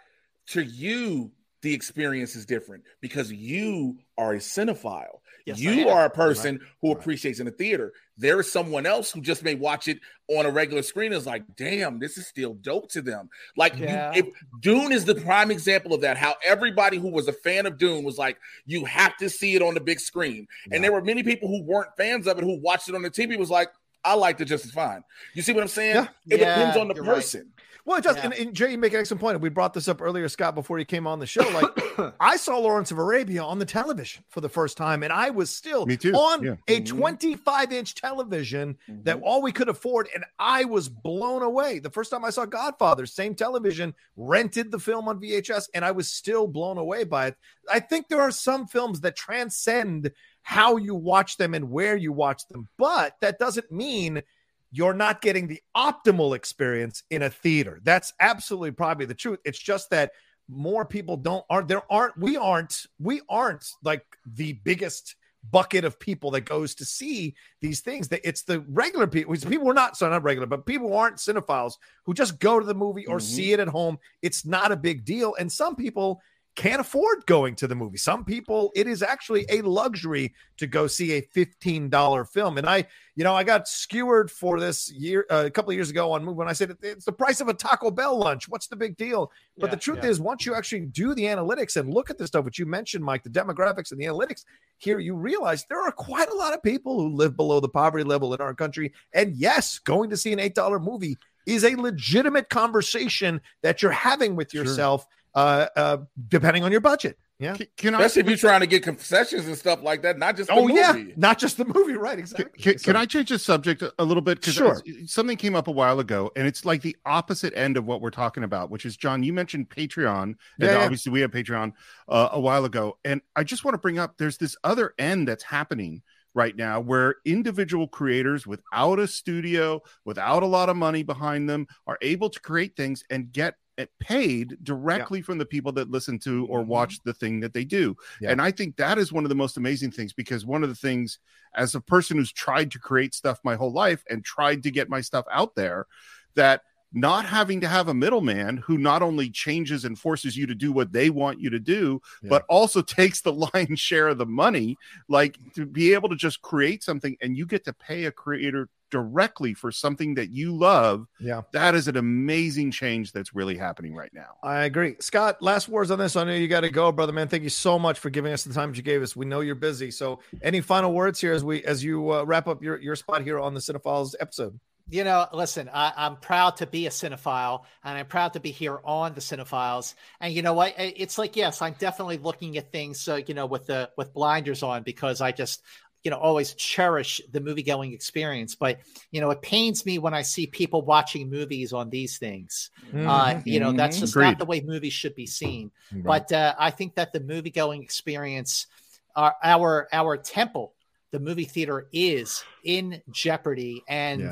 To you, the experience is different because you are a cinephile Yes, you are a person right. who appreciates in the theater. There is someone else who just may watch it on a regular screen is like, damn, this is still dope to them. Like, yeah. you, if, Dune is the prime example of that. How everybody who was a fan of Dune was like, you have to see it on the big screen. Yeah. And there were many people who weren't fans of it who watched it on the TV was like, I liked it just as fine. You see what I'm saying? Yeah. It depends on the person. Right. Well, it does. Yeah. And, and, Jay, you make an excellent point. We brought this up earlier, Scott, before you came on the show. Like, I saw Lawrence of Arabia on the television for the first time, and I was still Me too. on yeah. a mm-hmm. 25 inch television mm-hmm. that all we could afford, and I was blown away. The first time I saw Godfather, same television, rented the film on VHS, and I was still blown away by it. I think there are some films that transcend how you watch them and where you watch them, but that doesn't mean you're not getting the optimal experience in a theater. That's absolutely probably the truth. It's just that more people don't aren't there aren't we aren't we aren't like the biggest bucket of people that goes to see these things that it's the regular people people are not so not regular but people who aren't cinephiles who just go to the movie or mm-hmm. see it at home it's not a big deal and some people can't afford going to the movie. Some people, it is actually a luxury to go see a $15 film. And I, you know, I got skewered for this year, uh, a couple of years ago on movie when I said it's the price of a Taco Bell lunch. What's the big deal? But yeah, the truth yeah. is, once you actually do the analytics and look at the stuff, which you mentioned, Mike, the demographics and the analytics here, you realize there are quite a lot of people who live below the poverty level in our country. And yes, going to see an $8 movie is a legitimate conversation that you're having with yourself. Sure uh, uh, depending on your budget. Yeah, can, can especially I, if you're trying to get concessions and stuff like that, not just oh movie. yeah, not just the movie, right? Exactly. Can, can I change the subject a little bit? Because sure. something came up a while ago, and it's like the opposite end of what we're talking about, which is John. You mentioned Patreon, and yeah, obviously we have Patreon uh, a while ago, and I just want to bring up there's this other end that's happening right now where individual creators without a studio, without a lot of money behind them, are able to create things and get paid directly yeah. from the people that listen to or mm-hmm. watch the thing that they do. Yeah. And I think that is one of the most amazing things because one of the things, as a person who's tried to create stuff my whole life and tried to get my stuff out there, that not having to have a middleman who not only changes and forces you to do what they want you to do, yeah. but also takes the lion's share of the money, like to be able to just create something and you get to pay a creator directly for something that you love. Yeah. That is an amazing change that's really happening right now. I agree. Scott, last words on this. I know you got to go, brother man. Thank you so much for giving us the time that you gave us. We know you're busy. So any final words here as we as you uh, wrap up your, your spot here on the Cine-Files episode? You know, listen, I, am proud to be a cinephile and I'm proud to be here on the Cine-Files. And you know what? It's like, yes, I'm definitely looking at things, uh, you know, with the with blinders on because I just you know always cherish the movie going experience but you know it pains me when i see people watching movies on these things mm-hmm. uh, you know that's just Agreed. not the way movies should be seen right. but uh, i think that the movie going experience our our our temple the movie theater is in jeopardy and yeah.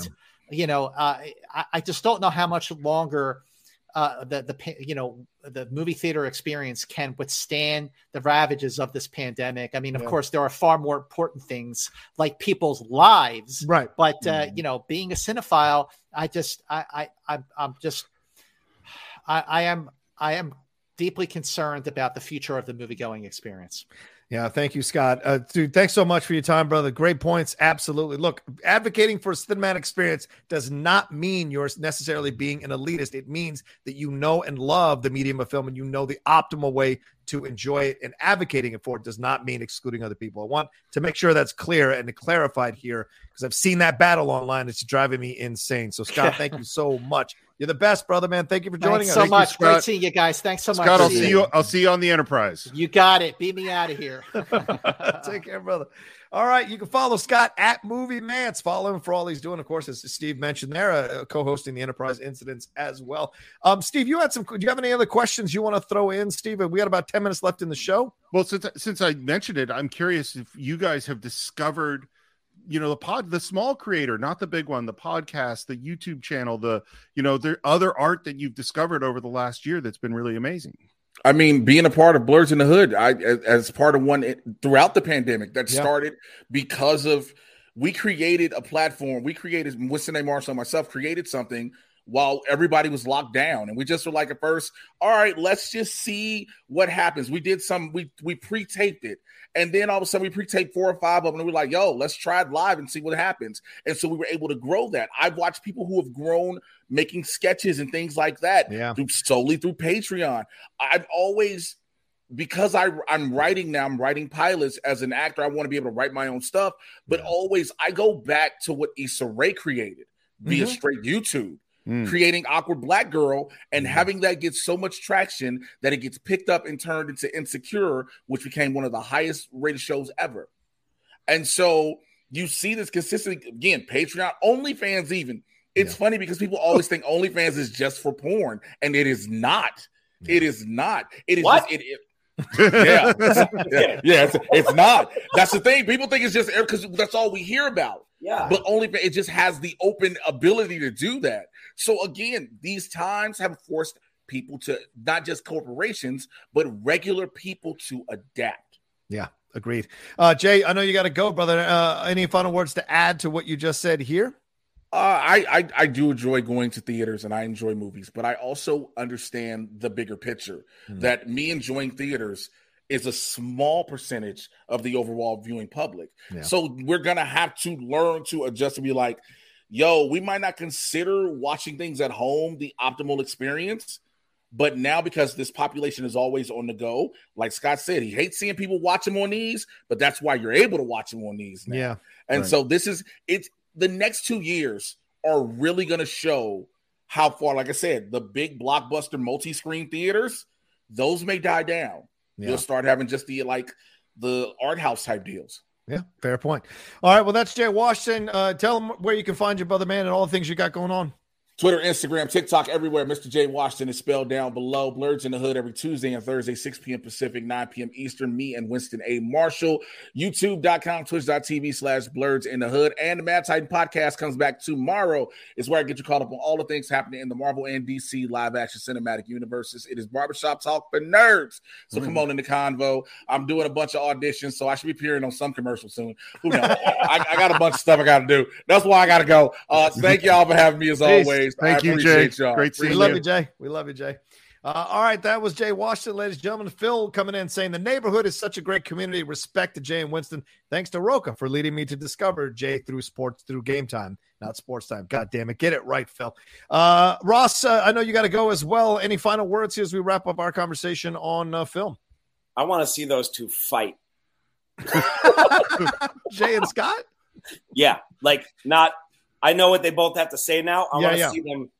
you know uh, I, I just don't know how much longer uh, the the you know the movie theater experience can withstand the ravages of this pandemic. I mean, of yeah. course, there are far more important things like people's lives, right? But uh, mm-hmm. you know, being a cinephile, I just I I I'm, I'm just I, I am I am deeply concerned about the future of the movie going experience. Yeah, thank you, Scott. Uh, dude, thanks so much for your time, brother. Great points. Absolutely. Look, advocating for a cinematic experience does not mean you're necessarily being an elitist. It means that you know and love the medium of film and you know the optimal way to enjoy it. And advocating it for it does not mean excluding other people. I want to make sure that's clear and clarified here because I've seen that battle online. It's driving me insane. So, Scott, thank you so much. You're the best, brother, man. Thank you for joining Thanks us. so Thank much. You, Great seeing you guys. Thanks so Scott, much. Scott, I'll see you. I'll see you on the Enterprise. You got it. Beat me out of here. Take care, brother. All right, you can follow Scott at Movie Mantz. Follow him for all he's doing. Of course, as Steve mentioned, there, uh, co-hosting the Enterprise Incidents as well. Um, Steve, you had some. Do you have any other questions you want to throw in, Steve? We got about ten minutes left in the show. Well, since since I mentioned it, I'm curious if you guys have discovered you know the pod the small creator not the big one the podcast the youtube channel the you know the other art that you've discovered over the last year that's been really amazing I mean, being a part of Blurs in the Hood, I as part of one it, throughout the pandemic that yeah. started because of we created a platform. We created Winston A. Marshall and myself created something while everybody was locked down. And we just were like at first, all right, let's just see what happens. We did some, we we pre-taped it. And then all of a sudden we pre-taped four or five of them and we are like, yo, let's try it live and see what happens. And so we were able to grow that. I've watched people who have grown making sketches and things like that yeah. through, solely through Patreon. I've always because I, I'm writing now, I'm writing pilots as an actor. I want to be able to write my own stuff, but yeah. always I go back to what Issa Rae created via mm-hmm. straight YouTube mm. creating awkward black girl and mm. having that get so much traction that it gets picked up and turned into insecure which became one of the highest rated shows ever and so you see this consistently again patreon onlyfans even it's yeah. funny because people always think onlyfans is just for porn and it is not yeah. it is not it is what? Just, it, it yeah, yeah, yeah it's, it's, not. That's the thing. People think it's just because that's all we hear about. Yeah, but only it just has the open ability to do that. So again, these times have forced people to not just corporations, but regular people to adapt. Yeah, agreed. Uh, Jay, I know you got to go, brother. Uh, any final words to add to what you just said here? Uh, I, I I do enjoy going to theaters and I enjoy movies, but I also understand the bigger picture mm-hmm. that me enjoying theaters is a small percentage of the overall viewing public. Yeah. So we're gonna have to learn to adjust and be like, yo, we might not consider watching things at home the optimal experience. But now, because this population is always on the go, like Scott said, he hates seeing people watch him on these, but that's why you're able to watch him on these. Now. Yeah. And right. so this is it's the next two years are really going to show how far, like I said, the big blockbuster multi screen theaters, those may die down. Yeah. You'll start having just the like the art house type deals. Yeah, fair point. All right, well, that's Jay Washington. Uh, tell them where you can find your brother, man, and all the things you got going on. Twitter, Instagram, TikTok, everywhere. Mr. J. Washington is spelled down below. Blurs in the Hood every Tuesday and Thursday, 6 p.m. Pacific, 9 p.m. Eastern. Me and Winston A. Marshall. YouTube.com, Twitch.tv slash Blurs in the Hood. And the Mad Titan podcast comes back tomorrow. Is where I get you caught up on all the things happening in the Marvel and DC live action cinematic universes. It is barbershop talk for nerds. So mm. come on in the convo. I'm doing a bunch of auditions, so I should be appearing on some commercial soon. Who knows? I, I, got a bunch of stuff I got to do. That's why I got to go. Uh, thank y'all for having me as Peace. Always. Thank I you, Jay. Y'all. Great seeing we you. We love you, Jay. We love you, Jay. Uh, all right, that was Jay Washington, ladies and gentlemen. Phil coming in saying the neighborhood is such a great community. Respect to Jay and Winston. Thanks to Rocha for leading me to discover Jay through sports, through game time, not sports time. God damn it. Get it right, Phil. Uh, Ross, uh, I know you got to go as well. Any final words here as we wrap up our conversation on uh, film? I want to see those two fight. Jay and Scott? Yeah, like not I know what they both have to say now. I yeah, want to yeah. see them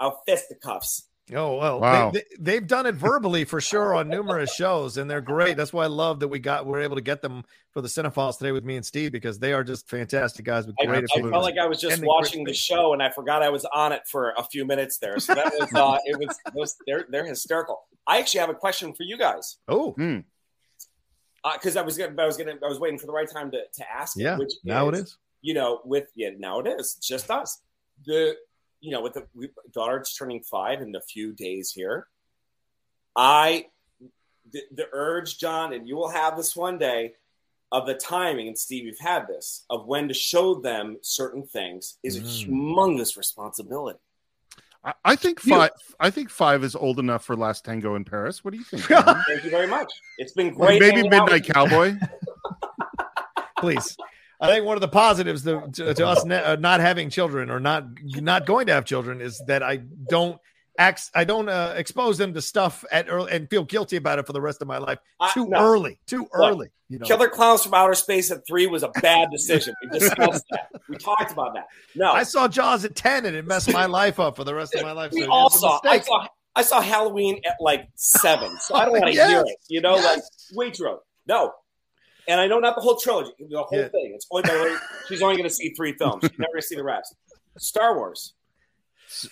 out fisticuffs. Oh well, wow. they, have done it verbally for sure on numerous shows, and they're great. That's why I love that we got we're able to get them for the Cine-Files today with me and Steve because they are just fantastic guys with great. I, I felt like I was just watching the show, and I forgot I was on it for a few minutes there. So that was uh, it was, it was they're they're hysterical. I actually have a question for you guys. Oh, because hmm. uh, I was gonna, I was gonna I was waiting for the right time to to ask. Yeah, it, which now is, it is you know, with yeah, now it is just us. The you know, with the we, daughter's turning five in a few days here. I the, the urge, John, and you will have this one day of the timing, and Steve, you've had this of when to show them certain things is mm. a humongous responsibility. I, think five. I think five is old enough for Last Tango in Paris. What do you think? Thank you very much. It's been great. maybe Midnight Cowboy. Please. I think one of the positives to, to, to us uh, not having children or not not going to have children is that I don't act, I don't uh, expose them to stuff at early and feel guilty about it for the rest of my life. Too no. early, too Look, early. You know? Killer Clowns from Outer Space at three was a bad decision. We discussed that. We talked about that. No, I saw Jaws at ten and it messed my life up for the rest of my life. We so all saw. I saw. I saw Halloween at like seven, so I don't want to yes. hear it. You know, yes. like wait, too No, and I know not the whole trilogy, the whole yeah. thing. It's only by she's only going to see three films. She's never going to see the rest. Star Wars.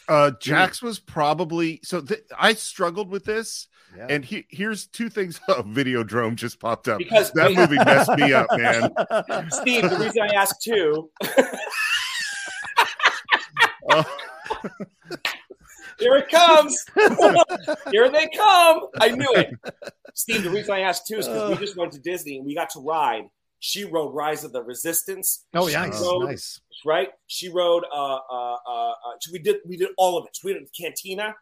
Uh, Jax was probably so. Th- I struggled with this, yeah. and he, here's two things. Oh, Videodrome just popped up because that wait, movie messed me up, man. Steve, the reason I asked two. uh, Here it comes. Here they come. I knew it. Steve, the reason I asked too is because we just went to Disney and we got to ride She rode Rise of the Resistance. Oh, yeah, nice, nice. Right. She rode. Uh, uh, uh, uh, we did. We did all of it. We did Cantina.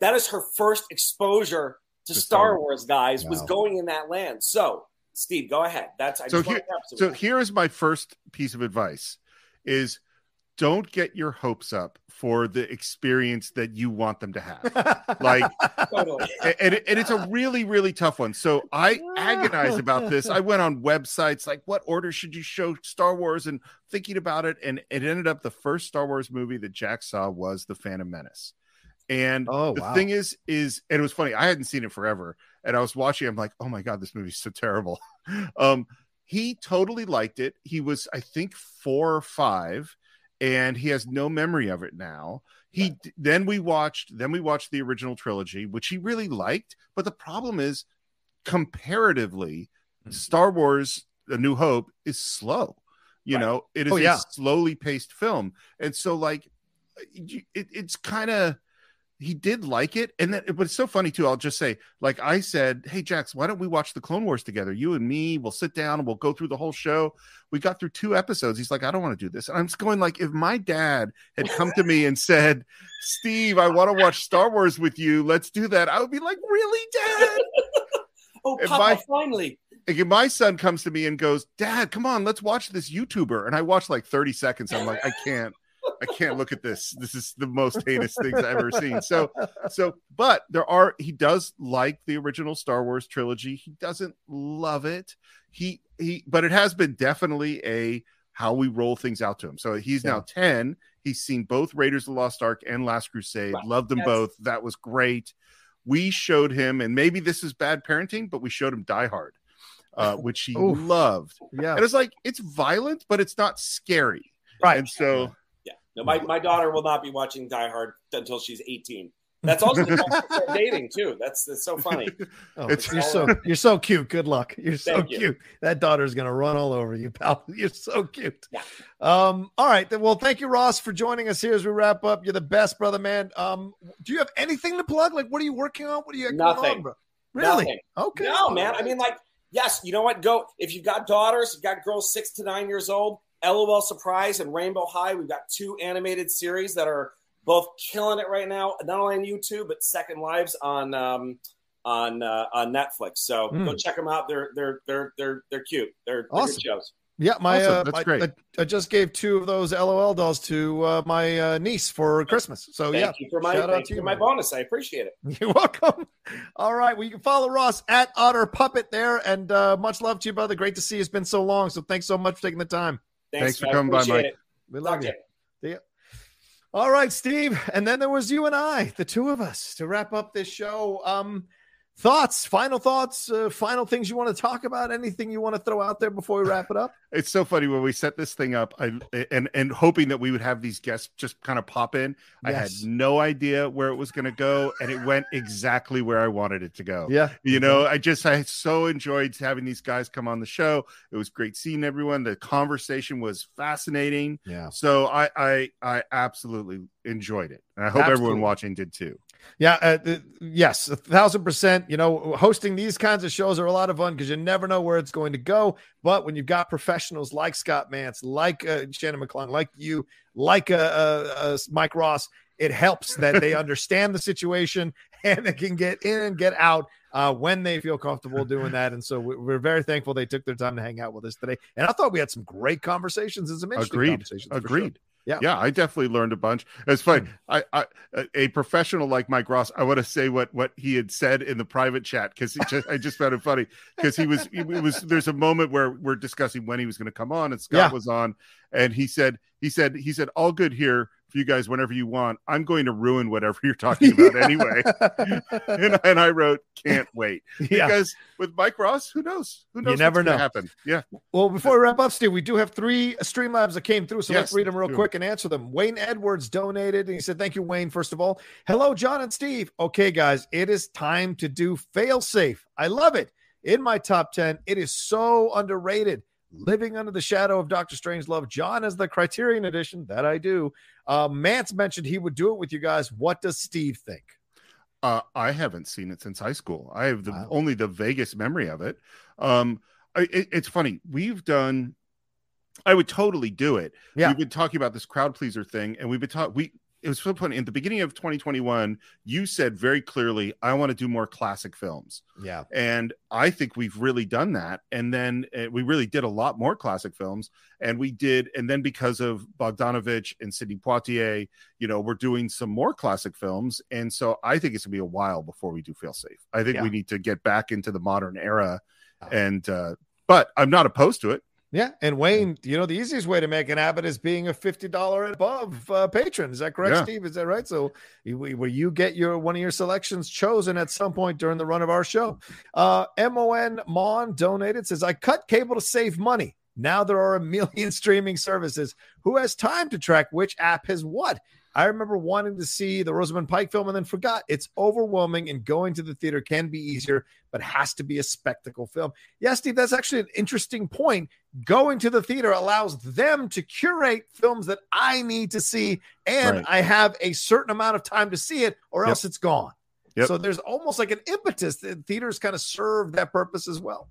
That is her first exposure to Star Wars. Guys wow. was going in that land. So, Steve, go ahead. That's so. Here, so here is my first piece of advice: is don't get your hopes up for the experience that you want them to have. like, totally. and, and, it's a really, really tough one. So I agonized about this. I went on websites like, what order should you show Star Wars? And thinking about it. And it ended up the first Star Wars movie that Jax saw was The Phantom Menace. And oh, the wow. thing is, is, and it was funny, I hadn't seen it forever. And I was watching, I'm like, oh my God, this movie's so terrible. um, he totally liked it. He was, I think, four or five and he has no memory of it now. He then we watched then we watched the original trilogy, which he really liked. But the problem is, comparatively, mm-hmm. Star Wars: A New Hope is slow. You right. know, it is oh, yeah. a slowly paced film, and so like, it, it's kind of he did like it and then but it's so funny too i'll just say like i said hey jax why don't we watch the clone wars together? You and me we'll sit down and we'll go through the whole show. We got through two episodes. He's like i don't want to do this. And i'm just going like if my dad had come to me and said steve i want to watch star wars with you let's do that i would be like really dad? Oh Papa, my, finally. If my son comes to me and goes dad come on let's watch this youtuber and i watch like 30 seconds i'm like i can't I can't look at this. This is the most heinous things I've ever seen. So, so, but there are, he does like the original Star Wars trilogy. He doesn't love it. He, he, but it has been definitely a how we roll things out to him. So he's yeah. now 10. He's seen both Raiders of the Lost Ark and Last Crusade, right. loved them yes. both. That was great. We showed him, and maybe this is bad parenting, but we showed him Die Hard, uh, which he loved. Yeah. And it's like, it's violent, but it's not scary. Right. And so, no, my, my daughter will not be watching Die Hard until she's 18. That's also dating too. That's that's so funny. Oh, it's, you're so you're so cute. Good luck. You're so Thank cute. You. That daughter's gonna run all over you, pal. You're so cute. Yeah. Um. All right. Well, thank you, Ross, for joining us here as we wrap up. You're the best, brother, man. Um. Do you have anything to plug? Like, what are you working on? What are you nothing, on, bro? Really? Nothing. Okay. No, man. I mean, like, yes. You know what? Go if you've got daughters, you've got girls six to nine years old LOL Surprise and Rainbow High. We've got two animated series that are both killing it right now, not only on YouTube but Second Lives on um, on uh, on Netflix. So mm. go check them out. They're they're they're they're they're cute. They're, they're awesome. good shows. Yeah, my awesome. uh, that's my, great. I, I, just gave two of those LOL dolls to uh, my uh, niece for Christmas. So thank yeah, you for my shout out to you, my bonus. I appreciate it. You're welcome. All right, well you can follow Ross at Otter Puppet there, and uh, much love to you, brother. Great to see you. It's been so long. So thanks so much for taking the time. Thanks, Thanks for coming by, Mike. It. We love Talk you. All right, Steve. And then there was you and I, the two of us, to wrap up this show. Um, thoughts, final thoughts, uh, final things you want to talk about? Anything you want to throw out there before we wrap it up? It's so funny when we set this thing up, I and and hoping that we would have these guests just kind of pop in. Yes. I had no idea where it was going to go, and it went exactly where I wanted it to go. Yeah, you know, I just I so enjoyed having these guys come on the show. It was great seeing everyone. The conversation was fascinating. Yeah, so I I I absolutely enjoyed it, and I hope absolutely. everyone watching did too. Yeah, uh, yes, a thousand percent. You know, hosting these kinds of shows are a lot of fun because you never know where it's going to go. But when you've got professionals like Scott Mantz, like uh, Shannon McClung, like you, like uh, uh, uh Mike Ross, it helps that they understand the situation and they can get in and get out uh, when they feel comfortable doing that. And so we're very thankful they took their time to hang out with us today. And I thought we had some great conversations and some interesting Agreed. conversations. Agreed. Yeah. Yeah. I definitely learned a bunch. It's funny. Hmm. I, I, a professional like Mike Ross, I want to say what, what he had said in the private chat because I just found it funny because he was, it was, there's a moment where we're discussing when he was going to come on and Scott yeah. was on and he said, he said, he said, all good here for you guys whenever you want. I'm going to ruin whatever you're talking about anyway. and, and, I wrote, can't wait. Yeah. Because with Mike Ross, who knows? Who knows? You never know. Happen. Yeah. Well, before we wrap up, Steve, we do have three Streamlabs that came through. So yes, let's read them real quick and answer them. Wayne Edwards donated and he said, Thank you, Wayne, first of all. Hello, John and Steve. Okay, guys, it is time to do fail safe. I love it. In my top 10, it is so underrated. Living Under the Shadow of Doctor Strangelove. John is the Criterion edition. That I do. Uh, Mantz mentioned he would do it with you guys. What does Steve think? Uh, I haven't seen it since high school. I have the, wow. only the vaguest memory of it. Um, it, it's funny. We've done. I would totally do it. Yeah. We've been talking about this crowd pleaser thing, and we've been talking. We it was so funny in the beginning of 2021 you said very clearly i want to do more classic films. Yeah. And i think we've really done that and then uh, we really did a lot more classic films and we did and then because of bogdanovich and sidney poitier you know we're doing some more classic films and so i think it's going to be a while before we do Fail Safe. I think Yeah. we need to get back into the modern era and uh but i'm not opposed to it Yeah, and Wayne, you know the easiest way to make an habit is being a fifty dollar and above uh, patron. Is that correct, Yeah. Steve? Is that right? So where you get your one of your selections chosen at some point during the run of our show. Uh, Mon Mon donated says I cut cable to save money. Now there are a million streaming services. Who has time to track which app has what? I remember wanting to see the Rosamund Pike film and then forgot. It's overwhelming, and going to the theater can be easier, but has to be a spectacle film. Yeah, Steve, that's actually an interesting point going to the theater allows them to curate films that I need to see, and Right. I have a certain amount of time to see it, or Yep. else it's gone. Yep. So there's almost like an impetus that theaters kind of serve that purpose as well.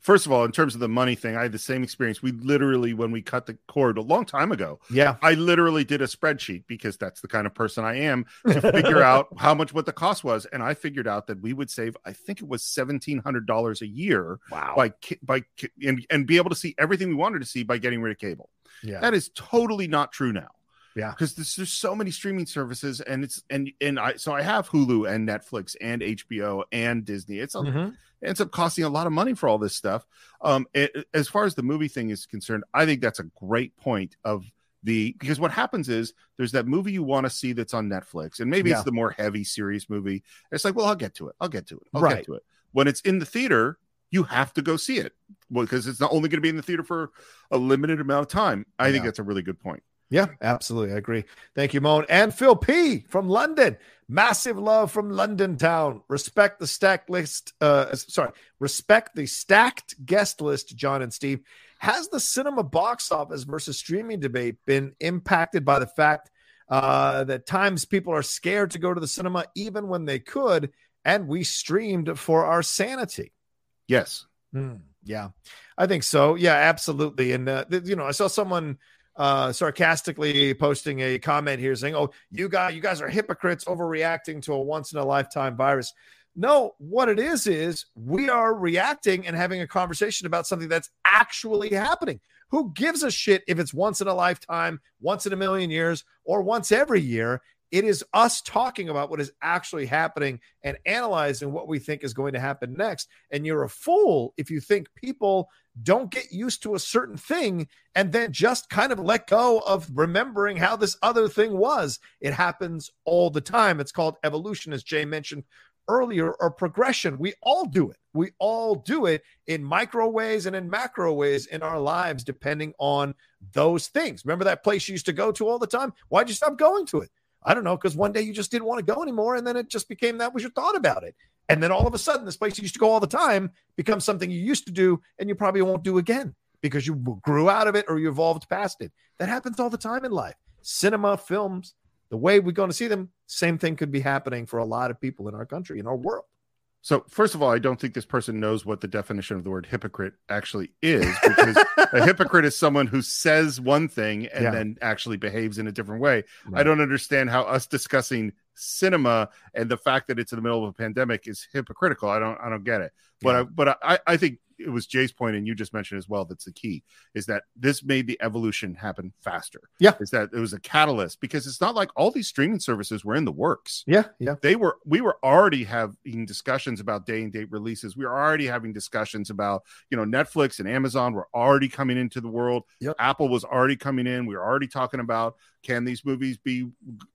First of all in terms of the money thing i had the same experience we literally when we cut the cord a long time ago Yeah. I literally did a spreadsheet because that's the kind of person I am to figure out how much what the cost was, and I figured out that we would save. I think it was seventeen hundred dollars a year Wow. by by and and be able to see everything we wanted to see by getting rid of cable. Yeah. That is totally not true now. Yeah. because there's, there's so many streaming services, and it's and and I so I have Hulu and Netflix and HBO and Disney. It's a, Mhm. it ends up costing a lot of money for all this stuff. Um, it, as far as the movie thing is concerned, I think that's a great point of the because what happens is there's that movie you want to see that's on Netflix, and maybe Yeah. it's the more heavy serious movie. It's like, well, I'll get to it. I'll get to it. I'll Right. get to it. When it's in the theater, you have to go see it because it's not only going to be in the theater for a limited amount of time. I think that's a really good point. Yeah, absolutely. I agree. Thank you, Moan. And Phil P from London. Massive love from London town. Respect the stacked list. Uh, sorry, respect the stacked guest list, John and Steve. Has the cinema box office versus streaming debate been impacted by the fact uh, that times people are scared to go to the cinema even when they could, and we streamed for our sanity? Yes. Hmm, yeah, I think so. Yeah, absolutely. And uh, you know, I saw someone uh sarcastically posting a comment here saying, "Oh, you guys, you guys are hypocrites overreacting to a once in a lifetime virus." No, what it is is we are reacting and having a conversation about something that's actually happening. Who gives a shit if it's once in a lifetime, once in a million years, or once every year? It is us talking about what is actually happening and analyzing what we think is going to happen next. And you're a fool if you think people don't get used to a certain thing and then just kind of let go of remembering how this other thing was. It happens all the time. It's called evolution, as Jay mentioned earlier, or progression. We all do it. We all do it in micro ways and in macro ways in our lives, depending on those things. Remember that place you used to go to all the time? Why'd you stop going to it? I don't know, because one day you just didn't want to go anymore. And then it just became that was your thought about it. And then all of a sudden, this place you used to go all the time becomes something you used to do and you probably won't do again because you grew out of it or you evolved past it. That happens all the time in life. Cinema, films, the way we're going to see them, same thing could be happening for a lot of people in our country, in our world. So, first of all, I don't think this person knows what the definition of the word hypocrite actually is because a hypocrite is someone who says one thing and Yeah. then actually behaves in a different way. I don't understand how us discussing cinema and the fact that it's in the middle of a pandemic is hypocritical. I don't I don't get it. But I but I, I think it was Jay's point and you just mentioned as well that's the key is that this made the evolution happen faster. Yeah. Is that it was a catalyst because it's not like all these streaming services were in the works Yeah, yeah. they were we were already having discussions about day and date releases we were already having discussions about you know netflix and amazon were already coming into the world Yep. apple was already coming in we were already talking about can these movies be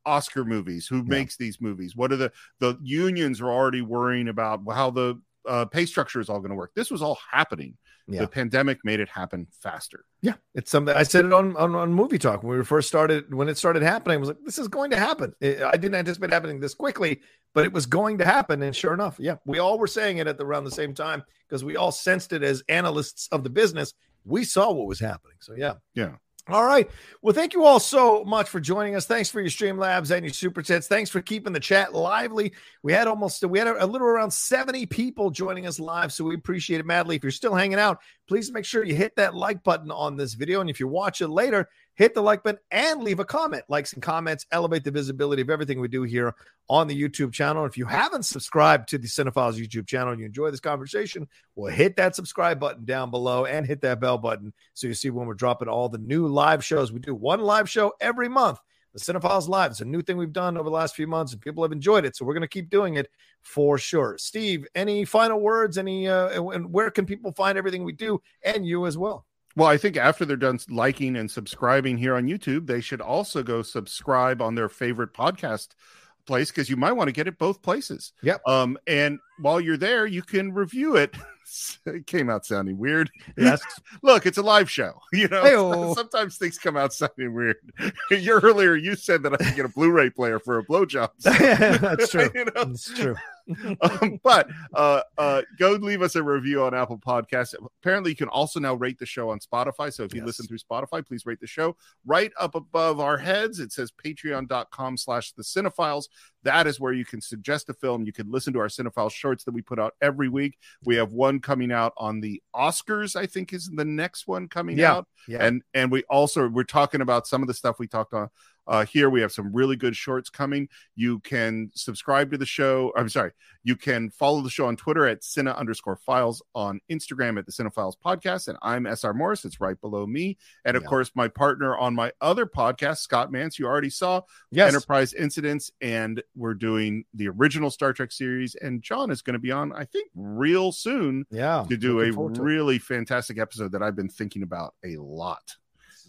oscar movies who makes these movies what are the the unions are already worrying about how the uh, pay structure is all going to work this was all happening Yeah. the pandemic made it happen faster Yeah, it's something I said it on, on on movie talk when we first started when it started happening. I was like, this is going to happen. It- I didn't anticipate happening this quickly, but it was going to happen. And sure enough, yeah, we all were saying it at the, around the same time because we all sensed it as analysts of the business. We saw what was happening. So yeah, Yeah. All right. Well, thank you all so much for joining us. Thanks for your Streamlabs and your super chats. Thanks for keeping the chat lively. We had almost we had a, a, little around 70 people joining us live, so we appreciate it madly. If you're still hanging out, please make sure you hit that like button on this video. And if you watch it later, hit the like button and leave a comment. Likes and comments elevate the visibility of everything we do here on the YouTube channel. If you haven't subscribed to the Cine-Files YouTube channel and you enjoy this conversation, well, hit that subscribe button down below and hit that bell button so you see when we're dropping all the new live shows. We do one live show every month. The Cine-Files Live. It's a new thing we've done over the last few months, and people have enjoyed it. So we're going to keep doing it for sure. Steve, any final words? Any uh, and where can people find everything we do and you as well? Well, I think after they're done liking and subscribing here on YouTube, they should also go subscribe on their favorite podcast place because you might want to get it both places. Yep. Um, and while you're there, you can review it. it came out sounding weird. Yes. Look, it's a live show. You know, Hey-o. sometimes things come out sounding weird. You're earlier, you said that I could get a Blu-ray player for a blowjob. So, That's true. you know? That's true. um, but uh, uh, go leave us a review on Apple Podcasts. Apparently, you can also now rate the show on Spotify. So if you yes. listen through Spotify, please rate the show. Right up above our heads, it says patreon.com slash the cinephiles. That is where you can suggest a film. You can listen to our cinephile shorts that we put out every week. We have one coming out on the Oscars, I think is the next one coming yeah. out. Yeah. And and we also we're talking about some of the stuff we talked on uh, here we have some really good shorts coming. You can subscribe to the show. I'm sorry, you can follow the show on Twitter at Cine underscore Files, on Instagram at the Cine-Files Podcast, and I'm SR Morris. It's right below me, and of yeah. course my partner on my other podcast, Scott Mantz. You already saw yes. Enterprise Incidents, and we're doing the original Star Trek series, and John is going to be on, I think, real soon. Yeah, to do a really fantastic episode that I've been thinking about a lot,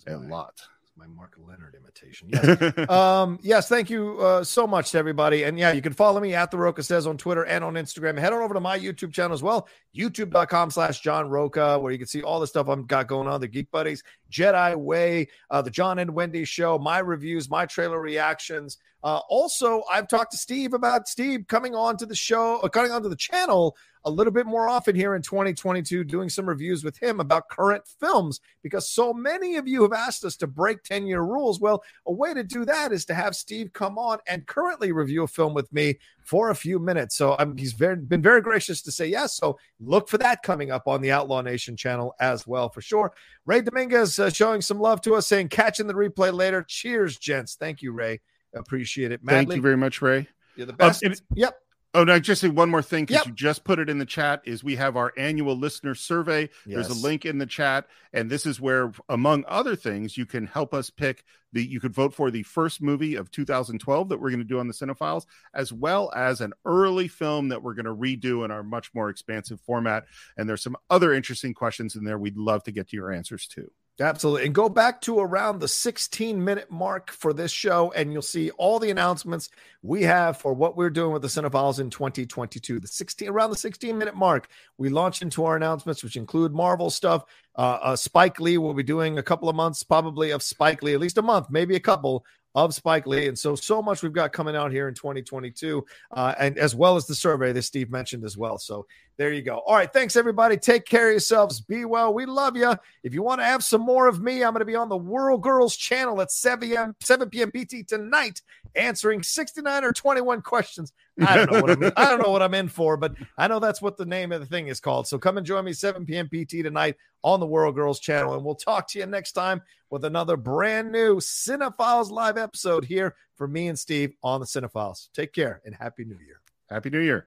a lot my Mark Lenard imitation. Yes. um, yes, thank you uh, so much to everybody. And yeah, you can follow me at the Rocha says on Twitter and on Instagram. Head on over to my YouTube channel as well, youtube.com slash John Rocha, where you can see all the stuff I've got going on, the Geek Buddies, Jedi Way, uh, the John and Wendy show, my reviews, my trailer reactions. Uh, also, I've talked to Steve about Steve coming on to the show, uh, coming onto the channel a little bit more often here in 2022, doing some reviews with him about current films because so many of you have asked us to break 10 year rules. Well, a way to do that is to have Steve come on and currently review a film with me for a few minutes. So um, he's very, been very gracious to say yes. So look for that coming up on the Outlaw Nation channel as well for sure. Ray Dominguez uh, showing some love to us, saying catching the replay later. Cheers, gents. Thank you, Ray. Appreciate it. Madly. Thank you very much, Ray. You're the best. Um, it, yep. Oh, no, just say one more thing because yep. you just put it in the chat. Is we have our annual listener survey. Yes. There's a link in the chat, and this is where, among other things, you can help us pick the. You could vote for the first movie of 2012 that we're going to do on the Cine-Files, as well as an early film that we're going to redo in our much more expansive format. And there's some other interesting questions in there. We'd love to get to your answers too. Absolutely. And go back to around the 16 minute mark for this show, and you'll see all the announcements we have for what we're doing with the Cine-Files in 2022. The 16 around the 16 minute mark, we launch into our announcements, which include Marvel stuff. Uh, uh, Spike Lee will be doing a couple of months, probably of Spike Lee, at least a month, maybe a couple of Spike Lee. And so, so much we've got coming out here in 2022, uh, and as well as the survey that Steve mentioned as well. So, there you go. All right. Thanks, everybody. Take care of yourselves. Be well. We love you. If you want to have some more of me, I'm going to be on the World Girls channel at 7 p.m. 7 p.m. PT tonight, answering 69 or 21 questions. I don't know what I'm, I don't know what I'm in for, but I know that's what the name of the thing is called. So come and join me 7 p.m. PT tonight on the World Girls channel, and we'll talk to you next time with another brand new Cine-Files live episode here for me and Steve on the Cine-Files. Take care and happy New Year. Happy New Year.